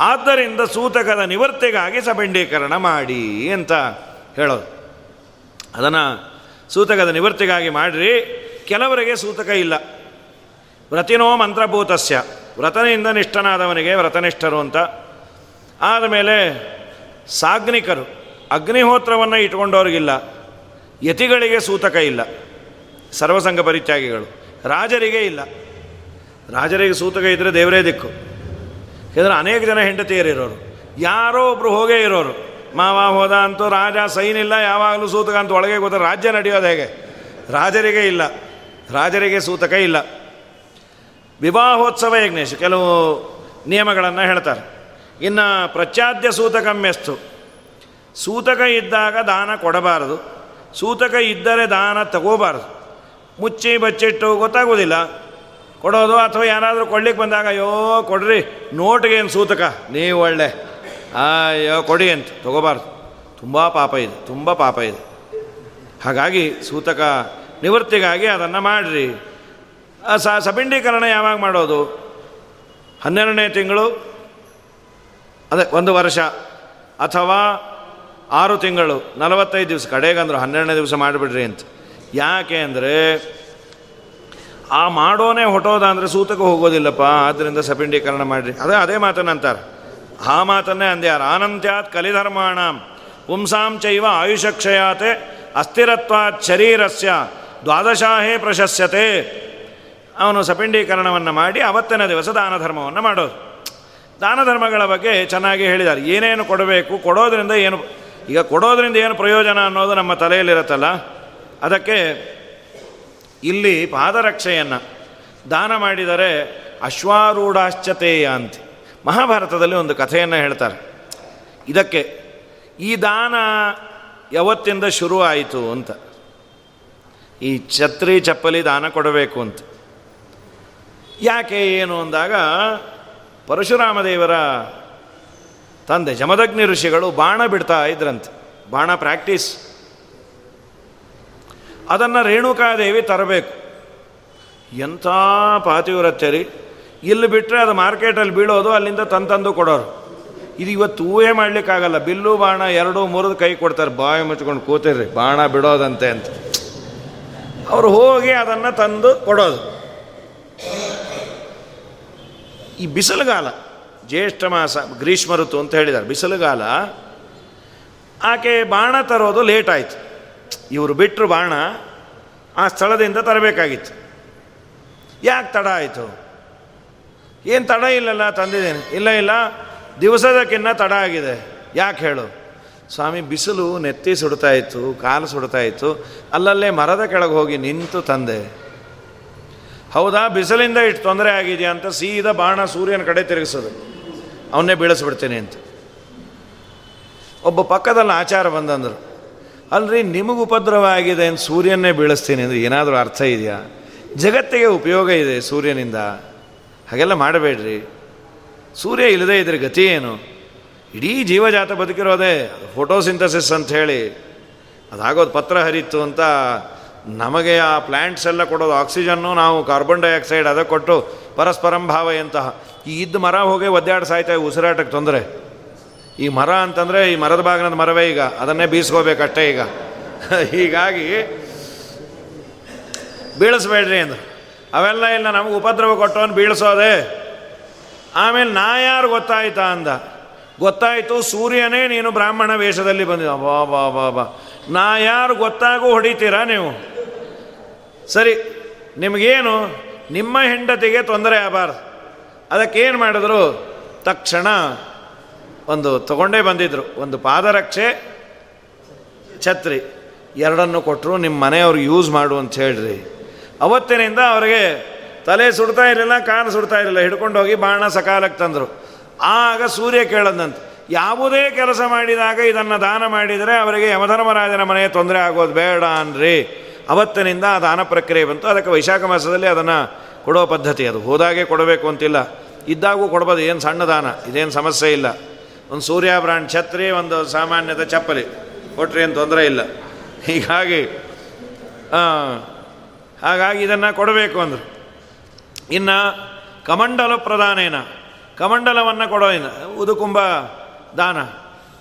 ಆದ್ದರಿಂದ ಸೂತಕದ ನಿವೃತ್ತಿಗಾಗಿ ಸಬಂಡೀಕರಣ ಮಾಡಿ ಅಂತ. ಹೇಳೋದು. ಅದನ್ನು ಸೂತಕದ ನಿವೃತ್ತಿಗಾಗಿ ಮಾಡಿರಿ. ಕೆಲವರಿಗೆ ಸೂತಕ ಇಲ್ಲ. ವ್ರತಿನೋ ಮಂತ್ರಭೂತಸ್ಯ. ವ್ರತನಿಂದ ನಿಷ್ಠನಾದವನಿಗೆ ವ್ರತನಿಷ್ಠರು ಅಂತ. ಆದಮೇಲೆ ಸಾಗ್ನಿಕರು. ಅಗ್ನಿಹೋತ್ರವನ್ನು ಇಟ್ಕೊಂಡವ್ರಿಗಿಲ್ಲ ಯತಿಗಳಿಗೆ ಸೂತಕ ಇಲ್ಲ. ಸರ್ವಸಂಗ ಪರಿತ್ಯಾಗಿಗಳು. ರಾಜರಿಗೆ ಇಲ್ಲ. ರಾಜರಿಗೆ ಸೂತಕ ಇದ್ದರೆ ದೇವರೇ ದಿಕ್ಕು. ಯಾಕಂದರೆ ಅನೇಕ ಜನ ಹೆಂಡತಿಯರಿರೋರು. ಯಾರೋ ಒಬ್ಬರು ಹೋಗೇ ಇರೋರು. ಮಾವ ಹೋದ ಅಂತೂ ರಾಜ ಸೈನಿಲ್ಲ ಯಾವಾಗಲೂ ಸೂತಕ ಅಂತ ಒಳಗೆ ಗೊತ್ತ ರಾಜ್ಯ ನಡೆಯೋದು ಹೇಗೆ? ರಾಜರಿಗೆ ಇಲ್ಲ, ರಾಜರಿಗೆ ಸೂತಕ ಇಲ್ಲ. ವಿವಾಹೋತ್ಸವ ಯಜ್ಞೇಶ್, ಕೆಲವು ನಿಯಮಗಳನ್ನು ಹೇಳ್ತಾರೆ. ಇನ್ನು ಪ್ರತ್ಯಾದ್ಯ ಸೂತಕ ಮೆಸ್ತು ಸೂತಕ ಇದ್ದಾಗ ದಾನ ಕೊಡಬಾರದು, ಸೂತಕ ಇದ್ದರೆ ದಾನ ತಗೋಬಾರದು. ಮುಚ್ಚಿ ಬಚ್ಚಿಟ್ಟು ಗೊತ್ತಾಗೋದಿಲ್ಲ, ಕೊಡೋದು ಅಥವಾ ಯಾರಾದರೂ ಕೊಡ್ಲಿಕ್ಕೆ ಬಂದಾಗ, ಅಯ್ಯೋ ಕೊಡ್ರಿ ನೋಟ್ಗೇನು ಸೂತಕ? ನೀವು ಒಳ್ಳೆ ಅಯ್ಯೋ, ಕೊಡಿ ಅಂತ. ತಗೋಬಾರ್ದು. ತುಂಬ ಪಾಪ ಇದೆ, ತುಂಬ ಪಾಪ ಇದೆ. ಹಾಗಾಗಿ ಸೂತಕ, ನಿವೃತ್ತಿಗಾಗಿ ಅದನ್ನು ಮಾಡಿರಿ. ಸ ಸಪಿಂಡೀಕರಣ ಯಾವಾಗ ಮಾಡೋದು? ಹನ್ನೆರಡನೇ ತಿಂಗಳು? ಅದೇ, ಒಂದು ವರ್ಷ. ಅಥವಾ ಆರು ತಿಂಗಳು, ನಲವತ್ತೈದು ದಿವಸ. ಕಡೆಗಂದ್ರು ಹನ್ನೆರಡನೇ ದಿವಸ ಮಾಡಿಬಿಡ್ರಿ ಅಂತ. ಯಾಕೆ ಅಂದರೆ, ಆ ಮಾಡೋನೇ ಹೊಟ್ಟೋದ ಅಂದರೆ ಸೂತಕ ಹೋಗೋದಿಲ್ಲಪ್ಪ. ಆದ್ದರಿಂದ ಸಪಿಂಡೀಕರಣ ಮಾಡಿರಿ. ಅದೇ ಅದೇ ಮಾತನ್ನು ಆ ಮಾತನ್ನೇ ಅಂದ್ಯಾರ ಆನಂತ್ಯಾತ್ ಕಲಿಧರ್ಮಾಣ, ಪುಂಸಾಂ ಚೈವ ಆಯುಷಕ್ಷಯಾತೆ ಅಸ್ಥಿರತ್ವಾತ್ ಶರೀರಸ್ಯ, ದ್ವಾದಶಾಹೇ ಪ್ರಶಸ್ಯತೆ. ಅವನು ಸಪಿಂಡೀಕರಣವನ್ನು ಮಾಡಿ ಅವತ್ತಿನ ದಿವಸ ದಾನ ಧರ್ಮವನ್ನು ಮಾಡೋದು. ದಾನ ಧರ್ಮಗಳ ಬಗ್ಗೆ ಚೆನ್ನಾಗಿ ಹೇಳಿದ್ದಾರೆ ಏನೇನು ಕೊಡಬೇಕು, ಕೊಡೋದ್ರಿಂದ ಏನು, ಈಗ ಕೊಡೋದ್ರಿಂದ ಏನು ಪ್ರಯೋಜನ ಅನ್ನೋದು ನಮ್ಮ ತಲೆಯಲ್ಲಿರುತ್ತಲ್ಲ? ಅದಕ್ಕೆ ಇಲ್ಲಿ ಪಾದರಕ್ಷೆಯನ್ನು ದಾನ ಮಾಡಿದರೆ ಅಶ್ವಾರೂಢಾಶ್ಚತೆಯ ಅಂತ. ಮಹಾಭಾರತದಲ್ಲಿ ಒಂದು ಕಥೆಯನ್ನು ಹೇಳ್ತಾರೆ. ಇದಕ್ಕೆ, ಈ ದಾನ ಯಾವತ್ತಿಂದ ಶುರು ಆಯಿತು ಅಂತ. ಈ ಛತ್ರಿ ಚಪ್ಪಲಿ ದಾನ ಕೊಡಬೇಕು ಅಂತ. ಯಾಕೆ ಏನು ಅಂದಾಗ ಪರಶುರಾಮ ದೇವರ ತಂದೆ ಜಮದಗ್ನಿ ಋಷಿಗಳು ಬಾಣ ಬಿಡ್ತಾ ಇದ್ರಂತೆ. ಬಾಣ ಪ್ರಾಕ್ಟೀಸ್ ಅದನ್ನು ರೇಣುಕಾದೇವಿ ತರಬೇಕು. ಎಂಥ ಪಾತಿವ್ರತ್ಯರಿ. ಇಲ್ಲಿ ಬಿಟ್ಟರೆ ಅದು ಮಾರ್ಕೆಟಲ್ಲಿ ಬೀಳೋದು, ಅಲ್ಲಿಂದ ತಂತಂದು ಕೊಡೋರು. ಇದು ಇವತ್ತು ಊಹೆ ಮಾಡಲಿಕ್ಕಾಗಲ್ಲ. ಬಿಲ್ಲು, ಬಾಣ ಎರಡು ಮೂರದು ಕೈ ಕೊಡ್ತಾರೆ. ಬಾಯಿ ಮುಚ್ಕೊಂಡು ಕೂತಿರ್ರಿ. ಬಾಣ ಬಿಡೋದಂತೆ ಅಂತ. ಅವರು ಹೋಗಿ ಅದನ್ನು ತಂದು ಕೊಡೋದು. ಈ ಬಿಸಿಲುಗಾಲ, ಜ್ಯೇಷ್ಠ ಮಾಸ, ಗ್ರೀಷ್ಮ ಋತು ಅಂತ ಹೇಳಿದ್ದಾರೆ. ಬಿಸಿಲುಗಾಲ, ಆಕೆ ಬಾಣ ತರೋದು ಲೇಟ್ ಆಯಿತು. ಇವರು ಬಿಟ್ಟರು ಬಾಣ ಆ ಸ್ಥಳದಿಂದ ತರಬೇಕಾಗಿತ್ತು. ಯಾಕೆ ತಡ ಆಯಿತು? ಏನು ತಡ ಇಲ್ಲಲ್ಲ ತಂದಿದ್ದೀನಿ. ಇಲ್ಲ ಇಲ್ಲ. ದಿವಸದಕ್ಕಿನ್ನ ತಡ ಆಗಿದೆ. ಯಾಕೆ ಹೇಳು? ಸ್ವಾಮಿ, ಬಿಸಿಲು ನೆತ್ತಿ ಸುಡ್ತಾ ಇತ್ತು, ಕಾಲು ಸುಡ್ತಾ ಇತ್ತು. ಅಲ್ಲಲ್ಲೇ ಮರದ ಕೆಳಗೆ ಹೋಗಿ ನಿಂತು ತಂದೆ. ಹೌದಾ, ಬಿಸಿಲಿಂದ ಇಷ್ಟು ತೊಂದರೆ ಆಗಿದೆಯಾ ಅಂತ ಸೀದಾ ಬಾಣ ಸೂರ್ಯನ ಕಡೆ ತಿರುಗಿಸೋದು. ಅವನ್ನೇ ಬೀಳಿಸ್ಬಿಡ್ತೀನಿ ಅಂತ. ಒಬ್ಬ ಪಕ್ಕದಲ್ಲಿ ಆಚಾರ ಬಂದಂದರು. ಅಲ್ರಿ, ನಿಮಗೆ ಉಪದ್ರವ ಆಗಿದೆ ಅಂತ ಸೂರ್ಯನ್ನೇ ಬೀಳಿಸ್ತೀನಿ ಅಂದರೆ ಏನಾದರೂ ಅರ್ಥ ಇದೆಯಾ? ಜಗತ್ತಿಗೆ ಉಪಯೋಗ ಇದೆ ಸೂರ್ಯನಿಂದ. ಹಾಗೆಲ್ಲ ಮಾಡಬೇಡ್ರಿ. ಸೂರ್ಯ ಇಲ್ಲದೆ ಇದ್ರೆ ಗತಿ ಏನು? ಇಡೀ ಜೀವಜಾತ ಬದುಕಿರೋದೇ ಫೋಟೋಸಿಂಥಸಿಸ್ ಅಂತ ಹೇಳಿ. ಅದಾಗೋದು ಪತ್ರ ಹರಿತು ಅಂತ ನಮಗೆ ಆ ಪ್ಲ್ಯಾಂಟ್ಸ್ ಎಲ್ಲ ಕೊಡೋದು ಆಕ್ಸಿಜನ್ನು ನಾವು ಕಾರ್ಬನ್ ಡೈಆಕ್ಸೈಡ್ ಅದಕ್ಕೆ ಕೊಟ್ಟು ಪರಸ್ಪರಂ ಭಾವ ಎಂತಹ ಈ ಇದ್ದ ಮರ ಹೋಗಿ ಒದ್ದಾಡ್ ಸಾಯ್ತಾ ಉಸಿರಾಟಕ್ಕೆ ತೊಂದರೆ. ಈ ಮರ ಅಂತಂದರೆ ಈ ಮರದ ಬಾಗಿನದ ಮರವೇ ಈಗ. ಅದನ್ನೇ ಬೀಸ್ಕೋಬೇಕಷ್ಟೇ ಈಗ. ಹೀಗಾಗಿ ಬೀಳಿಸ್ಬೇಡ್ರಿ ಅಂದರು. ಅವೆಲ್ಲ ಇಲ್ಲ, ನಮಗೆ ಉಪದ್ರವ ಕೊಟ್ಟವನು ಬೀಳಿಸೋದೆ. ಆಮೇಲೆ ನಾ ಯಾರು ಗೊತ್ತಾಯ್ತಾ ಅಂದ. ಗೊತ್ತಾಯಿತು, ಸೂರ್ಯನೇ ನೀನು ಬ್ರಾಹ್ಮಣ ವೇಷದಲ್ಲಿ ಬಂದಿದ್ದ. ಬಾ ಬಾ ಬಾ ಬಾ. ನಾ ಯಾರು ಗೊತ್ತಾಗೂ ಹೊಡಿತೀರಾ ನೀವು? ಸರಿ, ನಿಮಗೇನು? ನಿಮ್ಮ ಹೆಂಡತಿಗೆ ತೊಂದರೆ ಆಗಬಾರ್ದು. ಅದಕ್ಕೇನು ಮಾಡಿದ್ರು? ತಕ್ಷಣ ಒಂದು ತಗೊಂಡೇ ಬಂದಿದ್ರು. ಒಂದು ಪಾದರಕ್ಷೆ, ಛತ್ರಿ. ಎರಡನ್ನು ಕೊಟ್ಟರು ನಿಮ್ಮ ಮನೆಯವ್ರಿಗೆ ಯೂಸ್ ಮಾಡು ಅಂತ ಹೇಳ್ರಿ. ಅವತ್ತಿನಿಂದ ಅವರಿಗೆ ತಲೆ ಸುಡ್ತಾ ಇರಲಿಲ್ಲ, ಕಾಲು ಸುಡ್ತಾ ಇರಲಿಲ್ಲ. ಹಿಡ್ಕೊಂಡು ಹೋಗಿ ಬಾಣ ಸಕಾಲಕ್ಕೆ ತಂದರು. ಆಗ ಸೂರ್ಯ ಕೇಳದಂತೆ ಯಾವುದೇ ಕೆಲಸ ಮಾಡಿದಾಗ ಇದನ್ನು ದಾನ ಮಾಡಿದರೆ ಅವರಿಗೆ ಯಮಧರ್ಮರಾಜನ ಮನೆ ತೊಂದರೆ ಆಗೋದು ಬೇಡ ಅನ್ರಿ. ಅವತ್ತಿನಿಂದ ಆ ದಾನ ಪ್ರಕ್ರಿಯೆ ಬಂತು. ಅದಕ್ಕೆ ವೈಶಾಖ ಮಾಸದಲ್ಲಿ ಅದನ್ನು ಕೊಡೋ ಪದ್ಧತಿ ಅದು. ಹೋದಾಗೆ ಕೊಡಬೇಕು ಅಂತಿಲ್ಲ. ಇದ್ದಾಗೂ ಕೊಡ್ಬೋದು. ಏನು ಸಣ್ಣ ದಾನ. ಇದೇನು ಸಮಸ್ಯೆ ಇಲ್ಲ. ಒಂದು ಸೂರ್ಯ ಬ್ರಾಂಡ್ ಛತ್ರಿ, ಒಂದು ಸಾಮಾನ್ಯದ ಚಪ್ಪಲಿ. ಕೊಟ್ರಿ ಏನು ತೊಂದರೆ ಇಲ್ಲ. ಹೀಗಾಗಿ ಹಾಗಾಗಿ ಇದನ್ನು ಕೊಡಬೇಕು ಅಂದರು. ಇನ್ನು ಕಮಂಡಲ ಪ್ರಧಾನೇನ, ಕಮಂಡಲವನ್ನು ಕೊಡೋದಿನ ಉದುಕುಂಬ ದಾನ.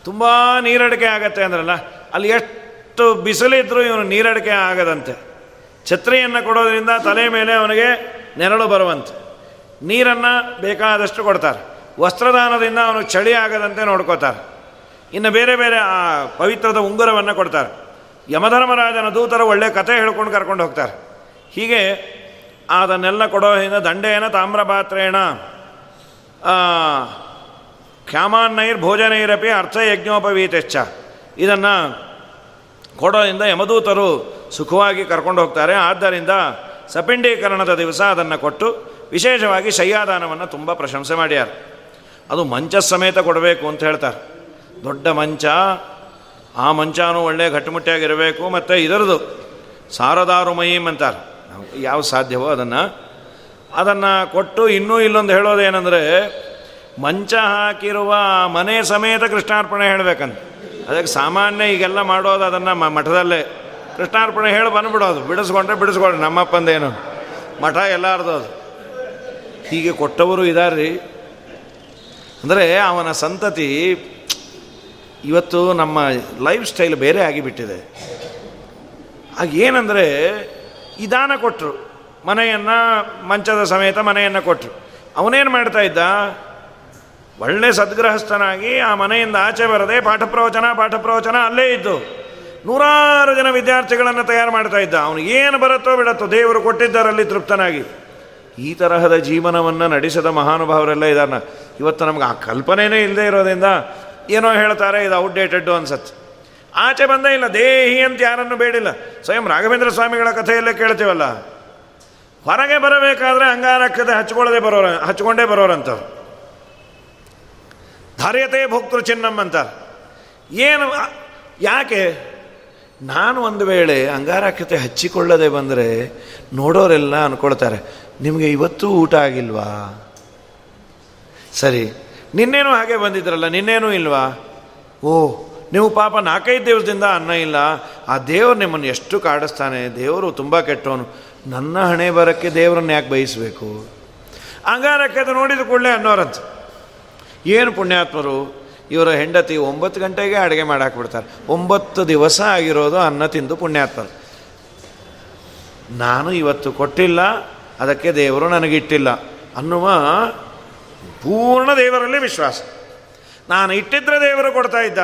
ತುಂಬ ನೀರಡಿಕೆ ಆಗತ್ತೆ ಅಂದ್ರಲ್ಲ, ಅಲ್ಲಿ ಎಷ್ಟು ಬಿಸಿಲಿದ್ರೂ ಇವನು ನೀರಡಿಕೆ ಆಗದಂತೆ. ಛತ್ರಿಯನ್ನು ಕೊಡೋದ್ರಿಂದ ತಲೆ ಮೇಲೆ ಅವನಿಗೆ ನೆರಳು ಬರುವಂತೆ. ನೀರನ್ನು ಬೇಕಾದಷ್ಟು ಕೊಡ್ತಾರೆ. ವಸ್ತ್ರದಾನದಿಂದ ಅವನು ಚಳಿ ಆಗದಂತೆ ನೋಡ್ಕೋತಾರೆ. ಇನ್ನು ಬೇರೆ ಬೇರೆ ಆ ಪವಿತ್ರದ ಉಂಗುರವನ್ನು ಕೊಡ್ತಾರೆ. ಯಮಧರ್ಮರಾಜನ ದೂತರು ಒಳ್ಳೆ ಕಥೆ ಹೇಳ್ಕೊಂಡು ಕರ್ಕೊಂಡು ಹೋಗ್ತಾರೆ. ಹೀಗೆ ಅದನ್ನೆಲ್ಲ ಕೊಡೋದ್ರಿಂದ ದಂಡೇನ ತಾಮ್ರಪಾತ್ರೇಣ. ಕ್ಷಾಮಾನ್ನೈರ್ ಭೋಜನೈರಪಿ ಅರ್ಥ ಯಜ್ಞೋಪವೀತೆಚ್ಚ ಇದನ್ನು ಕೊಡೋದ್ರಿಂದ ಯಮದೂತರು ಸುಖವಾಗಿ ಕರ್ಕೊಂಡು ಹೋಗ್ತಾರೆ. ಆದ್ದರಿಂದ ಸಪಿಂಡೀಕರಣದ ದಿವಸ ಅದನ್ನು ಕೊಟ್ಟು ವಿಶೇಷವಾಗಿ ಶಯ್ಯಾದಾನವನ್ನು ತುಂಬ ಪ್ರಶಂಸೆ ಮಾಡ್ಯಾರ. ಅದು ಮಂಚ ಸಮೇತ ಕೊಡಬೇಕು ಅಂತ ಹೇಳ್ತಾರೆ. ದೊಡ್ಡ ಮಂಚ, ಆ ಮಂಚನೂ ಒಳ್ಳೆಯ ಗಟ್ಟಿಮುಟ್ಟಿಯಾಗಿರಬೇಕು ಮತ್ತು ಇದರದು ಸಾರದಾರು ಅಂತಾರೆ. ಯಾವ ಸಾಧ್ಯವೋ ಅದನ್ನು ಅದನ್ನು ಕೊಟ್ಟು ಇನ್ನೂ ಇಲ್ಲೊಂದು ಹೇಳೋದೇನೆಂದರೆ ಮಂಚ ಹಾಕಿರುವ ಮನೆ ಸಮೇತ ಕೃಷ್ಣಾರ್ಪಣೆ ಹೇಳಬೇಕಂತ. ಅದಕ್ಕೆ ಸಾಮಾನ್ಯ ಈಗೆಲ್ಲ ಮಾಡೋದು ಅದನ್ನು ಮಠದಲ್ಲೇ. ಕೃಷ್ಣಾರ್ಪಣೆ ಹೇಳಿ ಬಂದುಬಿಡೋದು. ಬಿಡಿಸ್ಕೊಂಡ್ರೆ ಬಿಡಿಸ್ಕೊಳ್ರಿ ನಮ್ಮಪ್ಪಂದೇನು ಮಠ ಎಲ್ಲಾರ್ದು ಅದು. ಹೀಗೆ ಕೊಟ್ಟವರು ಇದಾರ್ರಿ. ಅಂದರೆ ಅವನ ಸಂತತಿ ಇವತ್ತು ನಮ್ಮ ಲೈಫ್ ಸ್ಟೈಲ್ ಬೇರೆ ಆಗಿಬಿಟ್ಟಿದೆ. ಆಗ ಏನಂದರೆ ಈ ದಾನ ಕೊಟ್ಟರು ಮನೆಯನ್ನು ಮಂಚದ ಸಮೇತ ಮನೆಯನ್ನು ಕೊಟ್ಟರು ಅವನೇನು ಮಾಡ್ತಾ ಇದ್ದ? ಒಳ್ಳೆ ಸದ್ಗೃಹಸ್ಥನಾಗಿ ಆ ಮನೆಯಿಂದ ಆಚೆ ಬರದೆ ಪಾಠ ಪ್ರವಚನ ಪಾಠ ಪ್ರವಚನ ಅಲ್ಲೇ ಇದ್ದು ನೂರಾರು ಜನ ವಿದ್ಯಾರ್ಥಿಗಳನ್ನು ತಯಾರು ಮಾಡ್ತಾ ಇದ್ದ. ಅವನು ಏನು ಬರುತ್ತೋ ಬಿಡತ್ತೋ ದೇವರು ಕೊಟ್ಟಿದ್ದಾರಲ್ಲಿ ತೃಪ್ತನಾಗಿ. ಈ ತರಹದ ಜೀವನವನ್ನು ನಡೆಸಿದ ಮಹಾನುಭಾವರೆಲ್ಲ ಇದಾರ ಇವತ್ತು ನಮ್ಗೆ ಆ ಕಲ್ಪನೆಯೇ ಇಲ್ಲದೆ ಇರೋದ್ರಿಂದ ಏನೋ ಹೇಳ್ತಾರೆ, ಇದು ಔಟ್ಡೇಟೆಡ್ಡು ಅನ್ಸತ್ತೆ. ಆಚೆ ಬಂದೇ ಇಲ್ಲ, ದೇಹಿ ಅಂತ ಯಾರನ್ನು ಬೇಡಿಲ್ಲ. ಸ್ವಯಂ ರಾಘವೇಂದ್ರ ಸ್ವಾಮಿಗಳ ಕಥೆಯಲ್ಲೇ ಕೇಳ್ತೀವಲ್ಲ? ಹೊರಗೆ ಬರಬೇಕಾದ್ರೆ ಅಂಗಾರಕ್ಕದೆ ಹಚ್ಕೊಳ್ಳದೆ ಬರೋರ, ಹಚ್ಕೊಂಡೇ ಬರೋರಂತ ಧಾರ್ಯತೆ ಭೋಕ್ತೃ ಚಿನ್ನಮ್ಮ ಅಂತ. ಏನು ಯಾಕೆ? ನಾನು ಒಂದು ವೇಳೆ ಅಂಗಾರಕ್ಕತೆ ಹಚ್ಚಿಕೊಳ್ಳದೆ ಬಂದರೆ ನೋಡೋರೆಲ್ಲ ಅಂದ್ಕೊಳ್ತಾರೆ ನಿಮಗೆ ಇವತ್ತೂ ಊಟ ಆಗಿಲ್ವಾ? ಸರಿ, ನಿನ್ನೇನು ಹಾಗೆ ಬಂದಿದ್ರಲ್ಲ, ನಿನ್ನೇನೂ ಇಲ್ವಾ? ಓ ನೀವು ಪಾಪ ನಾಲ್ಕೈದು ದಿವಸದಿಂದ ಅನ್ನ ಇಲ್ಲ. ಆ ದೇವರು ನಿಮ್ಮನ್ನು ಎಷ್ಟು ಕಾಡಿಸ್ತಾನೆ? ದೇವರು ತುಂಬ ಕೆಟ್ಟವನು. ನನ್ನ ಹಣೆ ಬರೋಕ್ಕೆ ದೇವರನ್ನು ಯಾಕೆ ಬಯಸಬೇಕು? ಅದು ನೋಡಿದ ಕೂಡಲೇ ಅನ್ನೋರಂತ. ಏನು ಪುಣ್ಯಾತ್ಮರು? ಇವರ ಹೆಂಡತಿ ಒಂಬತ್ತು ಗಂಟೆಗೆ ಅಡುಗೆ ಮಾಡಾಕ್ಬಿಡ್ತಾರೆ. ಒಂಬತ್ತು ದಿವಸ ಆಗಿರೋದು ಅನ್ನ ತಿಂದು ಪುಣ್ಯಾತ್ಮರು. ನಾನು ಇವತ್ತು ಕೊಟ್ಟಿಲ್ಲ, ಅದಕ್ಕೆ ದೇವರು ನನಗಿಟ್ಟಿಲ್ಲ ಅನ್ನುವ ಪೂರ್ಣ ದೇವರಲ್ಲಿ ವಿಶ್ವಾಸ. ನಾನು ಇಟ್ಟಿದ್ರೆ ದೇವರು ಕೊಡ್ತಾ ಇದ್ದ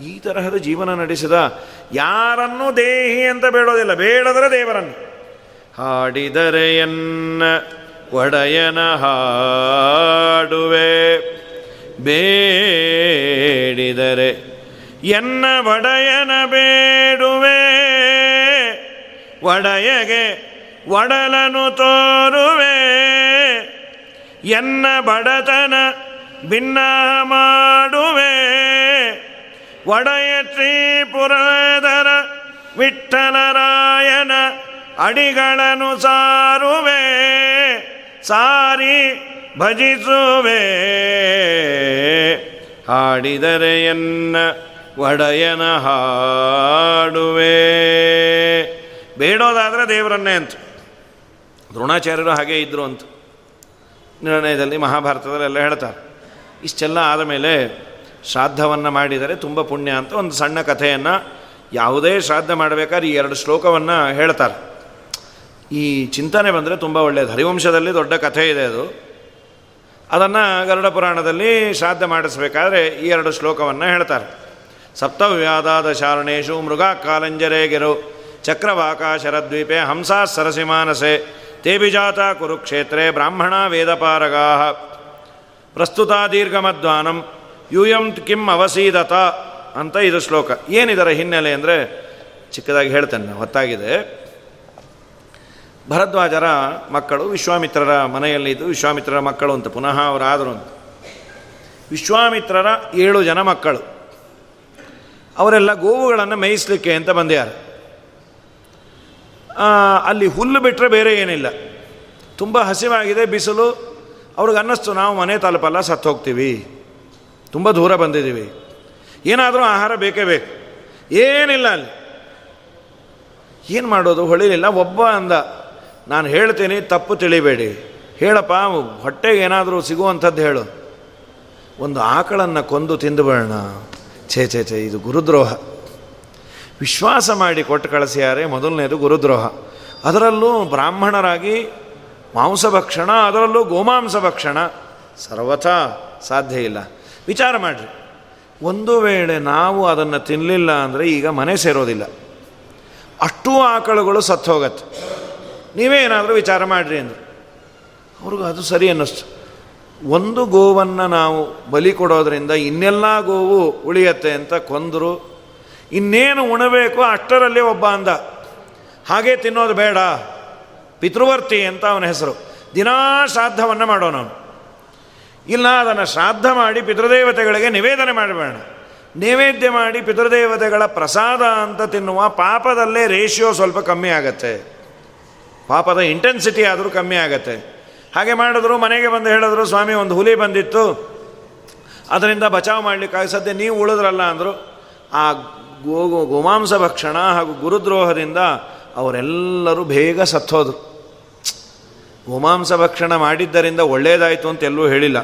ಈ ತರಹದ ಜೀವನ ನಡೆಸಿದ ಯಾರನ್ನೂ ದೇಹಿ ಅಂತ ಬೇಡೋದಿಲ್ಲ, ಬೇಡದರೆ ದೇವರನ್ನು. ಹಾಡಿದರೆ ಎನ್ನ ಒಡೆಯನ ಹಾಡುವೆ, ಬೇಡಿದರೆ ಎನ್ನ ಒಡೆಯನ ಬೇಡುವೆ. ಒಡೆಯಗೆ ಒಡಲನು ತೋರುವೆ, ಎನ್ನ ಬಡತನ ಭಿನ್ನ ಮಾಡುವೆ. ಒಡೆಯ ಶ್ರೀಪುರದರ ವಿಠ್ಠಲರಾಯನ ಅಡಿಗಳನ್ನು ಸಾರುವೆ, ಸಾರಿ ಭಜಿಸುವೆ. ಹಾಡಿದರೆ ಎನ್ನ ಒಡೆಯನ ಹಾಡುವೆ. ಬೇಡೋದಾದರೆ ದೇವರನ್ನೇ ಅಂತ. ದ್ರೋಣಾಚಾರ್ಯರು ಹಾಗೆ ಇದ್ದರು ಅಂತ. ನಿರ್ಣಯದಲ್ಲಿ ಮಹಾಭಾರತದಲ್ಲಿ ಎಲ್ಲ ಹೇಳ್ತಾರೆ. ಇಷ್ಟೆಲ್ಲ ಆದಮೇಲೆ ಶ್ರಾದ್ದವನ್ನು ಮಾಡಿದರೆ ತುಂಬ ಪುಣ್ಯ ಅಂತ ಒಂದು ಸಣ್ಣ ಕಥೆಯನ್ನು ಯಾವುದೇ ಶ್ರಾದ್ದ ಮಾಡಬೇಕಾದ್ರೆ ಈ ಎರಡು ಶ್ಲೋಕವನ್ನು ಹೇಳ್ತಾರೆ. ಈ ಚಿಂತನೆ ಬಂದರೆ ತುಂಬ ಒಳ್ಳೆಯದು ಹರಿವಂಶದಲ್ಲಿ ದೊಡ್ಡ ಕಥೆ ಇದೆ ಅದು. ಅದನ್ನು ಗರುಡ ಪುರಾಣದಲ್ಲಿ ಶ್ರಾದ್ದ ಮಾಡಿಸ್ಬೇಕಾದ್ರೆ ಈ ಎರಡು ಶ್ಲೋಕವನ್ನು ಹೇಳ್ತಾರೆ. ಸಪ್ತವ್ಯಾದಾದ ಶಾರಣೇಶು ಮೃಗ ಕಾಲಂಜರೆ ಗಿರು. ಚಕ್ರವಾಕ ಶರದ್ವೀಪೆ ಹಂಸಾ ಸರಸಿಮಾನಸೆ. ತೇಬಿಜಾತ ಕುರುಕ್ಷೇತ್ರೇ ಬ್ರಾಹ್ಮಣ ವೇದಪಾರಗಾ ಪ್ರಸ್ತುತ ದೀರ್ಘಮಧ್ವಾನಂ. ಯೂಯಂ ಕಿಂ ಅವಸೀದತ ಅಂತ ಇದು ಶ್ಲೋಕ. ಏನಿದರ ಹಿನ್ನೆಲೆ ಅಂದರೆ ಚಿಕ್ಕದಾಗಿ ಹೇಳ್ತೇನೆ ಹೊತ್ತಾಗಿದೆ. ಭರದ್ವಾಜರ ಮಕ್ಕಳು ವಿಶ್ವಾಮಿತ್ರರ ಮನೆಯಲ್ಲಿದ್ದು ವಿಶ್ವಾಮಿತ್ರರ ಮಕ್ಕಳು ಅಂತ, ಪುನಃ ಅವರಾದರು ಅಂತ. ವಿಶ್ವಾಮಿತ್ರರ ಏಳು ಜನ ಮಕ್ಕಳು. ಅವರೆಲ್ಲ ಗೋವುಗಳನ್ನು ಮೇಯಿಸಲಿಕ್ಕೆ ಅಂತ ಬಂದ್ಯಾರು ಅಲ್ಲಿ ಹುಲ್ಲು ಬಿಟ್ಟರೆ ಬೇರೆ ಏನಿಲ್ಲ. ತುಂಬ ಹಸಿವಾಗಿದೆ, ಬಿಸಿಲು. ಅವ್ರಿಗೆ ಅನ್ನಿಸ್ತು, ನಾವು ಮನೆ ತಲುಪಲ್ಲ ಸತ್ತು ಹೋಗ್ತೀವಿ ತುಂಬ ದೂರ ಬಂದಿದ್ದೀವಿ. ಏನಾದರೂ ಆಹಾರ ಬೇಕೇ ಬೇಕು. ಏನಿಲ್ಲ ಅಲ್ಲಿ. ಏನು ಮಾಡೋದು? ಹೊಳಿಲಿಲ್ಲ. ಒಬ್ಬ ಅಂದ, ನಾನು ಹೇಳ್ತೀನಿ, ತಪ್ಪು ತಿಳಿಬೇಡಿ. ಹೇಳಪ್ಪ, ಹೊಟ್ಟೆಗೆ ಏನಾದರೂ ಸಿಗುವಂಥದ್ದು ಹೇಳು. ಒಂದು ಆಕಳನ್ನು ಕೊಂದು ತಿಂದುಬೇಡ ಛೇ ಛೇ ಛೇ, ಇದು ಗುರುದ್ರೋಹ. ವಿಶ್ವಾಸ ಮಾಡಿ ಕೊಟ್ಟು ಕಳಿಸ್ಯಾರೆ. ಮೊದಲನೇದು ಗುರುದ್ರೋಹ. ಅದರಲ್ಲೂ ಬ್ರಾಹ್ಮಣರಾಗಿ ಮಾಂಸ ಭಕ್ಷಣ, ಅದರಲ್ಲೂ ಗೋಮಾಂಸ ಭಕ್ಷಣ. ಸರ್ವಥಾ ಸಾಧ್ಯ ಇಲ್ಲ. ವಿಚಾರ ಮಾಡಿರಿ. ಒಂದು ವೇಳೆ ನಾವು ಅದನ್ನು ತಿನ್ನಲಿಲ್ಲ ಅಂದರೆ ಈಗ ಮನೆ ಸೇರೋದಿಲ್ಲ. ಅಷ್ಟೂ ಆಕಳುಗಳು ಸತ್ತು ಹೋಗತ್ತೆ. ನೀವೇ ಏನಾದರೂ ವಿಚಾರ ಮಾಡಿರಿ ಅಂದರು. ಅವ್ರಿಗೂ ಅದು ಸರಿ ಅನ್ನಿಸ್ತು. ಒಂದು ಗೋವನ್ನು ನಾವು ಬಲಿ ಕೊಡೋದ್ರಿಂದ ಇನ್ನೆಲ್ಲ ಗೋವು ಉಳಿಯತ್ತೆ ಅಂತ ಕೊಂದರು. ಇನ್ನೇನು ಉಣಬೇಕು ಅಷ್ಟರಲ್ಲಿ ಒಬ್ಬ ಅಂದ. ಹಾಗೆ ತಿನ್ನೋದು ಬೇಡ. ಪಿತೃವರ್ತಿ ಅಂತ ಅವನ ಹೆಸರು. ದಿನಾ ಶ್ರಾದ್ದವನ್ನು ಮಾಡೋಣ ಅವನು. ಇಲ್ಲ ಅದನ್ನು ಶ್ರಾದ್ದ ಮಾಡಿ ಪಿತೃದೇವತೆಗಳಿಗೆ ನಿವೇದನೆ ಮಾಡಬೇಡ. ನೈವೇದ್ಯ ಮಾಡಿ ಪಿತೃದೇವತೆಗಳ ಪ್ರಸಾದ ಅಂತ ತಿನ್ನುವ ಪಾಪದಲ್ಲೇ ರೇಷಿಯೋ ಸ್ವಲ್ಪ ಕಮ್ಮಿ ಆಗತ್ತೆ. ಪಾಪದ ಇಂಟೆನ್ಸಿಟಿ ಆದರೂ ಕಮ್ಮಿ ಆಗತ್ತೆ. ಹಾಗೆ ಮಾಡಿದ್ರು, ಮನೆಗೆ ಬಂದು ಹೇಳಿದ್ರು, ಸ್ವಾಮಿ ಒಂದು ಹುಲಿ ಬಂದಿತ್ತು. ಅದರಿಂದ ಬಚಾವ್ ಮಾಡ್ಲಿಕ್ಕೆ ಸದ್ಯ ನೀವು ಉಳಿದ್ರಲ್ಲ ಅಂದರು, ಆ ಗೋ, ಗೋಮಾಂಸ ಭಕ್ಷಣ ಹಾಗೂ ಗುರುದ್ರೋಹದಿಂದ ಅವರೆಲ್ಲರೂ ಬೇಗ ಸತ್ತೋದ್ರು. ಗೋಮಾಂಸ ಭಕ್ಷಣ ಮಾಡಿದ್ದರಿಂದ ಒಳ್ಳೆಯದಾಯಿತು ಅಂತ ಎಲ್ಲೂ ಹೇಳಿಲ್ಲ.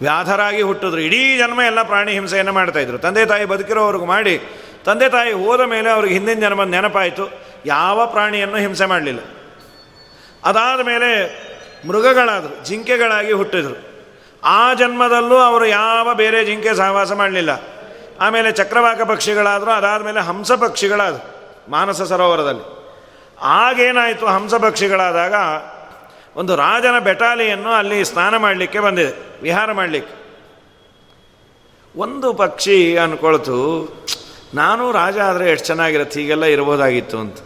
ವ್ಯಾಧರಾಗಿ ಹುಟ್ಟಿದ್ರು. ಇಡೀ ಜನ್ಮ ಎಲ್ಲ ಪ್ರಾಣಿ ಹಿಂಸೆಯನ್ನು ಮಾಡ್ತಾಯಿದ್ರು ತಂದೆ ತಾಯಿ ಬದುಕಿರೋವ್ರಿಗೂ ಮಾಡಿ, ತಂದೆ ತಾಯಿ ಹೋದ ಮೇಲೆ ಅವ್ರಿಗೆ ಹಿಂದಿನ ಜನ್ಮ ನೆನಪಾಯಿತು. ಯಾವ ಪ್ರಾಣಿಯನ್ನು ಹಿಂಸೆ ಮಾಡಲಿಲ್ಲ. ಅದಾದ ಮೇಲೆ ಮೃಗಗಳಾದರು, ಜಿಂಕೆಗಳಾಗಿ ಹುಟ್ಟಿದರು. ಆ ಜನ್ಮದಲ್ಲೂ ಅವರು ಯಾವ ಬೇರೆ ಜಿಂಕೆ ಸಹವಾಸ ಮಾಡಲಿಲ್ಲ. ಆಮೇಲೆ ಚಕ್ರವಾಕ ಪಕ್ಷಿಗಳಾದರು, ಅದಾದ ಮೇಲೆ ಹಂಸ ಪಕ್ಷಿಗಳಾದರು ಮಾನಸ ಸರೋವರದಲ್ಲಿ. ಆಗೇನಾಯಿತು ಹಂಸ ಪಕ್ಷಿಗಳಾದಾಗ ಒಂದು ರಾಜನ ಬೆಟಾಲಿಯನ್ನು ಅಲ್ಲಿ ಸ್ನಾನ ಮಾಡಲಿಕ್ಕೆ ಬಂದಿದೆ, ವಿಹಾರ ಮಾಡಲಿಕ್ಕೆ. ಒಂದು ಪಕ್ಷಿ ಅಂದ್ಕೊಳ್ತು ನಾನು ರಾಜ ಆದರೆ ಎಷ್ಟು ಚೆನ್ನಾಗಿರುತ್ತೆ, ಹೀಗೆಲ್ಲ ಇರ್ಬೋದಾಗಿತ್ತು ಅಂತ.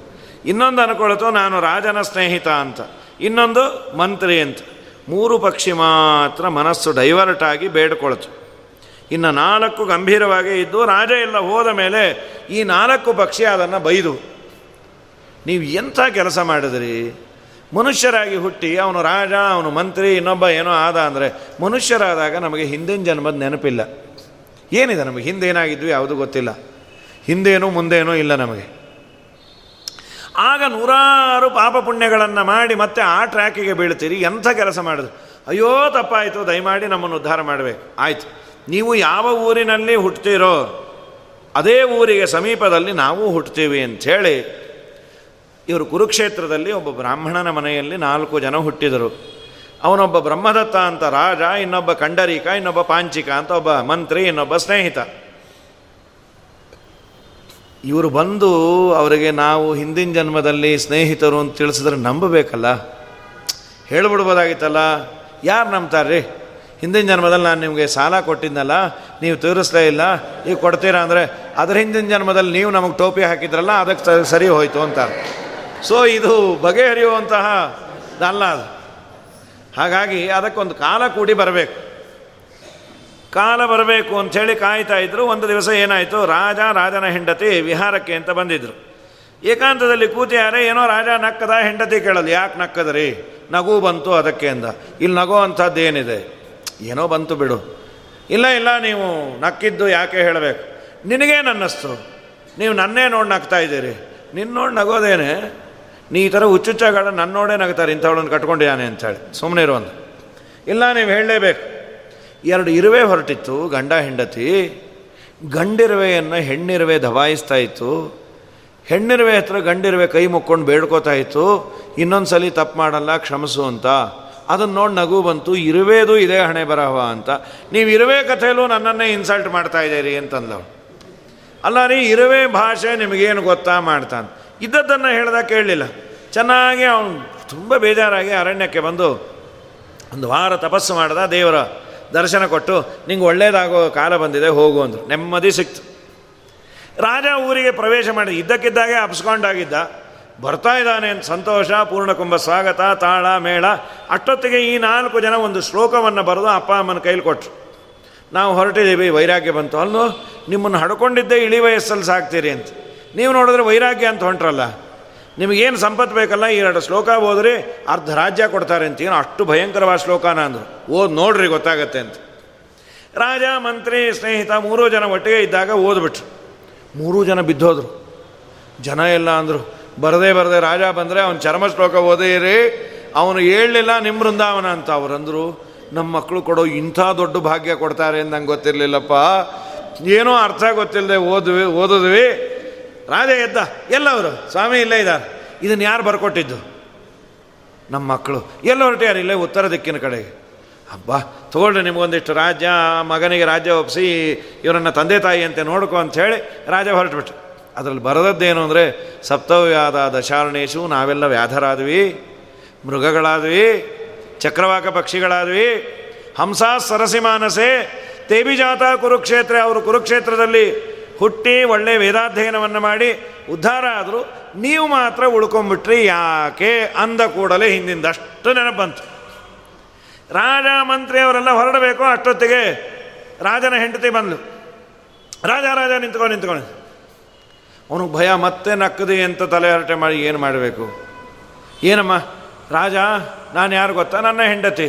ಇನ್ನೊಂದು ಅನ್ಕೊಳ್ತು, ನಾನು ರಾಜನ ಸ್ನೇಹಿತ ಅಂತ. ಇನ್ನೊಂದು ಮಂತ್ರಿ ಅಂತ. ಮೂರು ಪಕ್ಷಿ ಮಾತ್ರ ಮನಸ್ಸು ಡೈವರ್ಟ್ ಆಗಿ ಬೇಡ್ಕೊಳ್ತು. ಇನ್ನು ನಾಲ್ಕು ಗಂಭೀರವಾಗಿ ಇದ್ದು, ರಾಜ ಎಲ್ಲ ಹೋದ ಮೇಲೆ ಈ ನಾಲ್ಕು ಪಕ್ಷಿ ಅದನ್ನು ಬೈದು ನೀವು ಎಂಥ ಕೆಲಸ ಮಾಡಿದ್ರಿ? ಮನುಷ್ಯರಾಗಿ ಹುಟ್ಟಿ ಅವನು ರಾಜ, ಅವನು ಮಂತ್ರಿ, ಇನ್ನೊಬ್ಬ ಏನೋ ಆದ ಅಂದರೆ ಮನುಷ್ಯರಾದಾಗ ನಮಗೆ ಹಿಂದಿನ ಜನ್ಮದ ನೆನಪಿಲ್ಲ. ಏನಿದೆ ನಮಗೆ? ಹಿಂದೇನಾಗಿದ್ವಿ ಯಾವುದು ಗೊತ್ತಿಲ್ಲ. ಹಿಂದೇನೋ ಮುಂದೇನೋ ಇಲ್ಲ ನಮಗೆ. ಆಗ ನೂರಾರು ಪಾಪ ಪುಣ್ಯಗಳನ್ನು ಮಾಡಿ ಮತ್ತೆ ಆ ಟ್ರ್ಯಾಕಿಗೆ ಬೀಳ್ತೀರಿ. ಎಂಥ ಕೆಲಸ ಮಾಡಿದ್ರು? ಅಯ್ಯೋ, ತಪ್ಪಾಯಿತು. ದಯಮಾಡಿ ನಮ್ಮನ್ನು ಉದ್ಧಾರ ಮಾಡಬೇಕು. ಆಯಿತು. ನೀವು ಯಾವ ಊರಿನಲ್ಲಿ ಹುಟ್ಟುತ್ತೀರೋ ಅದೇ ಊರಿಗೆ ಸಮೀಪದಲ್ಲಿ ನಾವು ಹುಟ್ಟುತ್ತೀವಿ ಅಂಥೇಳಿ ಇವರು ಕುರುಕ್ಷೇತ್ರದಲ್ಲಿ ಒಬ್ಬ ಬ್ರಾಹ್ಮಣನ ಮನೆಯಲ್ಲಿ ನಾಲ್ಕು ಜನ ಹುಟ್ಟಿದರು. ಅವನೊಬ್ಬ ಬ್ರಹ್ಮದತ್ತ ಅಂತ ರಾಜ, ಇನ್ನೊಬ್ಬ ಕಂಡರೀಕ ಇನ್ನೊಬ್ಬ ಪಾಂಚಿಕ ಅಂತ ಒಬ್ಬ ಮಂತ್ರಿ, ಇನ್ನೊಬ್ಬ ಸ್ನೇಹಿತ. ಇವರು ಬಂದು ಅವರಿಗೆ ನಾವು ಹಿಂದಿನ ಜನ್ಮದಲ್ಲಿ ಸ್ನೇಹಿತರು ಅಂತ ತಿಳಿಸಿದ್ರೆ ನಂಬಬೇಕಲ್ಲ? ಹೇಳ್ಬಿಡ್ಬೋದಾಗಿತ್ತಲ್ಲ? ಯಾರು ನಂಬ್ತಾರ್ರಿ? ಹಿಂದಿನ ಜನ್ಮದಲ್ಲಿ ನಾನು ನಿಮಗೆ ಸಾಲ ಕೊಟ್ಟಿದ್ದಲ್ಲ ನೀವು ತೀರಿಸ್ಲೇ ಇಲ್ಲ, ಈಗ ಕೊಡ್ತೀರಾ ಅಂದರೆ, ಅದ್ರ ಹಿಂದಿನ ಜನ್ಮದಲ್ಲಿ ನೀವು ನಮಗೆ ಟೋಪಿ ಹಾಕಿದ್ರಲ್ಲ, ಅದಕ್ಕೆ ಸರಿ ಹೋಯ್ತು ಅಂತಾರೆ. ಸೊ ಇದು ಬಗೆಹರಿಯುವಂತಹ ಅಲ್ಲ ಅದು. ಹಾಗಾಗಿ ಅದಕ್ಕೊಂದು ಕಾಲ ಕೂಡಿ ಬರಬೇಕು. ಕಾಲ ಬರಬೇಕು ಅಂಥೇಳಿ ಕಾಯ್ತಾ ಇದ್ದರು ಒಂದು ದಿವಸ ಏನಾಯಿತು? ರಾಜ, ರಾಜನ ಹೆಂಡತಿ ವಿಹಾರಕ್ಕೆ ಅಂತ ಬಂದಿದ್ದರು ಏಕಾಂತದಲ್ಲಿ ಕೂತಿಯಾರೆ ಏನೋ ರಾಜ ನಕ್ಕದ? ಹೆಂಡತಿ ಕೇಳಲ್ಲ ಯಾಕೆ ನಕ್ಕದ್ರಿ? ನಗು ಬಂತು ಅದಕ್ಕೆ ಅಂದ. ಇಲ್ಲಿ ನಗೋ ಅಂಥದ್ದು ಏನಿದೆ? ಏನೋ ಬಂತು ಬಿಡು. ಇಲ್ಲ ಇಲ್ಲ, ನೀವು ನಕ್ಕಿದ್ದು ಯಾಕೆ ಹೇಳಬೇಕು? ನಿನಗೇನು ಅನ್ನಿಸ್ತು? ನೀವು ನನ್ನೇ ನೋಡಿ ನಗ್ತಾ ಇದ್ದೀರಿ. ನಿನ್ನ ನೋಡಿ ನಗೋದೇನೆ ನೀ ಈ ಥರ ಹುಚ್ಚುಚ್ಚಾಗಾಡ ನನ್ನ ನೋಡೇ ನಗ್ತಾರೆ ಇಂಥವಳನ್ನು ಕಟ್ಕೊಂಡಿಯಾನೆ ಅಂಥೇಳಿ. ಸುಮ್ಮನೆ ಇರುವಂತ ಇಲ್ಲ, ನೀವು ಹೇಳಲೇಬೇಕು. ಎರಡು ಇರುವೆ ಹೊರಟಿತ್ತು, ಗಂಡ, ಹೆಂಡತಿ. ಗಂಡಿರುವೆಯನ್ನು ಹೆಣ್ಣಿರುವೆ ದಬಾಯಿಸ್ತಾ ಇತ್ತು. ಹೆಣ್ಣಿರುವೆ ಹತ್ರ ಗಂಡಿರುವೆ ಕೈ ಮುಕ್ಕೊಂಡು ಬೇಡ್ಕೋತಾ ಇತ್ತು. ಇನ್ನೊಂದು ಸಲ ತಪ್ಪು ಮಾಡಲ್ಲ, ಕ್ಷಮಿಸು ಅಂತ. ಅದನ್ನು ನೋಡಿ ನಗು ಬಂತು, ಇರುವೆದು ಇದೇ ಹಣೆ ಬರಹವ ಅಂತ. ನೀವು ಇರುವೆ ಕಥೆಯಲ್ಲೂ ನನ್ನನ್ನೇ ಇನ್ಸಲ್ಟ್ ಮಾಡ್ತಾ ಇದ್ದೀರಿ ಅಂತಂದವಳು ಅಲ್ಲ ರೀ, ಇರುವೆ ಭಾಷೆ ನಿಮಗೇನು ಗೊತ್ತಾ ಮಾಡ್ತಾನೆ. ಇದ್ದದ್ದನ್ನು ಹೇಳ್ದ ಕೇಳಲಿಲ್ಲ. ಚೆನ್ನಾಗಿ ಅವನು ತುಂಬ ಬೇಜಾರಾಗಿ ಅರಣ್ಯಕ್ಕೆ ಬಂದು ಒಂದು ವಾರ ತಪಸ್ಸು ಮಾಡ್ದ, ದೇವರ ದರ್ಶನ ಕೊಟ್ಟು, ನಿಂಗೆ ಒಳ್ಳೇದಾಗೋ ಕಾಲ ಬಂದಿದೆ, ಹೋಗು ಅಂದರು. ನೆಮ್ಮದಿ ಸಿಕ್ತು. ರಾಜ ಊರಿಗೆ ಪ್ರವೇಶ ಮಾಡಿ ಇದ್ದಕ್ಕಿದ್ದಾಗೆ ಅಪ್ಸ್ಕೊಂಡಾಗಿದ್ದ ಬರ್ತಾ ಇದ್ದಾನೆ ಅಂತ ಸಂತೋಷ ಪೂರ್ಣಕುಂಭ ಸ್ವಾಗತ, ತಾಳ, ಮೇಳ. ಅಷ್ಟೊತ್ತಿಗೆ ಈ ನಾಲ್ಕು ಜನ ಒಂದು ಶ್ಲೋಕವನ್ನು ಬರೆದು ಅಪ್ಪ ಅಮ್ಮನ ಕೈಲಿ ಕೊಟ್ಟರು ನಾವು ಹೊರಟಿದ್ದೀವಿ, ವೈರಾಗ್ಯ ಬಂತು. ಅಲ್ಲೋ, ನಿಮ್ಮನ್ನು ಹಡ್ಕೊಂಡಿದ್ದೇ ಇಳಿ ವಯಸ್ಸಲ್ಲಿ ಸಾಕ್ತೀರಿ ಅಂತ. ನೀವು ನೋಡಿದ್ರೆ ವೈರಾಗ್ಯ ಅಂತ ಹೊಂಟ್ರಲ್ಲ. ನಿಮಗೇನು ಸಂಪತ್ತು ಬೇಕಲ್ಲ? ಎರಡು ಶ್ಲೋಕ ಓದ್ರಿ, ಅರ್ಧ ರಾಜ್ಯ ಕೊಡ್ತಾರೆ ಅಂತ ಏನು ಅಷ್ಟು ಭಯಂಕರವಾದ ಶ್ಲೋಕನ ಅಂದರು. ಓದ್ ನೋಡ್ರಿ, ಗೊತ್ತಾಗತ್ತೆ ಅಂತ. ರಾಜ, ಮಂತ್ರಿ, ಸ್ನೇಹಿತ ಮೂರೂ ಜನ ಒಟ್ಟಿಗೆ ಇದ್ದಾಗ ಓದ್ಬಿಟ್ರು. ಮೂರೂ ಜನ ಬಿದ್ದೋದ್ರು. ಜನ ಎಲ್ಲ ಅಂದರು. ಬರದೇ ಬರದೆ ರಾಜ ಬಂದರೆ ಅವನು ಚರ್ಮ ಶ್ಲೋಕ ಓದಿರಿ, ಅವನು ಹೇಳಲಿಲ್ಲ ನಿಮ್ಮ ಬೃಂದಾವನ ಅಂತ. ಅವರಂದರು ನಮ್ಮ ಮಕ್ಕಳು ಕೊಡೋ ಇಂಥ ದೊಡ್ಡ ಭಾಗ್ಯ ಕೊಡ್ತಾರೆ ಅಂತ ನಂಗೆ ಗೊತ್ತಿರಲಿಲ್ಲಪ್ಪ. ಏನೋ ಅರ್ಥ ಗೊತ್ತಿಲ್ಲದೆ ಓದ್ವಿ, ಓದಿದ್ವಿ. ರಾಜ ಎದ್ದ. ಎಲ್ಲವರು? ಸ್ವಾಮಿ ಇಲ್ಲೇ ಇದ್ದಾರೆ. ಇದನ್ನು ಯಾರು ಬರ್ಕೊಟ್ಟಿದ್ದು? ನಮ್ಮ ಮಕ್ಕಳು. ಎಲ್ಲ ಹೊರಟಿಯಾರು ಇಲ್ಲೇ ಉತ್ತರ ದಿಕ್ಕಿನ ಕಡೆಗೆ? ಹಬ್ಬ ತಗೊಳ್ರಿ ನಿಮಗೊಂದಿಷ್ಟು ರಾಜ್ಯ ಮಗನಿಗೆ ರಾಜ್ಯ ಒಪ್ಪಿಸಿ ಇವರನ್ನು ತಂದೆ ತಾಯಿ ಅಂತ ನೋಡ್ಕೊ ಅಂತ ಹೇಳಿ ರಾಜ ಹೊರಟ್ಬಿಟ್ರು. ಅದರಲ್ಲಿ ಬರದದ್ದೇನು ಅಂದರೆ, ಸಪ್ತವ್ಯಾದ ದಶಾರಣೇಶು, ನಾವೆಲ್ಲ ವ್ಯಾಧರಾದ್ವಿ, ಮೃಗಗಳಾದ್ವಿ, ಚಕ್ರವಾಕ ಪಕ್ಷಿಗಳಾದ್ವಿ, ಹಂಸ, ಸರಸಿ, ಮಾನಸೆ, ತೇಬಿಜಾತ, ಕುರುಕ್ಷೇತ್ರ, ಅವರು ಕುರುಕ್ಷೇತ್ರದಲ್ಲಿ ಹುಟ್ಟಿ ಒಳ್ಳೆ ವೇದಾಧ್ಯಯನವನ್ನು ಮಾಡಿ ಉದ್ಧಾರ ಆದರೂ ನೀವು ಮಾತ್ರ ಉಳ್ಕೊಂಬಿಟ್ರಿ ಯಾಕೆ ಅಂದ ಕೂಡಲೇ ಹಿಂದಿಂದಷ್ಟು ನೆನಪು ಬಂತು ರಾಜ ಮಂತ್ರಿ ಅವರೆಲ್ಲ ಹೊರಡಬೇಕು ಅಷ್ಟೊತ್ತಿಗೆ. ರಾಜನ ಹೆಂಡತಿ ಬಂದಳು ರಾಜ ರಾಜ ನಿಂತ್ಕೊಂಡು ನಿಂತ್ಕೊಂಡು ಅವನಿಗೆ ಭಯ, ಮತ್ತೆ ನಕ್ಕದಿ ಅಂತ ತಲೆ ಹರಟೆ ಮಾಡಿ ಏನು ಮಾಡಬೇಕು? ಏನಮ್ಮ? ರಾಜ, ನಾನು ಯಾರು ಗೊತ್ತಾ? ನನ್ನ ಹೆಂಡತಿ.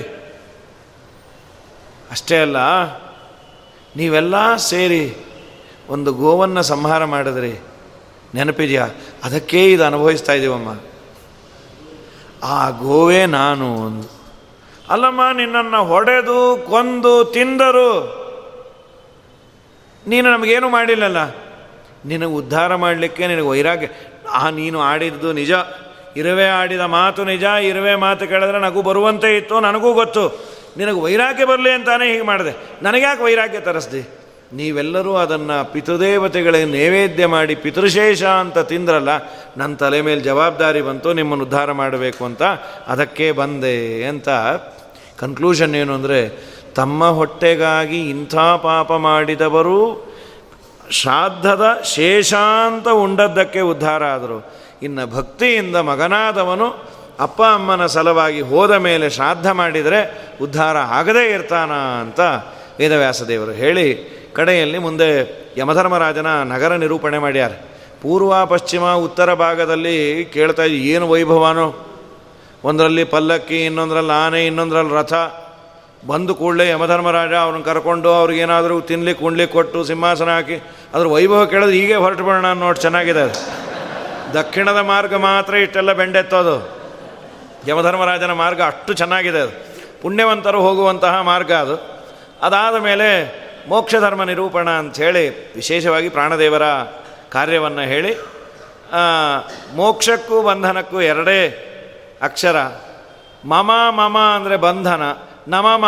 ಅಷ್ಟೇ ಅಲ್ಲ, ನೀವೆಲ್ಲ ಸೇರಿ ಒಂದು ಗೋವನ್ನು ಸಂಹಾರ ಮಾಡಿದ್ರಿ ನೆನಪಿದೆಯಾ? ಅದಕ್ಕೆ ಇದು ಅನುಭವಿಸ್ತಾ ಇದ್ದೀವಮ್ಮ ಆ ಗೋವೇ ನಾನು ಒಂದು. ಅಲ್ಲಮ್ಮ, ನಿನ್ನನ್ನು ಹೊಡೆದು, ಕೊಂದು, ತಿಂದರು. ನೀನು ನಮಗೇನು ಮಾಡಿಲ್ಲಲ್ಲ? ನಿನಗೆ ಉದ್ಧಾರ ಮಾಡಲಿಕ್ಕೆ ನಿನಗೆ ವೈರಾಗ್ಯ. ಆ, ನೀನು ಆಡಿದ್ದು ನಿಜ. ಇರುವೆ ಆಡಿದ ಮಾತು ನಿಜ. ಇರುವೆ ಮಾತು ಕೇಳಿದ್ರೆ ನಗು ಬರುವಂತೆ ಇತ್ತು, ನನಗೂ ಗೊತ್ತು. ನಿನಗೆ ವೈರಾಗ್ಯ ಬರಲಿ ಅಂತಾನೆ ಹೀಗೆ ಮಾಡಿದೆ. ನನಗ್ಯಾಕೆ ವೈರಾಗ್ಯ ತರಿಸ್ದಿ? ನೀವೆಲ್ಲರೂ ಅದನ್ನು ಪಿತೃದೇವತೆಗಳಿಗೆ ನೈವೇದ್ಯ ಮಾಡಿ ಪಿತೃಶೇಷ ಅಂತ ತಿಂದ್ರಲ್ಲ ನನ್ನ ತಲೆ ಮೇಲೆ ಜವಾಬ್ದಾರಿ ಬಂತು, ನಿಮ್ಮನ್ನು ಉದ್ಧಾರ ಮಾಡಬೇಕು ಅಂತ ಅದಕ್ಕೆ ಬಂದೆ ಅಂತ ಕನ್ಕ್ಲೂಷನ್ ಏನು ಅಂದರೆ, ತಮ್ಮ ಹೊಟ್ಟೆಗಾಗಿ ಇಂಥ ಪಾಪ ಮಾಡಿದವರು ಶ್ರಾದ್ದದ ಶೇಷಾಂತ ಉಂಡದ್ದಕ್ಕೆ ಉದ್ಧಾರ ಆದರು. ಇನ್ನು ಭಕ್ತಿಯಿಂದ ಮಗನಾದವನು ಅಪ್ಪ ಅಮ್ಮನ ಸಲುವಾಗಿ ಹೋದ ಮೇಲೆ ಶ್ರಾದ್ದ ಮಾಡಿದರೆ ಉದ್ಧಾರ ಆಗದೇ ಇರ್ತಾನ ಅಂತ ವೇದವ್ಯಾಸ ದೇವರು ಹೇಳಿ ಕಡೆಯಲ್ಲಿ ಮುಂದೆ ಯಮಧರ್ಮರಾಜನ ನಗರ ನಿರೂಪಣೆ ಮಾಡ್ಯಾರ. ಪೂರ್ವ, ಪಶ್ಚಿಮ, ಉತ್ತರ ಭಾಗದಲ್ಲಿ ಕೇಳ್ತಾ ಇದ್ದು ಏನು ವೈಭವನೋ? ಒಂದರಲ್ಲಿ ಪಲ್ಲಕ್ಕಿ, ಇನ್ನೊಂದರಲ್ಲಿ ಆನೆ, ಇನ್ನೊಂದರಲ್ಲಿ ರಥ. ಬಂದು ಕೂಡಲೇ ಯಮಧರ್ಮರಾಜ ಅವ್ರನ್ನ ಕರ್ಕೊಂಡು ಅವ್ರಿಗೇನಾದರೂ ತಿನ್ಲಿಕ್ಕೆ ಉಣ್ಲಿಕ್ಕೆ ಕೊಟ್ಟು ಸಿಂಹಾಸನ ಹಾಕಿ, ಅದ್ರ ವೈಭವ ಕೇಳಿದ್ರೆ ಹೀಗೆ ಹೊರಟು ಬರೋಣ ನೋಡಿ ಚೆನ್ನಾಗಿದೆ ಅದು. ದಕ್ಷಿಣದ ಮಾರ್ಗ ಮಾತ್ರ ಇಷ್ಟೆಲ್ಲ ಬೆಂಡೆತ್ತೋದು. ಯಮಧರ್ಮರಾಜನ ಮಾರ್ಗ ಅಷ್ಟು ಚೆನ್ನಾಗಿದೆ ಅದು. ಪುಣ್ಯವಂತರು ಹೋಗುವಂತಹ ಮಾರ್ಗ ಅದು. ಅದಾದ ಮೇಲೆ ಮೋಕ್ಷ ಧರ್ಮ ನಿರೂಪಣ ಅಂಥೇಳಿ ವಿಶೇಷವಾಗಿ ಪ್ರಾಣದೇವರ ಕಾರ್ಯವನ್ನು ಹೇಳಿ ಮೋಕ್ಷಕ್ಕೂ ಬಂಧನಕ್ಕೂ ಎರಡೇ ಅಕ್ಷರ. ಮಮ ಮಮ ಅಂದರೆ ಬಂಧನ, ನಮಮ,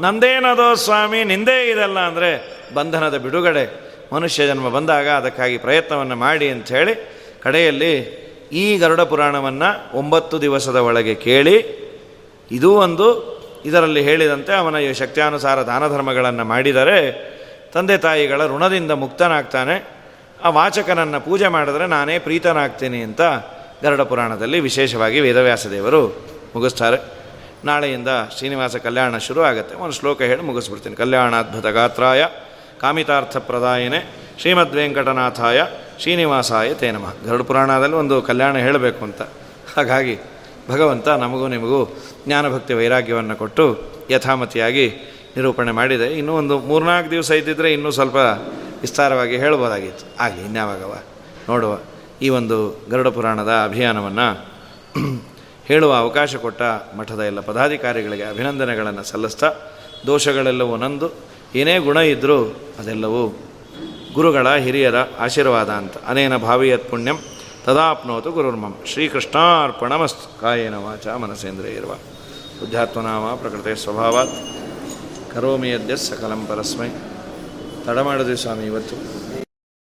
ನಂದೇನದೋ ಸ್ವಾಮಿ, ನಿಂದೇ ಇದಲ್ಲ ಅಂದರೆ ಬಂಧನದ ಬಿಡುಗಡೆ. ಮನುಷ್ಯ ಜನ್ಮ ಬಂದಾಗ ಅದಕ್ಕಾಗಿ ಪ್ರಯತ್ನವನ್ನು ಮಾಡಿ ಅಂಥೇಳಿ ಕಡೆಯಲ್ಲಿ ಈ ಗರುಡ ಪುರಾಣವನ್ನು ಒಂಬತ್ತು ದಿವಸದ ಒಳಗೆ ಕೇಳಿ, ಇದೂ ಒಂದು ಇದರಲ್ಲಿ ಹೇಳಿದಂತೆ ಅವನ ಈ ಶಕ್ತಿಯಾನುಸಾರ ದಾನ ಧರ್ಮಗಳನ್ನು ಮಾಡಿದರೆ ತಂದೆ ತಾಯಿಗಳ ಋಣದಿಂದ ಮುಕ್ತನಾಗ್ತಾನೆ. ಆ ವಾಚಕನನ್ನು ಪೂಜೆ ಮಾಡಿದ್ರೆ ನಾನೇ ಪ್ರೀತನಾಗ್ತೀನಿ ಅಂತ ಗರುಡ ಪುರಾಣದಲ್ಲಿ ವಿಶೇಷವಾಗಿ ವೇದವ್ಯಾಸ ದೇವರು ಮುಗಿಸ್ತಾರೆ. ನಾಳೆಯಿಂದ ಶ್ರೀನಿವಾಸ ಕಲ್ಯಾಣ ಶುರು ಆಗುತ್ತೆ. ಒಂದು ಶ್ಲೋಕ ಹೇಳಿ ಮುಗಿಸ್ಬಿಡ್ತೀನಿ. ಕಲ್ಯಾಣಾದ್ಭುತ ಗಾತ್ರಾಯ ಕಾಮಿತಾರ್ಥ ಪ್ರದಾಯನೆ ಶ್ರೀಮದ್ ವೆಂಕಟನಾಥಾಯ ಶ್ರೀನಿವಾಸಾಯ ತೇನಮ ಗರುಡ ಪುರಾಣದಲ್ಲಿ ಒಂದು ಕಲ್ಯಾಣ ಹೇಳಬೇಕು ಅಂತ. ಹಾಗಾಗಿ ಭಗವಂತ ನಮಗೂ ನಿಮಗೂ ಜ್ಞಾನಭಕ್ತಿ ವೈರಾಗ್ಯವನ್ನು ಕೊಟ್ಟು ಯಥಾಮತಿಯಾಗಿ ನಿರೂಪಣೆ ಮಾಡಿದೆ. ಇನ್ನೂ ಒಂದು ಮೂರ್ನಾಲ್ಕು ದಿವಸ ಇದ್ದಿದ್ದರೆ ಇನ್ನೂ ಸ್ವಲ್ಪ ವಿಸ್ತಾರವಾಗಿ ಹೇಳ್ಬೋದಾಗಿತ್ತು. ಆಗಲಿ, ಇನ್ಯಾವಾಗವ? ನೋಡುವ. ಈ ಒಂದು ಗರುಡ ಪುರಾಣದ ಅಭಿಯಾನವನ್ನು ಹೇಳುವ ಅವಕಾಶ ಕೊಟ್ಟ ಮಠದ ಎಲ್ಲ ಪದಾಧಿಕಾರಿಗಳಿಗೆ ಅಭಿನಂದನೆಗಳನ್ನು ಸಲ್ಲಿಸ್ತಾ, ದೋಷಗಳೆಲ್ಲವೂ ನಂದು. ಏನೇ ಗುಣ ಇದ್ದರೂ ಅದೆಲ್ಲವೂ ಗುರುಗಳ ಹಿರಿಯರ ಆಶೀರ್ವಾದ ಅಂತ. ಅನೇನ ಭಾವಿಯತ್ ಪುಣ್ಯಂ. ತದಾಪ್ನೋತು ಗುರುರ್ಮಂ ಶ್ರೀಕೃಷ್ಣಾರ್ಪಣಮಸ್ತು. ಕಾಯೇನ ವಾಚ ಮನಸೇಂದ್ರಿಯ ಇರುವ ಬುದ್ಧಾತ್ಮನಾಮ ಪ್ರಕೃತಿ ಸ್ವಭಾವಾತ್. ಕರೋಮಿ ಯದ್ಯ ಸಕಲಂ ಪರಸ್ಮೈ. ತಡ ಸ್ವಾಮಿ ಇವತ್ತು.